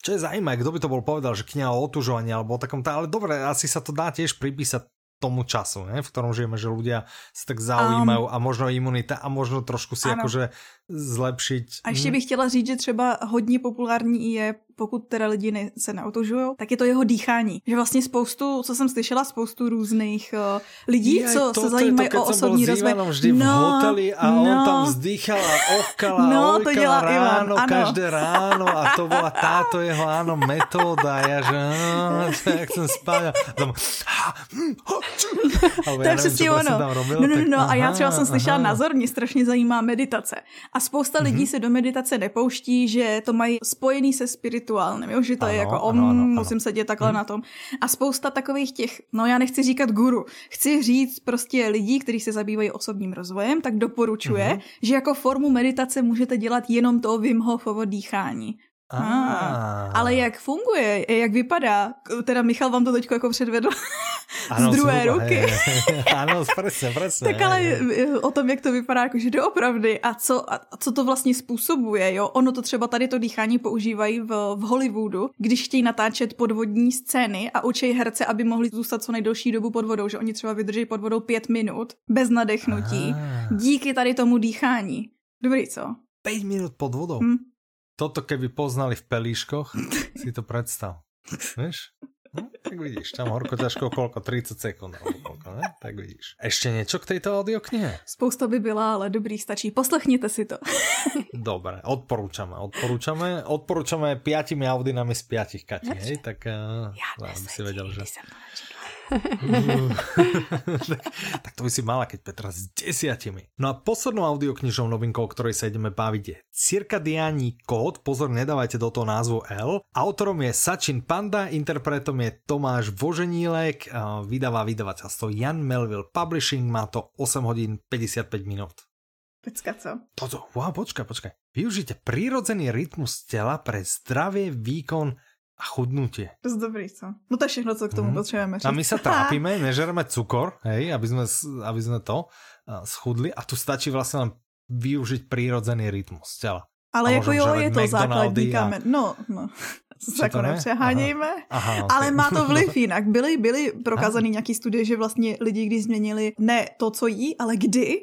Čo je zaujímavé, kto by to bol povedal, že kniha o otužovaní alebo o takom, ale dobre, asi sa to dá tiež pripísať tomu času, ne? v ktorom žijeme, že ľudia sa tak zaujímajú um, a možno imunita a možno trošku si ano. akože zlepšiť. A ještě hm? bych chtěla říct, že třeba hodně populární je pokud teda lidi ne, se neotužují, tak je to jeho dýchání. Že vlastně spoustu, co jsem slyšela, spoustu různých uh, lidí, je, co to, se zajímají to, o osobní rozvoj. vždy no, v hoteli a no, on tam vzdychal a okal a (laughs) no, to dělá ráno, Ivan, každé ráno a to byla táto jeho áno metóda. Ja že, no, jak jsem spal. Tam, (laughs) to je přesně ono. Robil, no, no, no, no, a já třeba jsem slyšela názor, mě strašně zajímá meditace. A spousta lidí mm-hmm. se do meditace nepouští, že to mají spojený se spirit rituálem, jo? že to ano, je jako om, ano, ano, ano. musím sedět takhle hmm. na tom. A spousta takových těch, no já nechci říkat guru, chci říct prostě lidí, kteří se zabývají osobním rozvojem, tak doporučuje, hmm. že jako formu meditace můžete dělat jenom to Wim Hofovo dýchání. Ah. Ale jak funguje, jak vypadá, teda Michal vám to teď jako předvedl (laughs) ano, z druhé zhruba, ruky. Hej, (laughs) ano, přesně, přesně. tak ale hej. o tom, jak to vypadá jakože doopravdy a co, a co to vlastně způsobuje, jo. Ono to třeba tady to dýchání používají v, v Hollywoodu, když chtějí natáčet podvodní scény a učí herce, aby mohli zůstat co nejdelší dobu pod vodou, že oni třeba vydrží pod vodou pět minut bez nadechnutí Aha. díky tady tomu dýchání. Dobrý, co? 5 minut pod vodou? Hm? Toto keby poznali v pelíškoch, si to predstav. Víš? No, tak vidíš, tam horko ťažko koľko, 30 sekúnd alebo koľko, ne? Tak vidíš. Ešte niečo k tejto audioknihe? Spousta by byla, ale dobrý, stačí. Poslechněte si to. (laughs) Dobre, odporúčame, odporúčame, odporúčame piatimi audinami z piatich Kati, hej? Tak uh, ja by si vedel, že... tak, (laughs) tak to by si mala, keď Petra s desiatimi. No a poslednou audioknižnou novinkou, o ktorej sa ideme baviť je Cirkadiánní kód, pozor, nedávajte do toho názvu L. Autorom je Sačin Panda, interpretom je Tomáš Voženílek, vydáva vydavateľstvo Jan Melville Publishing, má to 8 hodín 55 minút. Počka, co? Toto, wow, počkaj, počkaj. Využite prírodzený rytmus tela pre zdravý výkon a chudnutie. To je dobrý, co? No to je všechno, co k tomu mm. potřebujeme A my sa trápime, (laughs) nežereme cukor, hej, aby sme, aby sme to uh, schudli a tu stačí vlastne len využiť prírodzený rytmus tela. Ale jako jo, je to základní a... kamen. No, no. (laughs) Jako nepřehánějme. Aha. Aha, okay. Ale má to vliv (laughs) jinak. Byly, byly prokázané nějaké studie, že vlastně lidi, když změnili ne to, co jí, ale kdy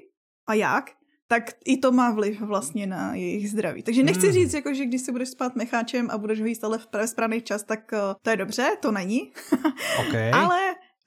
a jak, tak i to má vliv vlastně na jejich zdraví. Takže nechci hmm. říct, jako, že když si budeš spát mecháčem a budeš ho jíst ale v správný čas, tak uh, to je dobře, to není. (laughs) okay. ale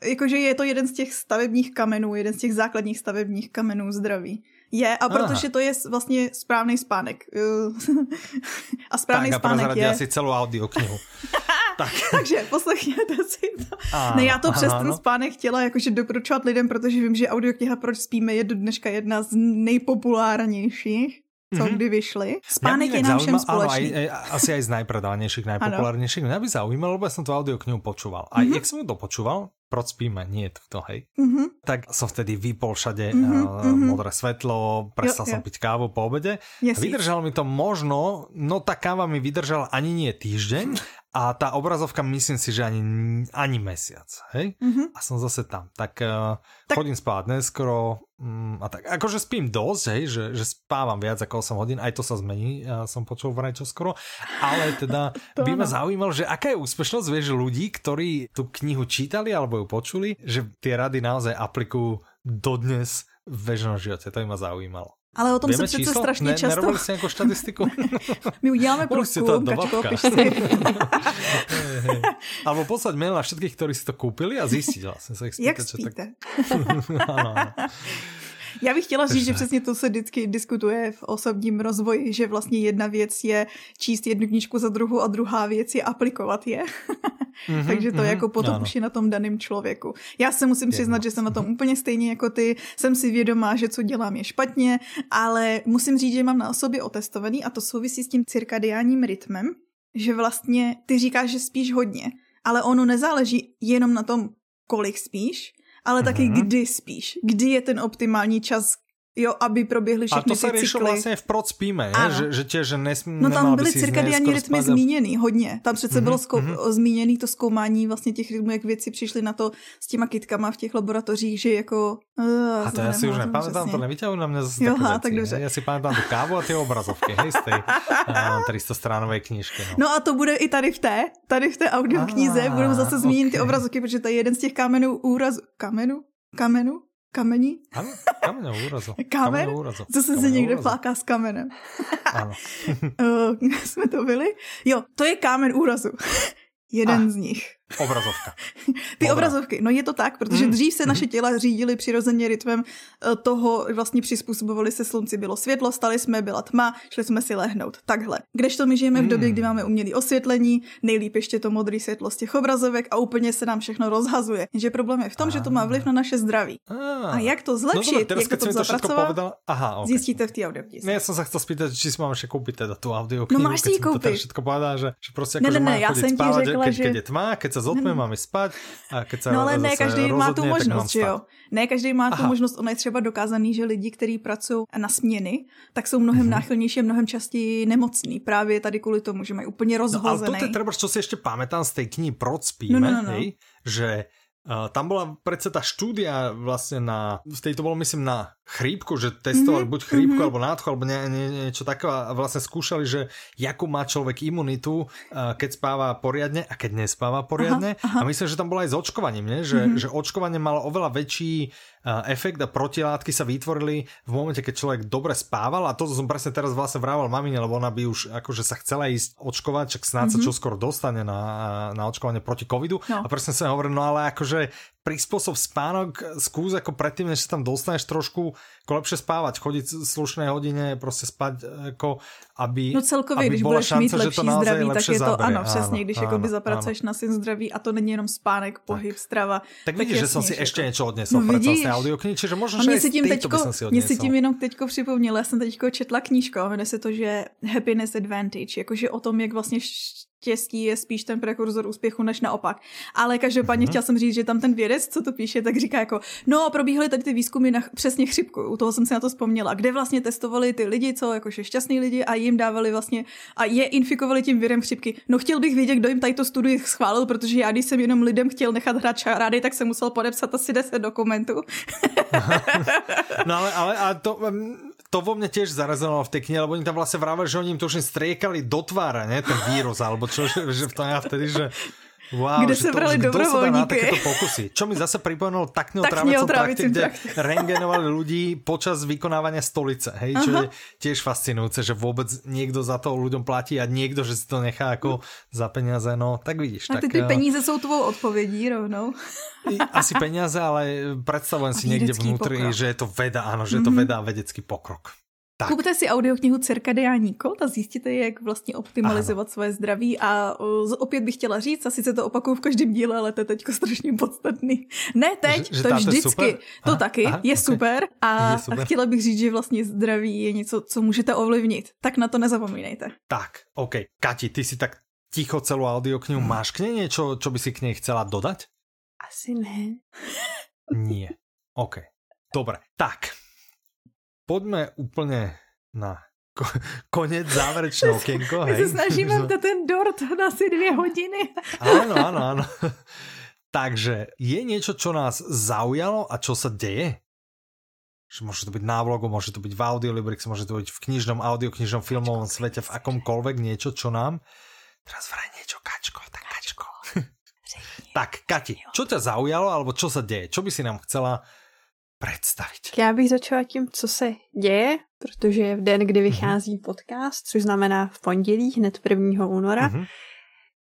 jakože je to jeden z těch stavebních kamenů, jeden z těch základních stavebních kamenů zdraví. Je, a protože Aha. to je vlastně správný spánek. (laughs) a správný tak, spánek a je... asi celou audioknihu. (laughs) tak. Takže poslechněte si to. A, ne, já to přes ten spánek chtěla jakože doporučovat lidem, protože vím, že audiokniha Proč spíme je do dneška jedna z nejpopulárnějších co mm-hmm. kdy vyšly. Spánek je nám všem společný. Áno, aj, aj, asi aj z najpredávanejších, najpopulárnejších. Mňa by zaujímalo, lebo som tú audioknihu počúval. A mm-hmm. jak som to počúval, proč spíme, nie to, hej. Mm-hmm. Tak som vtedy vypol všade mm-hmm, uh, modré svetlo, prestal jo, som jo. piť kávu po obede. Yes, Vydržalo mi to možno, no tá káva mi vydržala ani nie týždeň, a tá obrazovka myslím si, že ani, ani mesiac, hej? Mm-hmm. A som zase tam. Tak, uh, tak... chodím spávať neskoro um, a tak. Akože spím dosť, hej, že, že spávam viac ako 8 hodín, aj to sa zmení, ja som počul vraj čo skoro, ale teda (laughs) by ma zaujímalo, že aká je úspešnosť, vieš, ľudí, ktorí tú knihu čítali alebo ju počuli, že tie rady naozaj aplikujú dodnes v bežnom živote, to by ma zaujímalo. Ale o tom Vieme se přece strašně ne, často... Nerobili si nějakou statistiku? (laughs) My uděláme průzkum, Kačko, piš si. (laughs) Alebo poslať mail na všetkých, ktorí si to koupili a vlastně se Jak spíte? Tak... ano, (laughs) ano. Já bych chtěla říct, že přesně to se vždycky diskutuje v osobním rozvoji, že vlastně jedna věc je číst jednu knížku za druhou a druhá věc je aplikovat je. Mm-hmm, (laughs) Takže to mm-hmm, jako potom už je na tom daném člověku. Já se musím přiznat, že jsem na tom úplně stejně jako ty. Jsem si vědomá, že co dělám je špatně, ale musím říct, že mám na sobě otestovaný a to souvisí s tím cirkadiánním rytmem, že vlastně ty říkáš, že spíš hodně, ale ono nezáleží jenom na tom, kolik spíš, ale taky mm-hmm. kdy spíš. Kdy je ten optimální čas, Jo, aby proběhly všechny A to se riešilo vlastně v Proc spíme, že, že tě, že nesmí, No tam byly cirkadiální rytmy spadl. zmíněný hodně. Tam přece mm-hmm, bylo zkou- mm-hmm. zmíněný to zkoumání vlastně těch rytmů, jak věci přišly na to s těma kytkama v těch laboratořích, že jako... Uh, a to já si už nepamätám, to nevyťahuji na mě zase jo, ha, tak dobře. Já si pamatám tu kávu a ty obrazovky, hej, z té (laughs) uh, 300 stránové knížky. No. no. a to bude i tady v té, tady v té audioknize, budou zase zmíněny okay. ty obrazovky, protože to je jeden z těch kamenů úrazu. Kamenů? Kamenu? Kamení? Ano, kamen úrazu. (laughs) Kamen? úrazu. Co se si někde fláká s kamenem. (laughs) ano. (laughs) uh, jsme to byli? Jo, to je kámen úrazu. Jeden ah. z nich. Obrazovka. (laughs) Ty Dobra. obrazovky, no je to tak, protože mm. dřív se naše těla řídily přirozeně rytmem eh, toho, vlastně přizpůsobovali se slunci, bylo světlo, stali jsme, byla tma, šli jsme si lehnout. Takhle. Kdežto my žijeme v době, kdy mm. máme umělé osvětlení, nejlíp ještě to modré světlo z těch obrazovek a úplně se nám všechno rozhazuje. Jenže problém je v tom, a. že to má vliv na naše zdraví. A, a jak to zlepšit, no, jak to, to zapracovat, Aha, okay. zjistíte v té audioknize. Ne, já jsem se chtěl spýtat, či si mám ještě koupit teda tu audioknihu. No máš si ji koupit. Všetko povedal, že, že prostě jako, ne, ne, ne, já jsem ti řekla, že... Keď je tma, keď se zotme, máme spát a keď sa No ale ne každý má tu možnost, že jo? Ne každý má Aha. tu možnost, ono je třeba dokázaný, že lidi, kteří pracují na směny, tak jsou mnohem mm-hmm. náchylnější a mnohem častěji nemocní. Právě tady kvůli tomu, že mají úplně rozhozený. No ale to je třeba, co si ještě pamätám z té knihy Proč spíme, no, no, no, no. Hej, že Uh, tam bola predsa tá štúdia vlastne na, v tejto bolo myslím na chrípku, že testovali mm-hmm. buď chrípku mm-hmm. alebo nádchu, alebo nie, nie, niečo také a vlastne skúšali, že jakú má človek imunitu, uh, keď spáva poriadne a keď nespáva poriadne. Aha, aha. A myslím, že tam bola aj s očkovaním, nie? Že, mm-hmm. že očkovanie malo oveľa väčší efekt a protilátky sa vytvorili v momente, keď človek dobre spával a to som presne teraz vlastne vrával mamine, lebo ona by už akože sa chcela ísť očkovať, čak snáď mm-hmm. sa mhm. čoskoro dostane na, na očkovanie proti covidu no. a presne sa hovoril, no ale akože prispôsob spánok, skús ako predtým, než sa tam dostaneš trošku ako lepšie spávať, chodiť v slušné hodine, prostě spať, ako aby, no celkově, aby když budeš šance, mít lepší to zdraví, tak je to, zabere. ano, přesně, když jako by zapracuješ na svým zdraví a to není jenom spánek, pohyb, tak. strava. Tak, tak vidíš, že jsem si ještě něco odnesl no, vidíš. audioknihy, čiže možná, že si tím teďko, si Mě si tím jenom teďko připomněla, já jsem teďko četla knížku a jmenuje se to, že Happiness Advantage, jakože o tom, jak vlastně štěstí je spíš ten prekurzor úspěchu než naopak. Ale každopádně mm-hmm. chtěl jsem říct, že tam ten vědec, co to píše, tak říká jako, no probíhaly tady ty výzkumy na přesně chřipku, u toho jsem si na to vzpomněla, kde vlastně testovali ty lidi, co jakože šťastní lidi a jim dávali vlastně a je infikovali tím virem chřipky. No chtěl bych vědět, kdo jim tady to studii schválil, protože já, když jsem jenom lidem chtěl nechat hrát čarády, tak jsem musel podepsat asi 10 dokumentů. no ale, ale a to, to vo mne tiež zarezonovalo v tej knihe, lebo oni tam vlastne vraveli, že oni im to už striekali do tvára, ne, ten vírus, alebo čo, že, že v tom ja vtedy, že Wow, kde se brali dobrovoľníky. takéto pokusy. Čo mi zase pripomenulo tak neotrávacom trakte, kde (laughs) rengenovali ľudí počas vykonávania stolice. Hej, čo Aha. je tiež fascinujúce, že vôbec niekto za to ľuďom platí a niekto, že si to nechá ako za peniaze. No, tak vidíš. A ty, tak, ty eh, peníze jsou tvou odpovědí rovnou. Asi peniaze, ale predstavujem si niekde vnútri, pokrok. že je to veda, áno, že je to mhm. veda a vedecký pokrok. Tak. Kupte si audioknihu Cirkadiální kód a zjistíte, jak vlastně optimalizovat ano. svoje zdraví. A opět bych chtěla říct, a sice to opakuju v každém díle, ale to je teďko strašně podstatný. Ne teď, že, že to je vždycky. Super? To aha, taky aha, je, okay. super a, je super. A chtěla bych říct, že vlastně zdraví je něco, co můžete ovlivnit. Tak na to nezapomínejte. Tak, OK. Kati, ty si tak ticho celou audioknihu. Hmm. Máš k nej něco, co by si k nej chcela dodať? Asi ne. Nie. OK. Dobre. Tak, poďme úplne na konec, záverečné okienko. My se snažíme (laughs) na ten dort na asi dvě hodiny. (laughs) Áno, áno, áno. Takže je niečo, čo nás zaujalo a čo sa deje? Môže to byť na vlogu, môže to byť v audiolibrix, môže to byť v knižnom, audioknižnom, filmovom svete, v akomkoľvek niečo, čo nám... Teraz vraj niečo, Kačko, tak Kačko. (laughs) tak, Kati, čo ťa zaujalo, alebo čo sa deje? Čo by si nám chcela představit? Já bych začala tím, co se děje, protože v den, kdy mhm. vychází mm-hmm. podcast, což znamená v pondělí, hned 1. února, mm-hmm.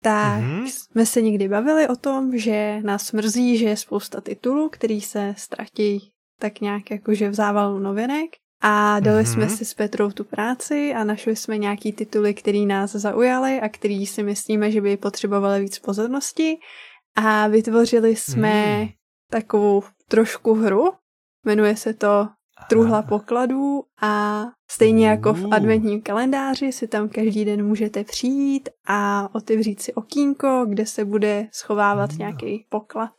tak mm-hmm. jsme se někdy bavili o tom, že nás mrzí, že je spousta titulů, který se ztratí tak nějak jakože v závalu novinek. A dali mm-hmm. jsme si s Petrou tu práci a našli jsme nějaký tituly, které nás zaujaly a který si myslíme, že by potřebovaly víc pozornosti. A vytvořili jsme mm. takovou trošku hru, Jmenuje se to Truhla pokladů a stejně jako v adventním kalendáři si tam každý den můžete přijít a otevřít si okýnko, kde se bude schovávat nějaký poklad.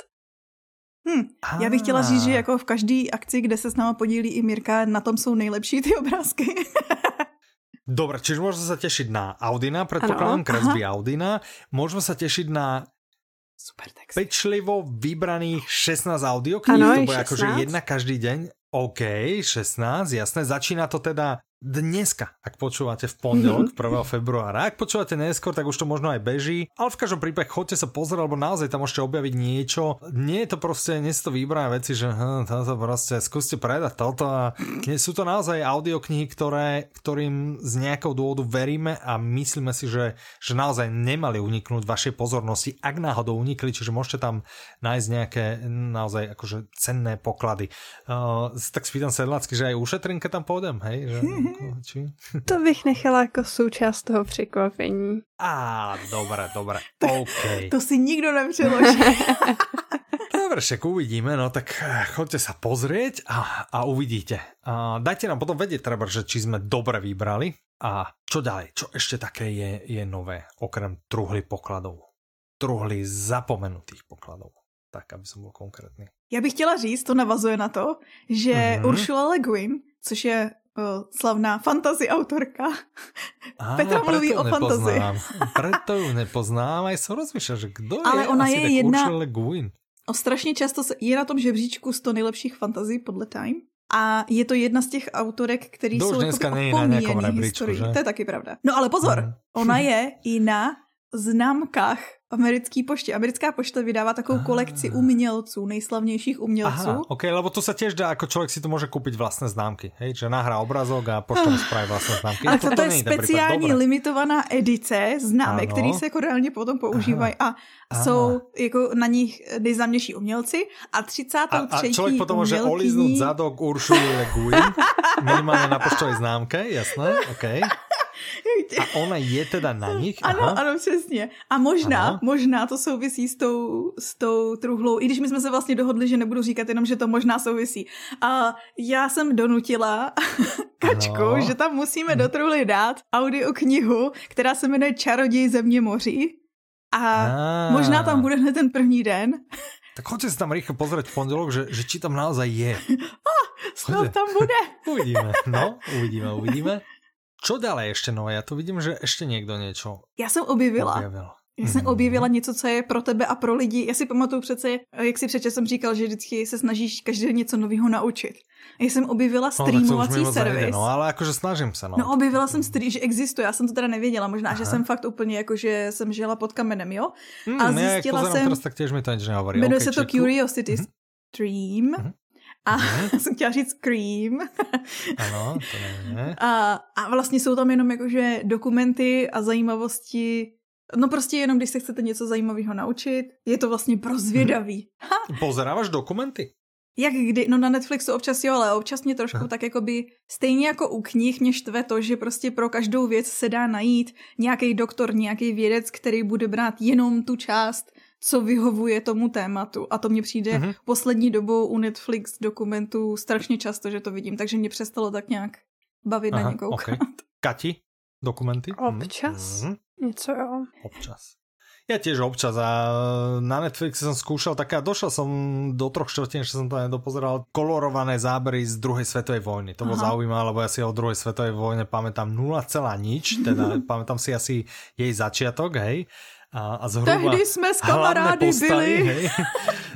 Hm, já bych chtěla říct, že jako v každé akci, kde se s náma podílí i Mirka, na tom jsou nejlepší ty obrázky. Dobre, čiže môžeme sa tešiť na Audina, predpokladám kresby Audina. Môžeme sa tešiť na Super text. Pečlivo vybraných 16 audiokníh, to bude akože jedna každý deň. OK, 16, jasné. Začína to teda dneska, ak počúvate v pondelok, (laughs) 1. februára. Ak počúvate neskôr, tak už to možno aj beží, ale v každom prípade chodte sa pozrieť, lebo naozaj tam môžete objaviť niečo. Nie je to proste, nie sú to vybrané veci, že hm, toto proste skúste predať toto a nie, sú to naozaj audioknihy, ktoré, ktorým z nejakého dôvodu veríme a myslíme si, že, že naozaj nemali uniknúť vašej pozornosti, ak náhodou unikli, čiže môžete tam nájsť nejaké naozaj akože cenné poklady. Uh, tak spýtam sedlacky, že aj ušetrinke tam pôjdem, hej? Že, (laughs) či? (laughs) To bych nechala jako součást toho překvapení. Á, dobré, dobré. (laughs) OK. To si nikdo nepřeloží. (laughs) Dobre, však uvidíme, no tak eh, choďte sa pozrieť a, a uvidíte. A dajte nám potom vedieť, treba, že či sme dobre vybrali a čo ďalej, čo ešte také je, je nové, okrem truhly pokladov. Truhly zapomenutých pokladov. Tak, aby som byl konkrétní. Já bych chtěla říct, to navazuje na to, že mm-hmm. Ursula Le Guin, což je slavná fantasy autorka. Á, Petra mluví o fantasy. Preto ju nepoznám, aj som rozmýšľal, že kdo Ale je ona asi je jedna... Ursula Guin. O strašně často je na tom žebříčku 100 nejlepších fantasy podle Time. A je to jedna z těch autorek, který to jsou dneska není na nějakom rebríčku, že? To je taky pravda. No ale pozor, mm. ona je i na známkách americký poště. Americká pošta vydává takovou ah. kolekci umělců, nejslavnějších umělců. Aha, ok, lebo to se těž dá, jako člověk si to může koupit vlastné známky, hej, že nahrá obrazok a pošta mu spraví vlastné známky. A to, to, to je speciální limitovaná edice známek, které se jako reálně potom používají a Aha. jsou jako na nich nejznámější umělci a 33. A, a člověk potom může olíznout zadok Uršuly Le Guin, minimálně na poštové známke, jasné, ok. (laughs) (laughs) A ona je teda na nich? Aha. Ano, ano, přesně. A možná, ano. možná to souvisí s tou, s tou truhlou, i když my jsme se vlastně dohodli, že nebudu říkat jenom, že to možná souvisí. A já jsem donutila (laughs) Kačku, ano. že tam musíme do truhly dát audioknihu, která se jmenuje Čaroděj země moří. A, a možná tam bude hned ten první den. Tak choďte si tam rýchlo pozrieť v pondelok, že, že či tam naozaj je. (laughs) Ah, snad tam bude. uvidíme, no, uvidíme, uvidíme. Čo ďalej ešte nové? Ja tu vidím, že ešte někdo něco. Já jsem objevila. Objavil. Já jsem mm-hmm. objevila něco, co je pro tebe a pro lidi. Já si pamatuju přece, jak si přece jsem říkal, že vždycky se snažíš každý něco nového naučit. Já jsem objevila streamovací no, servis. no, ale jakože snažím se, no. No, objevila jsem, stream, že existuje, já jsem to teda nevěděla, možná, Aha. že jsem fakt úplně jako, že jsem žila pod kamenem, jo? Mm, a zjistila já, jsem... Teraz, tak těž mi to nic nehovorí. Jmenuje okay, se to Curiosity mm-hmm. Stream. Mm-hmm. A mm. (laughs) jsem chtěla říct Scream. (laughs) ano, to ne. A, a vlastně jsou tam jenom jakože dokumenty a zajímavosti No prostě jenom, když se chcete něco zajímavého naučit, je to vlastně pro zvědavý. Hmm. Pozeráváš dokumenty? Jak kdy? No na Netflixu občas jo, ale občas mě trošku tak jakoby, stejně jako u knih mě štve to, že prostě pro každou věc se dá najít nějaký doktor, nějaký vědec, který bude brát jenom tu část co vyhovuje tomu tématu. A to mně přijde mm-hmm. poslední dobou u Netflix dokumentů strašně často, že to vidím, takže mě přestalo tak nějak bavit Aha, na ně koukat. Okay. Kati, dokumenty? Občas. Mm-hmm. Něco jo. Občas. Ja tiež občas a na Netflixe som skúšal také a došel som do troch štvrtín, že som to nedopozeral, kolorované zábery z druhej svetovej vojny. To bolo zaujímavé, lebo ja si o druhej svetovej vojne pamätám 0, nič, teda (laughs) pamätám si asi jej začiatok, hej a, a zhruba Tehdy jsme s kamarády postavy, byli. Hej.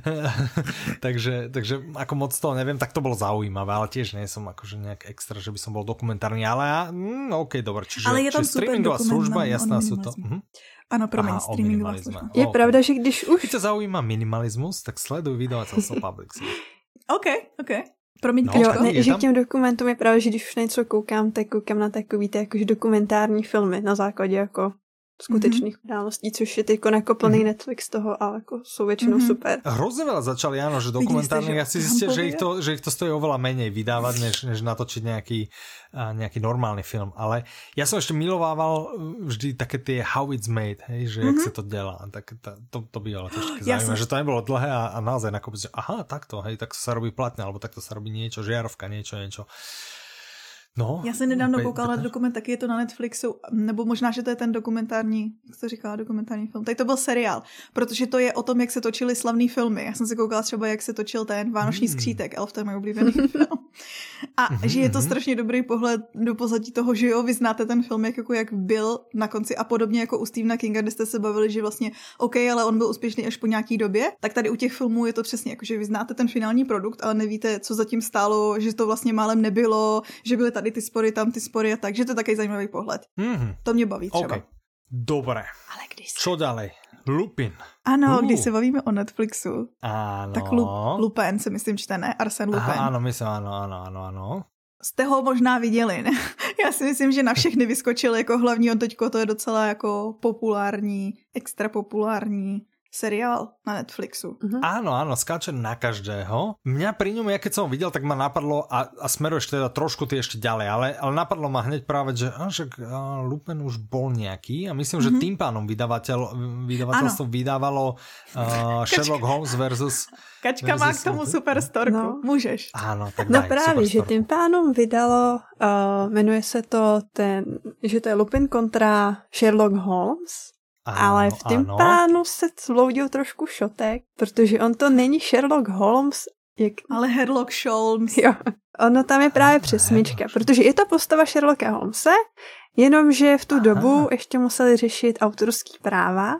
(laughs) takže, takže ako moc to neviem, tak to bolo zaujímavé, ale tiež nie som akože nejak extra, že by som bol dokumentárny, ale ja, mm, OK, dobre, čiže, ale je tam čiže streamingová služba, jasná sú to. Mhm. Ano, promiň, Aha, streamingová služba. Je okay. pravda, že když už... Keď ťa zaujíma minimalismus, tak sleduj vydavateľstvo Public (laughs) OK, OK. Promiň, no, jo, ne, že k těm dokumentům je právě, že když už něco koukám, tak koukám na takový ty jakože dokumentární filmy na základě jako skutečných mm-hmm. událostí, což je teď jako plný mm-hmm. Netflix toho, ale jako jsou většinou mm-hmm. super. Hrozně veľa začali, áno, že dokumentárne, ja si zistil, že ich, to, že ich to stojí oveľa menej vydávať, než, než natočiť nejaký, nejaký normálny film. Ale ja som ešte milovával vždy také tie How It's Made, hej, že mm-hmm. jak mhm. sa to delá. Tak to, to bývalo tiež zaujímavé, som... že to nebolo dlhé a, a naozaj nakopec, že aha, takto, hej, tak sa robí platne, alebo takto sa robí niečo, žiarovka, niečo, niečo. No, Já jsem nedávno koukala na dokument, taky je to na Netflixu, nebo možná, že to je ten dokumentární, jak se říká, dokumentární film. Tady to byl seriál, protože to je o tom, jak se točily slavné filmy. Já jsem si koukala třeba, jak se točil ten Vánoční hmm. skřítek, Elf, to je můj oblíbený (laughs) film. A hmm, že je to hmm. strašně dobrý pohled do pozadí toho, že jo, vy znáte ten film, jak, jako jak byl na konci a podobně jako u Stephena Kinga, kde jste se bavili, že vlastně OK, ale on byl úspěšný až po nějaký době, tak tady u těch filmů je to přesně jako, že vy znáte ten finální produkt, ale nevíte, co zatím stálo, že to vlastně málem nebylo, že byly tady ty spory, tam ty spory a tak, že to je takový zajímavý pohled. Mm-hmm. To mě baví třeba. Okay. Dobré. Ale když se... Čo dále? Lupin. Ano, uh. když se bavíme o Netflixu. Ano. Tak Lu, Lupin se myslím čte, ne? Arsen Lupin. Aha, ano, myslím, ano, ano, ano, ano. Jste ho možná viděli, ne? (laughs) Já si myslím, že na všechny vyskočil jako hlavní on teďko, to je docela jako populární, extra populární seriál na Netflixu. Uh-huh. Áno, áno, skáče na každého. Mňa pri ňom, ja keď som ho videl, tak ma napadlo, a, a smeruješ teda trošku ty ešte ďalej, ale, ale napadlo ma hneď práve, že a, však a, Lupin už bol nejaký a myslím, uh-huh. že mhm. tým pánom vydavateľ, vydavateľstvo ano. vydávalo uh, (laughs) Sherlock Holmes versus Kačka versus má k tomu super storku, no. můžeš. Ano, tak No daj, právě, že tím pánom vydalo, uh, jmenuje se to ten, že to je Lupin kontra Sherlock Holmes ano, Ale v tom pánu se vloudil trošku šotek, protože on to není Sherlock Holmes, jak... Ale Herlock Holmes. Jo, ono tam je právě přesmička, protože je to postava Sherlocka Holmese, jenomže v tu Aha. dobu ještě museli řešit autorský práva,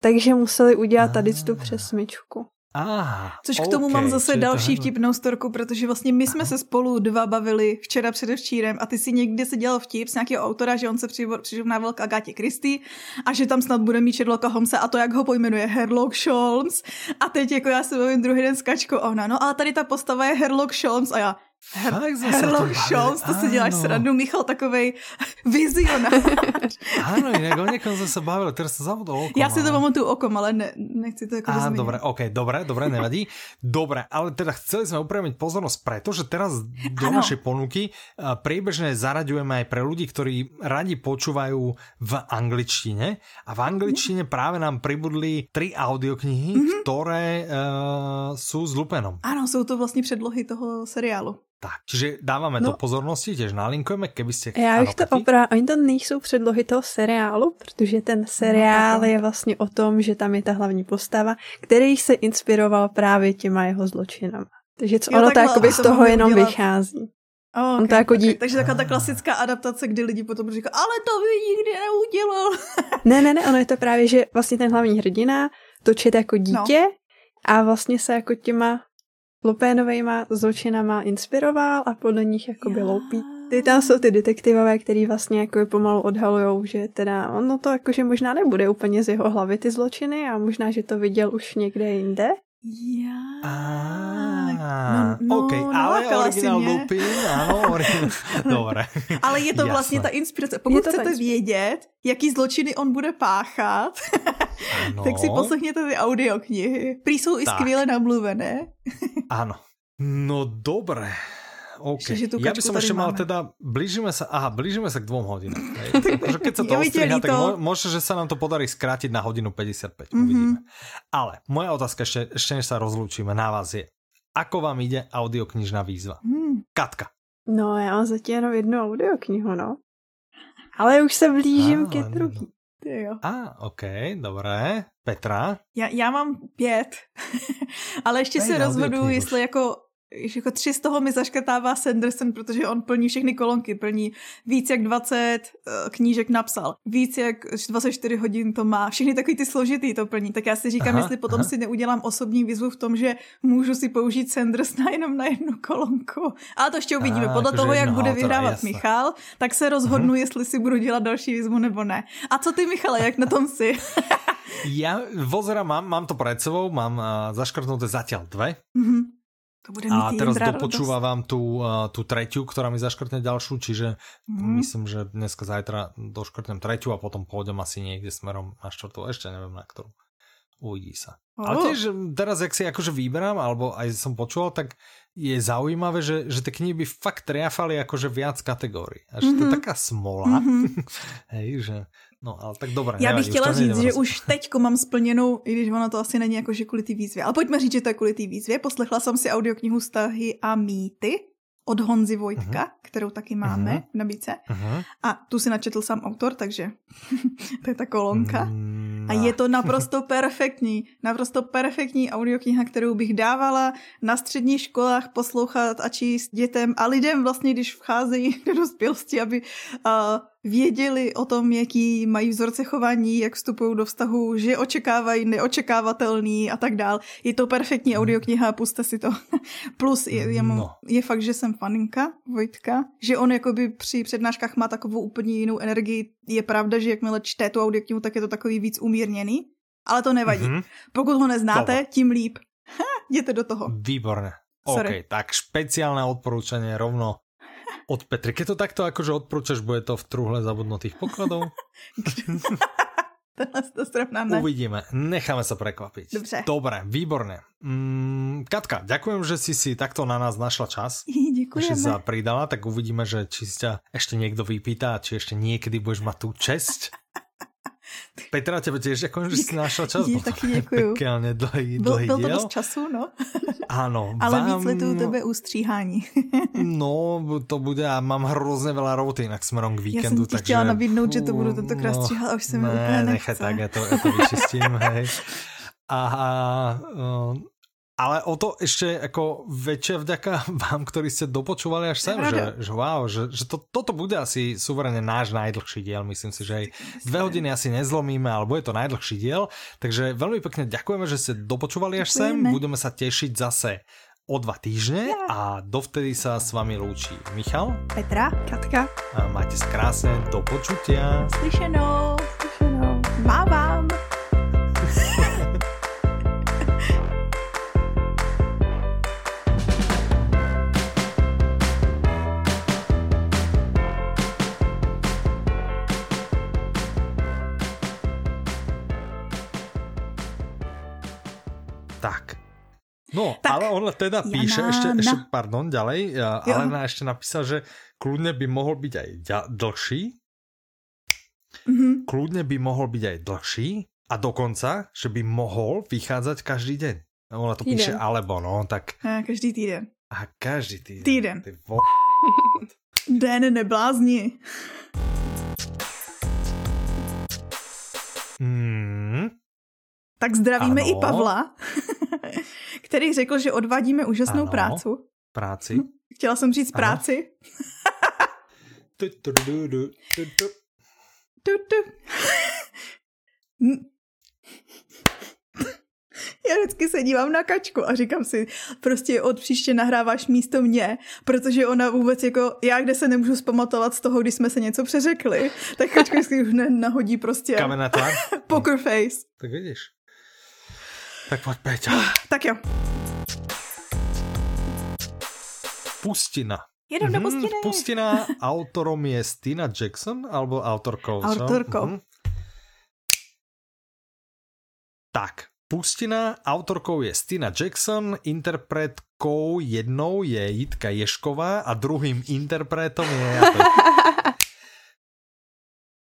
takže museli udělat tady tu přesmičku. Ah, Což k tomu okay, mám zase další to... vtipnou storku, protože vlastně my jsme se spolu dva bavili včera předevčírem a ty si někdy se dělal vtip z nějakého autora, že on se přirovnával k Agatě Christy a že tam snad bude mít Sherlocka Holmesa a to, jak ho pojmenuje Herlock Holmes. A teď jako já se bavím druhý den s Kačkou, ona, no ale tady ta postava je Herlock Holmes a já, Her- Herlock Shows, to si děláš srandu, Michal takovej (laughs) vizionář. (laughs) Áno, inak o niekom sme sa bavili, teraz sa zabudol okom. Ja si to pamatuju okom, ale ne, nechci to ako Aha, dobre, ok, dobre, dobre, nevadí. Dobre, ale teda chceli sme upriamiť pozornosť preto, že teraz do ano. našej ponuky priebežne zaraďujeme aj pre ľudí, ktorí radi počúvajú v angličtine a v angličtine mm. práve nám pribudli tri audioknihy, mm-hmm. ktoré uh, sú s Lupenom. Áno, sú to vlastne předlohy toho seriálu. Tak, čiže dáváme no, to pozornosti, těž nalinkujeme, keby ste... Já bych to opravdu, oni to nejsou předlohy toho seriálu, protože ten seriál no, je vlastně o tom, že tam je ta hlavní postava, který se inspiroval právě těma jeho zločinama. Takže co, jo, ono to jakoby z toho jenom dělat. vychází. Oh, okay, to jako dí... okay. Takže taková ta klasická adaptace, kdy lidi potom říkají, ale to by nikdy neudělal. (laughs) ne, ne, ne, ono je to právě, že vlastně ten hlavní hrdina točit jako dítě no. a vlastně se jako těma Lupénovejma zločinama inspiroval a podle nich jako by loupí. Ty tam jsou ty detektivové, který vlastně jako pomalu odhalujou, že teda ono to jakože možná nebude úplně z jeho hlavy ty zločiny a možná, že to viděl už někde jinde. Já. Ah, no, no, OK, ale originál Lupin, ano, (laughs) originál. Dobre. Ale je to Jasné. vlastně ta inspirace. Pokud chcete ta vědět, jaký zločiny on bude páchat, tak si poslechněte ty audioknihy. Prý jsou tak. i skvěle namluvené. ano. No dobré. OK. Ja by som ešte mal teda, blížime sa, aha, blížime sa k dvom hodinám. Takže (laughs) keď sa to ostriha, tak mo, možno, že sa nám to podarí skrátiť na hodinu 55. Mm-hmm. Uvidíme. Ale moja otázka ešte, ešte než sa rozlúčime na vás je, ako vám ide audioknižná výzva? Mm. Katka. No, já mám zatím jenom jednu audioknihu, no. Ale už se blížím ah, ke druhý. Jo. A, ok, dobré. Petra? Já, já mám pět, (laughs) ale ještě se rozhodu, jestli jako jako tři z toho mi zaškrtává Sanderson, protože on plní všechny kolonky, plní víc jak 20 eh, knížek napsal, víc jak 24 hodin to má, všechny takový ty složitý to plní, tak já si říkám, aha, jestli potom aha. si neudělám osobní výzvu v tom, že můžu si použít Sandersona (laughs) jenom na jednu kolonku. A to ještě uvidíme, podle toho, jak bude vyhrávat jasne. Michal, tak se rozhodnu, uh-huh. jestli si budu dělat další výzvu nebo ne. A co ty, Michale, jak na tom si? (laughs) ja vozera mám, mám to pred sebou, mám uh, zaškrtnuté zatiaľ dve. Mm-hmm. To bude a teraz dopočúvam tú, tú tretiu, ktorá mi zaškrtne ďalšiu, čiže mm. myslím, že dneska, zajtra doškrtnem tretiu a potom pôjdem asi niekde smerom na štvrtú, ešte neviem na ktorú. Uvidí sa. Oh. Ale tiež teraz, jak si akože vyberám, alebo aj som počul, tak je zaujímavé, že, že tie knihy by fakt triafali akože viac kategórií. A že mm-hmm. to je mhm. taká smola. Mm-hmm. (laughs) Hej, že No, ale tak dobré. Já bych chtěla říct, že už teďko mám splněnou, i když ono to asi není jako, že kvůli té výzvě. Ale pojďme říct, že to je kvůli té výzvě. Poslechla jsem si audioknihu Stahy a mýty od Honzy Vojtka, uh-huh. kterou taky máme uh-huh. v nabídce. Uh-huh. A tu si načetl sám autor, takže (laughs) to je ta kolonka. Mm, a je to (laughs) naprosto perfektní, naprosto perfektní audiokniha, kterou bych dávala na středních školách poslouchat a číst dětem a lidem vlastně, když vcházejí (laughs) do dospělosti, aby uh, věděli o tom, jaký mají vzorce chování, jak vstupují do vztahu, že očekávají neočekávatelný a tak dál. Je to perfektní hmm. audiokniha, puste si to. (laughs) Plus je, je, no. je fakt, že jsem faninka Vojtka, že on jakoby při přednáškách má takovou úplně jinou energii. Je pravda, že jakmile čte tu audioknihu, tak je to takový víc umírněný, ale to nevadí. Mm-hmm. Pokud ho neznáte, Dobre. tím líp. Ha, (laughs) jděte do toho. Výborné. Sorry. OK, tak špeciálne odporúčanie rovno od Petry. Keď to takto akože odporúčaš, bude to v truhle zabudnutých pokladov? (laughs) to srovnáme. Uvidíme, necháme sa prekvapiť. Dobře. Dobre, výborne. Mm, Katka, ďakujem, že si si takto na nás našla čas. (laughs) Ďakujeme. Že sa pridala, tak uvidíme, že či si ťa ešte niekto vypýta, či ešte niekedy budeš mať tú česť (laughs) Petra, tebe tiež ďakujem, že si našla čas. Je, taky děkuju. Pekelně dlhý, dlhý byl, byl to dost času, no. (laughs) Áno. Ale vám... víc letů tebe ustříhání. no, to bude a (laughs) mám hrozně veľa roboty jinak smerom k víkendu. Já jsem ti takže... chtěla nabídnout, že to budu tentokrát no, stříhat a už se mi úplně nechce. Nechaj tak, já to, já to vyčistím, hej. (laughs) A uh, ale o to ešte ako väčšia vďaka (laughs) vám, ktorí ste dopočúvali až sem, že, že wow, že, že to, toto bude asi suverene náš najdlhší diel. Myslím si, že aj dve hodiny asi nezlomíme, ale bude to najdlhší diel. Takže veľmi pekne ďakujeme, že ste dopočúvali až sem. Budeme sa tešiť zase o dva týždne a dovtedy sa s vami lúči Michal, Petra, Katka. A majte sa krásne, do počutia. Slyšenou. Slyšenou. Mávám. No, tak, ale on teda píše Jana, ešte, ešte, pardon, ďalej, jo. Alena ešte napísal, že kľudne by mohol byť aj dlhší, mm-hmm. kľudne by mohol byť aj dlhší a dokonca, že by mohol vychádzať každý deň. Ona to týden. píše alebo, no, tak... A každý týden. A každý týden. Týden. Ty vo... (laughs) Den neblázni. Hmm. Tak zdravíme ano. i Pavla, (laughs) který řekl, že odvádíme úžasnou ano. prácu. Práci. (laughs) Chtěla jsem říct ano. práci. tu, tu, tu, tu, tu, tu. Tu, tu. Já vždycky se dívám na kačku a říkám si, prostě od příště nahráváš místo mě, protože ona vůbec jako, já kde se nemůžu zpamatovat z toho, když jsme se něco přeřekli, tak kačka vždycky už nahodí prostě Kamená (laughs) poker face. Tak vidíš. Tak pojď, Peťa. Tak jo. Pustina. Jedem do mhm, pustiny. Mm, pustina autorom je Stina Jackson, alebo autorkou, Autorkou. Mm. Tak, Pustina autorkou je Stina Jackson, interpretkou jednou je Jitka Ješková a druhým interpretom je... (laughs)